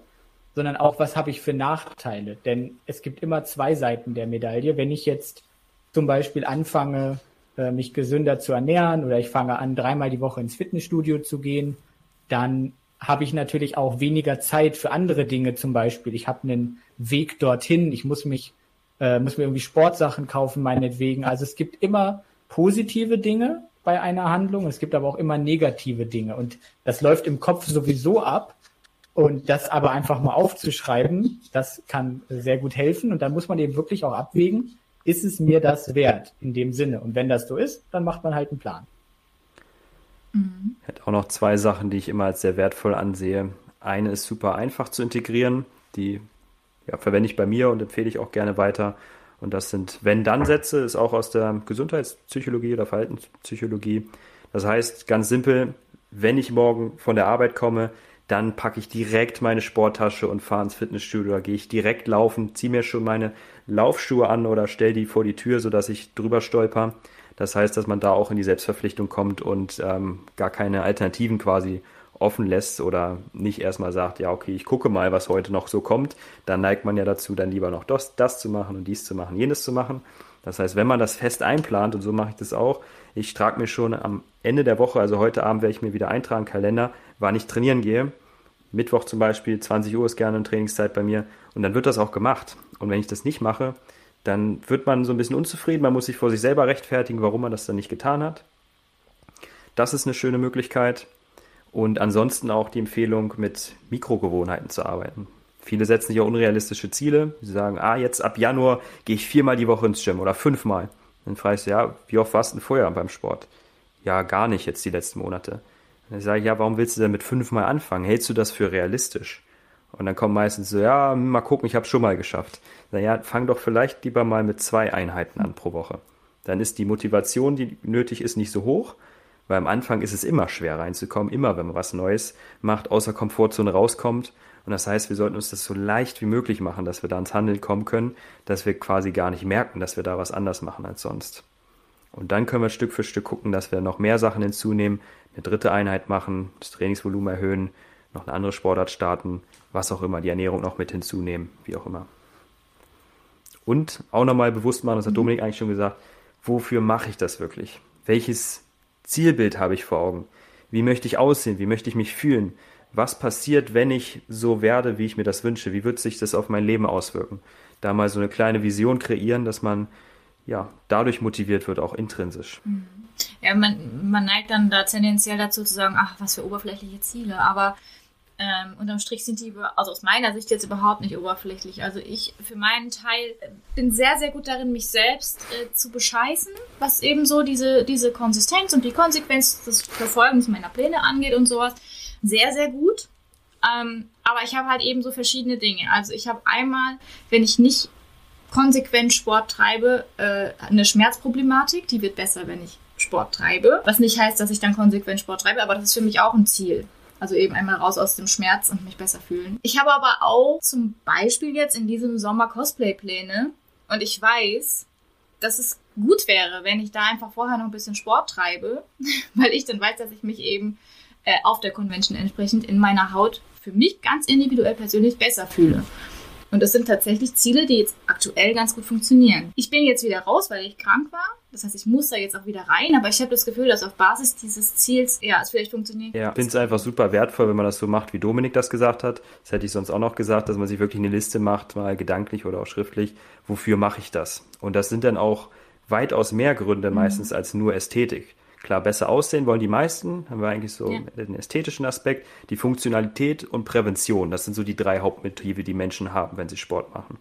sondern auch, was habe ich für Nachteile. Denn es gibt immer zwei Seiten der Medaille. Wenn ich jetzt zum Beispiel anfange, äh, mich gesünder zu ernähren oder ich fange an, dreimal die Woche ins Fitnessstudio zu gehen, dann habe ich natürlich auch weniger Zeit für andere Dinge zum Beispiel. Ich habe einen Weg dorthin, ich muss mich, äh, muss mir irgendwie Sportsachen kaufen, meinetwegen. Also es gibt immer positive Dinge bei einer Handlung, es gibt aber auch immer negative Dinge. Und das läuft im Kopf sowieso ab. Und das aber einfach mal aufzuschreiben, das kann sehr gut helfen. Und dann muss man eben wirklich auch abwägen, ist es mir das wert in dem Sinne? Und wenn das so ist, dann macht man halt einen Plan. Mhm. Ich hätte auch noch zwei Sachen, die ich immer als sehr wertvoll ansehe. Eine ist super einfach zu integrieren, die ja, verwende ich bei mir und empfehle ich auch gerne weiter. Und das sind Wenn-Dann-Sätze, ist auch aus der Gesundheitspsychologie oder Verhaltenspsychologie. Das heißt, ganz simpel, wenn ich morgen von der Arbeit komme, dann packe ich direkt meine Sporttasche und fahre ins Fitnessstudio. Da gehe ich direkt laufen, ziehe mir schon meine Laufschuhe an oder stelle die vor die Tür, sodass ich drüber stolper. Das heißt, dass man da auch in die Selbstverpflichtung kommt und ähm, gar keine Alternativen quasi offen lässt oder nicht erstmal sagt, ja, okay, ich gucke mal, was heute noch so kommt. Dann neigt man ja dazu, dann lieber noch das, das zu machen und dies zu machen, jenes zu machen. Das heißt, wenn man das fest einplant, und so mache ich das auch, ich trage mir schon am Ende der Woche, also heute Abend werde ich mir wieder eintragen, Kalender, wann ich trainieren gehe. Mittwoch zum Beispiel, 20 Uhr ist gerne eine Trainingszeit bei mir und dann wird das auch gemacht. Und wenn ich das nicht mache, dann wird man so ein bisschen unzufrieden, man muss sich vor sich selber rechtfertigen, warum man das dann nicht getan hat. Das ist eine schöne Möglichkeit. Und ansonsten auch die Empfehlung, mit Mikrogewohnheiten zu arbeiten. Viele setzen sich ja unrealistische Ziele. Sie sagen, ah, jetzt ab Januar gehe ich viermal die Woche ins Gym oder fünfmal. Dann fragst du, ja, wie oft warst du denn vorher beim Sport? Ja, gar nicht jetzt die letzten Monate. Dann sage ich, ja, warum willst du denn mit fünfmal anfangen? Hältst du das für realistisch? Und dann kommt meistens so, ja, mal gucken, ich habe schon mal geschafft. Naja, fang doch vielleicht lieber mal mit zwei Einheiten an pro Woche. Dann ist die Motivation, die nötig ist, nicht so hoch, weil am Anfang ist es immer schwer reinzukommen, immer wenn man was Neues macht, außer Komfortzone rauskommt. Und das heißt, wir sollten uns das so leicht wie möglich machen, dass wir da ins Handeln kommen können, dass wir quasi gar nicht merken, dass wir da was anders machen als sonst. Und dann können wir Stück für Stück gucken, dass wir noch mehr Sachen hinzunehmen, eine dritte Einheit machen, das Trainingsvolumen erhöhen, noch eine andere Sportart starten, was auch immer, die Ernährung noch mit hinzunehmen, wie auch immer. Und auch nochmal bewusst machen, das hat Dominik eigentlich schon gesagt, wofür mache ich das wirklich? Welches Zielbild habe ich vor Augen? Wie möchte ich aussehen? Wie möchte ich mich fühlen? Was passiert, wenn ich so werde, wie ich mir das wünsche? Wie wird sich das auf mein Leben auswirken? Da mal so eine kleine Vision kreieren, dass man ja dadurch motiviert wird, auch intrinsisch. Mhm. Ja, man, man neigt dann da tendenziell dazu zu sagen, ach, was für oberflächliche Ziele. Aber ähm, unterm Strich sind die, also aus meiner Sicht jetzt überhaupt nicht oberflächlich. Also ich für meinen Teil bin sehr, sehr gut darin, mich selbst äh, zu bescheißen, was eben so diese, diese Konsistenz und die Konsequenz des Verfolgens meiner Pläne angeht und sowas. Sehr, sehr gut. Ähm, aber ich habe halt eben so verschiedene Dinge. Also ich habe einmal, wenn ich nicht konsequent Sport treibe, äh, eine Schmerzproblematik. Die wird besser, wenn ich Sport treibe. Was nicht heißt, dass ich dann konsequent Sport treibe, aber das ist für mich auch ein Ziel. Also eben einmal raus aus dem Schmerz und mich besser fühlen. Ich habe aber auch zum Beispiel jetzt in diesem Sommer Cosplay-Pläne und ich weiß, dass es gut wäre, wenn ich da einfach vorher noch ein bisschen Sport treibe, [laughs] weil ich dann weiß, dass ich mich eben äh, auf der Convention entsprechend in meiner Haut für mich ganz individuell persönlich besser fühle. Und das sind tatsächlich Ziele, die jetzt aktuell ganz gut funktionieren. Ich bin jetzt wieder raus, weil ich krank war. Das heißt, ich muss da jetzt auch wieder rein, aber ich habe das Gefühl, dass auf Basis dieses Ziels, ja, es vielleicht funktioniert. Ja, ich finde es einfach super wertvoll, wenn man das so macht, wie Dominik das gesagt hat. Das hätte ich sonst auch noch gesagt, dass man sich wirklich eine Liste macht, mal gedanklich oder auch schriftlich, wofür mache ich das? Und das sind dann auch weitaus mehr Gründe mhm. meistens als nur Ästhetik. Klar, besser aussehen wollen die meisten, haben wir eigentlich so ja. den ästhetischen Aspekt, die Funktionalität und Prävention. Das sind so die drei Hauptmotive, die Menschen haben, wenn sie Sport machen.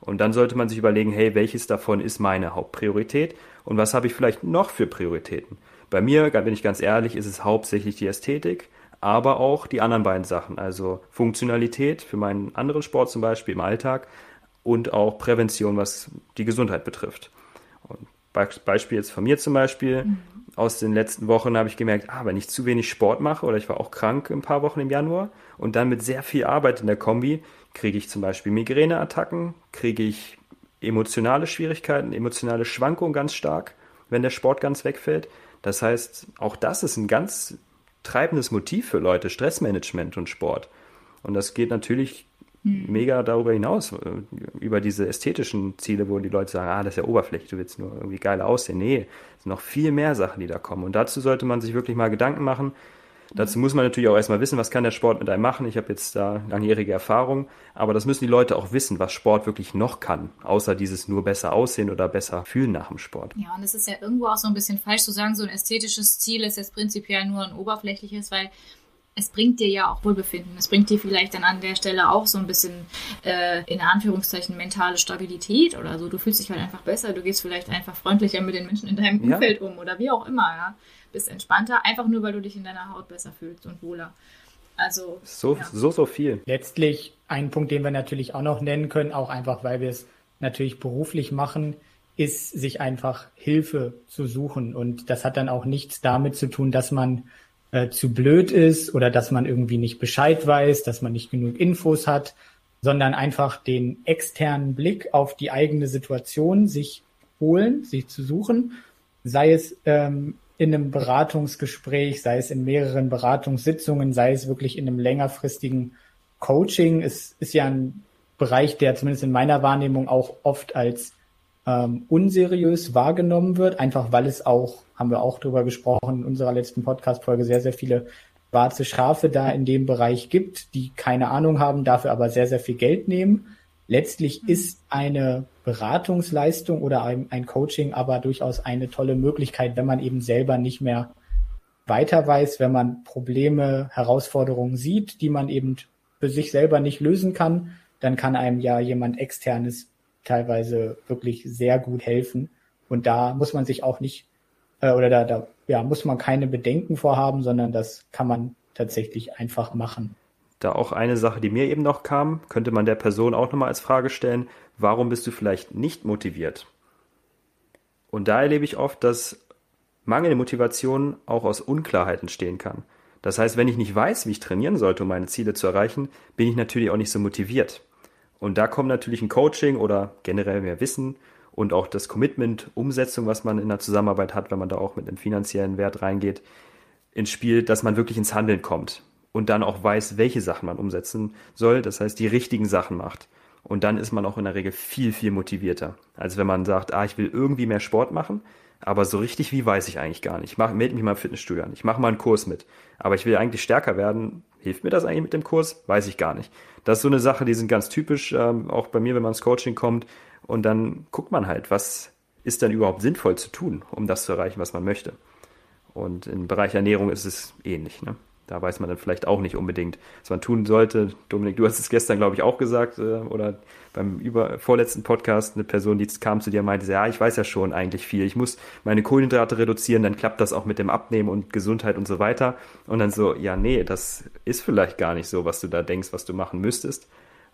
Und dann sollte man sich überlegen, hey, welches davon ist meine Hauptpriorität und was habe ich vielleicht noch für Prioritäten? Bei mir, bin ich ganz ehrlich, ist es hauptsächlich die Ästhetik, aber auch die anderen beiden Sachen, also Funktionalität für meinen anderen Sport zum Beispiel im Alltag und auch Prävention, was die Gesundheit betrifft. Und Beispiel jetzt von mir zum Beispiel, mhm. aus den letzten Wochen habe ich gemerkt, ah, wenn ich zu wenig Sport mache oder ich war auch krank ein paar Wochen im Januar und dann mit sehr viel Arbeit in der Kombi, kriege ich zum Beispiel Migräneattacken, kriege ich emotionale Schwierigkeiten, emotionale Schwankungen ganz stark, wenn der Sport ganz wegfällt. Das heißt, auch das ist ein ganz treibendes Motiv für Leute, Stressmanagement und Sport. Und das geht natürlich hm. mega darüber hinaus, äh, über diese ästhetischen Ziele, wo die Leute sagen, ah, das ist ja Oberfläche, du willst nur irgendwie geil aussehen. Nee, es sind noch viel mehr Sachen, die da kommen. Und dazu sollte man sich wirklich mal Gedanken machen, Dazu muss man natürlich auch erstmal wissen, was kann der Sport mit einem machen. Ich habe jetzt da langjährige Erfahrung, aber das müssen die Leute auch wissen, was Sport wirklich noch kann, außer dieses nur besser aussehen oder besser fühlen nach dem Sport. Ja, und es ist ja irgendwo auch so ein bisschen falsch zu sagen, so ein ästhetisches Ziel ist jetzt prinzipiell nur ein oberflächliches, weil es bringt dir ja auch Wohlbefinden. Es bringt dir vielleicht dann an der Stelle auch so ein bisschen äh, in Anführungszeichen mentale Stabilität oder so. Du fühlst dich halt einfach besser, du gehst vielleicht einfach freundlicher mit den Menschen in deinem Umfeld ja. um oder wie auch immer, ja bist entspannter, einfach nur, weil du dich in deiner Haut besser fühlst und wohler. Also so, ja. so, so viel. Letztlich ein Punkt, den wir natürlich auch noch nennen können, auch einfach, weil wir es natürlich beruflich machen, ist, sich einfach Hilfe zu suchen. Und das hat dann auch nichts damit zu tun, dass man äh, zu blöd ist oder dass man irgendwie nicht Bescheid weiß, dass man nicht genug Infos hat, sondern einfach den externen Blick auf die eigene Situation sich holen, sich zu suchen, sei es ähm, in einem Beratungsgespräch, sei es in mehreren Beratungssitzungen, sei es wirklich in einem längerfristigen Coaching. Es ist ja ein Bereich, der zumindest in meiner Wahrnehmung auch oft als ähm, unseriös wahrgenommen wird, einfach weil es auch, haben wir auch drüber gesprochen in unserer letzten Podcast-Folge, sehr, sehr viele schwarze Schafe da in dem Bereich gibt, die keine Ahnung haben, dafür aber sehr, sehr viel Geld nehmen. Letztlich mhm. ist eine Beratungsleistung oder ein, ein, Coaching aber durchaus eine tolle Möglichkeit, wenn man eben selber nicht mehr weiter weiß, wenn man Probleme, Herausforderungen sieht, die man eben für sich selber nicht lösen kann, dann kann einem ja jemand externes teilweise wirklich sehr gut helfen. Und da muss man sich auch nicht, äh, oder da, da ja, muss man keine Bedenken vorhaben, sondern das kann man tatsächlich einfach machen. Da auch eine Sache, die mir eben noch kam, könnte man der Person auch nochmal als Frage stellen, warum bist du vielleicht nicht motiviert? Und da erlebe ich oft, dass mangelnde Motivation auch aus Unklarheit entstehen kann. Das heißt, wenn ich nicht weiß, wie ich trainieren sollte, um meine Ziele zu erreichen, bin ich natürlich auch nicht so motiviert. Und da kommt natürlich ein Coaching oder generell mehr Wissen und auch das Commitment, Umsetzung, was man in der Zusammenarbeit hat, wenn man da auch mit einem finanziellen Wert reingeht, ins Spiel, dass man wirklich ins Handeln kommt und dann auch weiß, welche Sachen man umsetzen soll. Das heißt, die richtigen Sachen macht. Und dann ist man auch in der Regel viel, viel motivierter. Als wenn man sagt, ah, ich will irgendwie mehr Sport machen, aber so richtig wie weiß ich eigentlich gar nicht. Ich melde mich mal im Fitnessstudio an. Ich mache mal einen Kurs mit. Aber ich will eigentlich stärker werden. Hilft mir das eigentlich mit dem Kurs? Weiß ich gar nicht. Das ist so eine Sache, die sind ganz typisch, ähm, auch bei mir, wenn man ins Coaching kommt. Und dann guckt man halt, was ist dann überhaupt sinnvoll zu tun, um das zu erreichen, was man möchte. Und im Bereich Ernährung ist es ähnlich. Ne? Da weiß man dann vielleicht auch nicht unbedingt, was man tun sollte. Dominik, du hast es gestern, glaube ich, auch gesagt, äh, oder beim über, vorletzten Podcast, eine Person, die kam zu dir und meinte, ja, ich weiß ja schon eigentlich viel. Ich muss meine Kohlenhydrate reduzieren, dann klappt das auch mit dem Abnehmen und Gesundheit und so weiter. Und dann so, ja, nee, das ist vielleicht gar nicht so, was du da denkst, was du machen müsstest.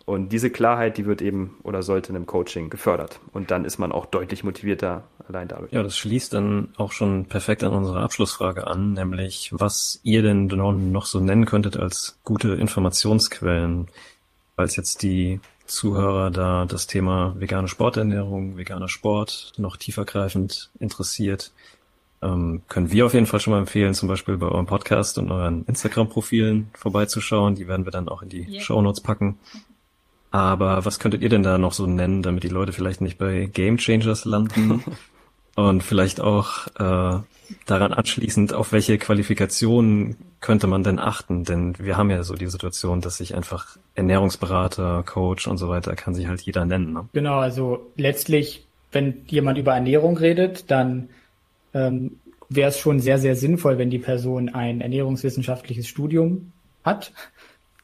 Und diese Klarheit, die wird eben oder sollte in einem Coaching gefördert. Und dann ist man auch deutlich motivierter allein dadurch. Ja, das schließt dann auch schon perfekt an unsere Abschlussfrage an, nämlich was ihr denn noch so nennen könntet als gute Informationsquellen, falls jetzt die Zuhörer da das Thema vegane Sporternährung, veganer Sport noch tiefergreifend interessiert, ähm, können wir auf jeden Fall schon mal empfehlen, zum Beispiel bei eurem Podcast und euren Instagram-Profilen vorbeizuschauen. Die werden wir dann auch in die yeah. Show Notes packen. Aber was könntet ihr denn da noch so nennen, damit die Leute vielleicht nicht bei Game Changers landen? [laughs] und vielleicht auch äh, daran anschließend, auf welche Qualifikationen könnte man denn achten? Denn wir haben ja so die Situation, dass sich einfach Ernährungsberater, Coach und so weiter, kann sich halt jeder nennen. Ne? Genau, also letztlich, wenn jemand über Ernährung redet, dann ähm, wäre es schon sehr, sehr sinnvoll, wenn die Person ein ernährungswissenschaftliches Studium hat.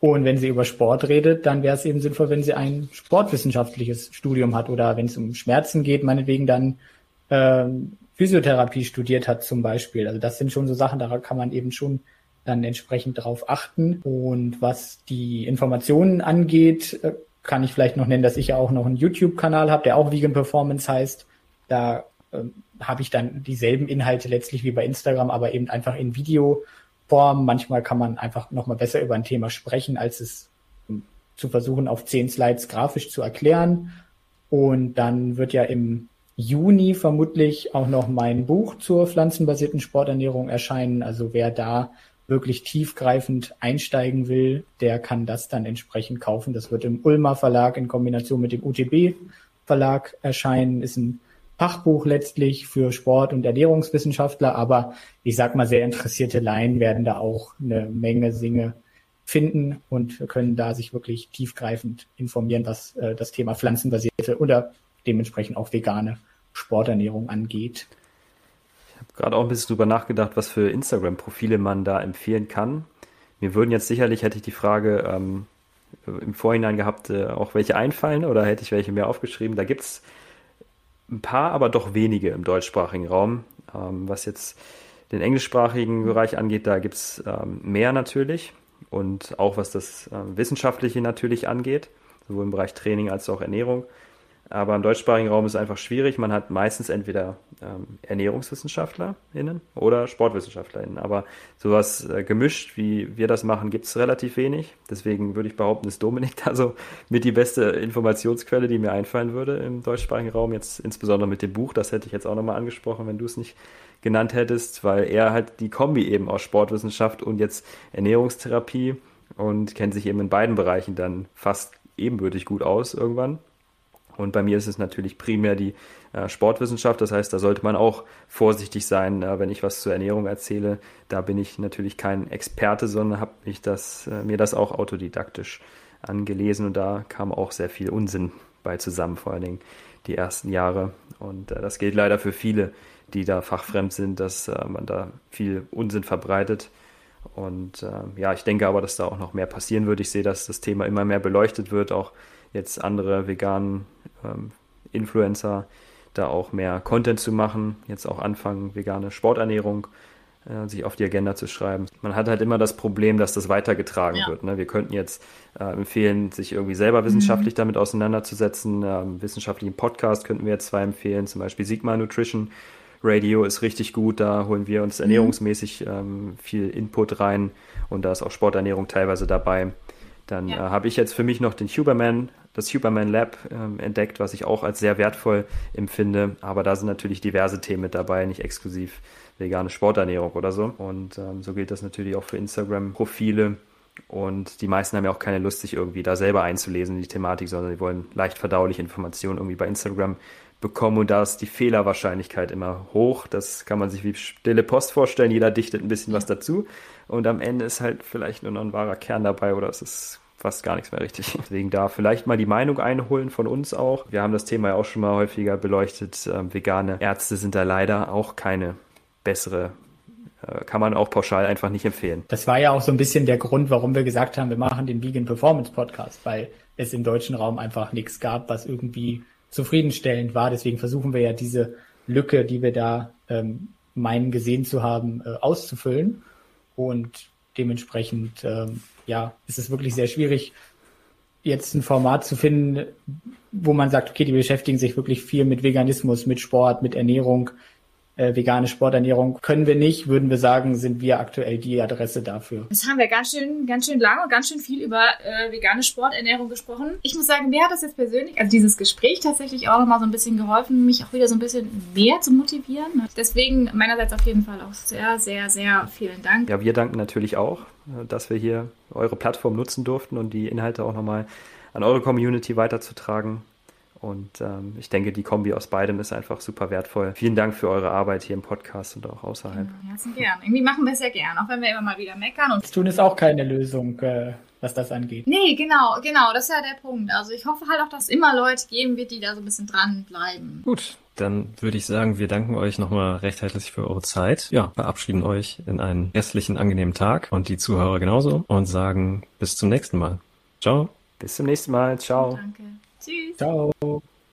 Und wenn sie über Sport redet, dann wäre es eben sinnvoll, wenn sie ein sportwissenschaftliches Studium hat oder wenn es um Schmerzen geht, meinetwegen dann ähm, Physiotherapie studiert hat zum Beispiel. Also das sind schon so Sachen, da kann man eben schon dann entsprechend drauf achten. Und was die Informationen angeht, äh, kann ich vielleicht noch nennen, dass ich ja auch noch einen YouTube-Kanal habe, der auch Vegan Performance heißt. Da ähm, habe ich dann dieselben Inhalte letztlich wie bei Instagram, aber eben einfach in Videoform. Manchmal kann man einfach nochmal besser über ein Thema sprechen, als es ähm, zu versuchen, auf zehn Slides grafisch zu erklären. Und dann wird ja im Juni vermutlich auch noch mein Buch zur pflanzenbasierten Sporternährung erscheinen. Also wer da wirklich tiefgreifend einsteigen will, der kann das dann entsprechend kaufen. Das wird im Ulmer Verlag in Kombination mit dem UTB Verlag erscheinen. Ist ein Fachbuch letztlich für Sport- und Ernährungswissenschaftler, aber ich sag mal, sehr interessierte Laien werden da auch eine Menge Singe finden und können da sich wirklich tiefgreifend informieren, was äh, das Thema pflanzenbasierte oder dementsprechend auch vegane Sporternährung angeht. Ich habe gerade auch ein bisschen drüber nachgedacht, was für Instagram-Profile man da empfehlen kann. Mir würden jetzt sicherlich, hätte ich die Frage ähm, im Vorhinein gehabt, äh, auch welche einfallen oder hätte ich welche mehr aufgeschrieben. Da gibt es ein paar, aber doch wenige im deutschsprachigen Raum. Ähm, was jetzt den englischsprachigen Bereich angeht, da gibt es ähm, mehr natürlich. Und auch was das äh, Wissenschaftliche natürlich angeht, sowohl im Bereich Training als auch Ernährung. Aber im deutschsprachigen Raum ist es einfach schwierig. Man hat meistens entweder ähm, ErnährungswissenschaftlerInnen oder SportwissenschaftlerInnen. Aber sowas äh, gemischt, wie wir das machen, gibt es relativ wenig. Deswegen würde ich behaupten, ist Dominik [laughs] da so mit die beste Informationsquelle, die mir einfallen würde im deutschsprachigen Raum. Jetzt insbesondere mit dem Buch. Das hätte ich jetzt auch nochmal angesprochen, wenn du es nicht genannt hättest, weil er halt die Kombi eben aus Sportwissenschaft und jetzt Ernährungstherapie und kennt sich eben in beiden Bereichen dann fast ebenbürtig gut aus irgendwann. Und bei mir ist es natürlich primär die äh, Sportwissenschaft. Das heißt, da sollte man auch vorsichtig sein, äh, wenn ich was zur Ernährung erzähle. Da bin ich natürlich kein Experte, sondern habe äh, mir das auch autodidaktisch angelesen und da kam auch sehr viel Unsinn bei zusammen, vor allen Dingen die ersten Jahre. Und äh, das gilt leider für viele, die da fachfremd sind, dass äh, man da viel Unsinn verbreitet. Und äh, ja, ich denke aber, dass da auch noch mehr passieren wird. Ich sehe, dass das Thema immer mehr beleuchtet wird, auch jetzt andere veganen ähm, Influencer da auch mehr Content zu machen, jetzt auch anfangen, vegane Sporternährung äh, sich auf die Agenda zu schreiben. Man hat halt immer das Problem, dass das weitergetragen ja. wird. Ne? Wir könnten jetzt äh, empfehlen, sich irgendwie selber wissenschaftlich mhm. damit auseinanderzusetzen. Ähm, wissenschaftlichen Podcast könnten wir jetzt zwei empfehlen, zum Beispiel Sigma Nutrition Radio ist richtig gut, da holen wir uns mhm. ernährungsmäßig ähm, viel Input rein und da ist auch Sporternährung teilweise dabei. Dann ja. äh, habe ich jetzt für mich noch den Huberman, das Huberman Lab ähm, entdeckt, was ich auch als sehr wertvoll empfinde. Aber da sind natürlich diverse Themen mit dabei, nicht exklusiv vegane Sporternährung oder so. Und ähm, so gilt das natürlich auch für Instagram-Profile. Und die meisten haben ja auch keine Lust, sich irgendwie da selber einzulesen in die Thematik, sondern sie wollen leicht verdauliche Informationen irgendwie bei Instagram bekommen. Und da ist die Fehlerwahrscheinlichkeit immer hoch. Das kann man sich wie stille Post vorstellen. Jeder dichtet ein bisschen was dazu. Und am Ende ist halt vielleicht nur noch ein wahrer Kern dabei oder es ist fast gar nichts mehr richtig. Deswegen da vielleicht mal die Meinung einholen von uns auch. Wir haben das Thema ja auch schon mal häufiger beleuchtet. Ähm, vegane Ärzte sind da leider auch keine bessere äh, kann man auch pauschal einfach nicht empfehlen. Das war ja auch so ein bisschen der Grund, warum wir gesagt haben, wir machen den Vegan Performance Podcast, weil es im deutschen Raum einfach nichts gab, was irgendwie zufriedenstellend war. Deswegen versuchen wir ja diese Lücke, die wir da ähm, meinen gesehen zu haben, äh, auszufüllen. Und dementsprechend ähm, ja, ist es wirklich sehr schwierig, jetzt ein Format zu finden, wo man sagt, okay, die beschäftigen sich wirklich viel mit Veganismus, mit Sport, mit Ernährung, äh, vegane Sporternährung können wir nicht, würden wir sagen, sind wir aktuell die Adresse dafür. Jetzt haben wir ganz schön, ganz schön lange und ganz schön viel über äh, vegane Sporternährung gesprochen. Ich muss sagen, mir hat das jetzt persönlich, also dieses Gespräch tatsächlich auch nochmal so ein bisschen geholfen, mich auch wieder so ein bisschen mehr zu motivieren. Deswegen meinerseits auf jeden Fall auch sehr, sehr, sehr vielen Dank. Ja, wir danken natürlich auch, äh, dass wir hier eure Plattform nutzen durften und die Inhalte auch nochmal an eure Community weiterzutragen. Und ähm, ich denke, die Kombi aus beidem ist einfach super wertvoll. Vielen Dank für eure Arbeit hier im Podcast und auch außerhalb. Ja, herzlichen gern. Irgendwie machen wir es ja gern, auch wenn wir immer mal wieder meckern. Und das tun ist auch keine Lösung, äh, was das angeht. Nee, genau, genau, das ist ja der Punkt. Also ich hoffe halt auch, dass es immer Leute geben wird, die da so ein bisschen dranbleiben. Gut, dann würde ich sagen, wir danken euch nochmal recht herzlich für eure Zeit. Ja, verabschieden euch in einen restlichen angenehmen Tag und die Zuhörer genauso und sagen bis zum nächsten Mal. Ciao. Bis zum nächsten Mal. Ciao. Danke. Tschüss. Ciao.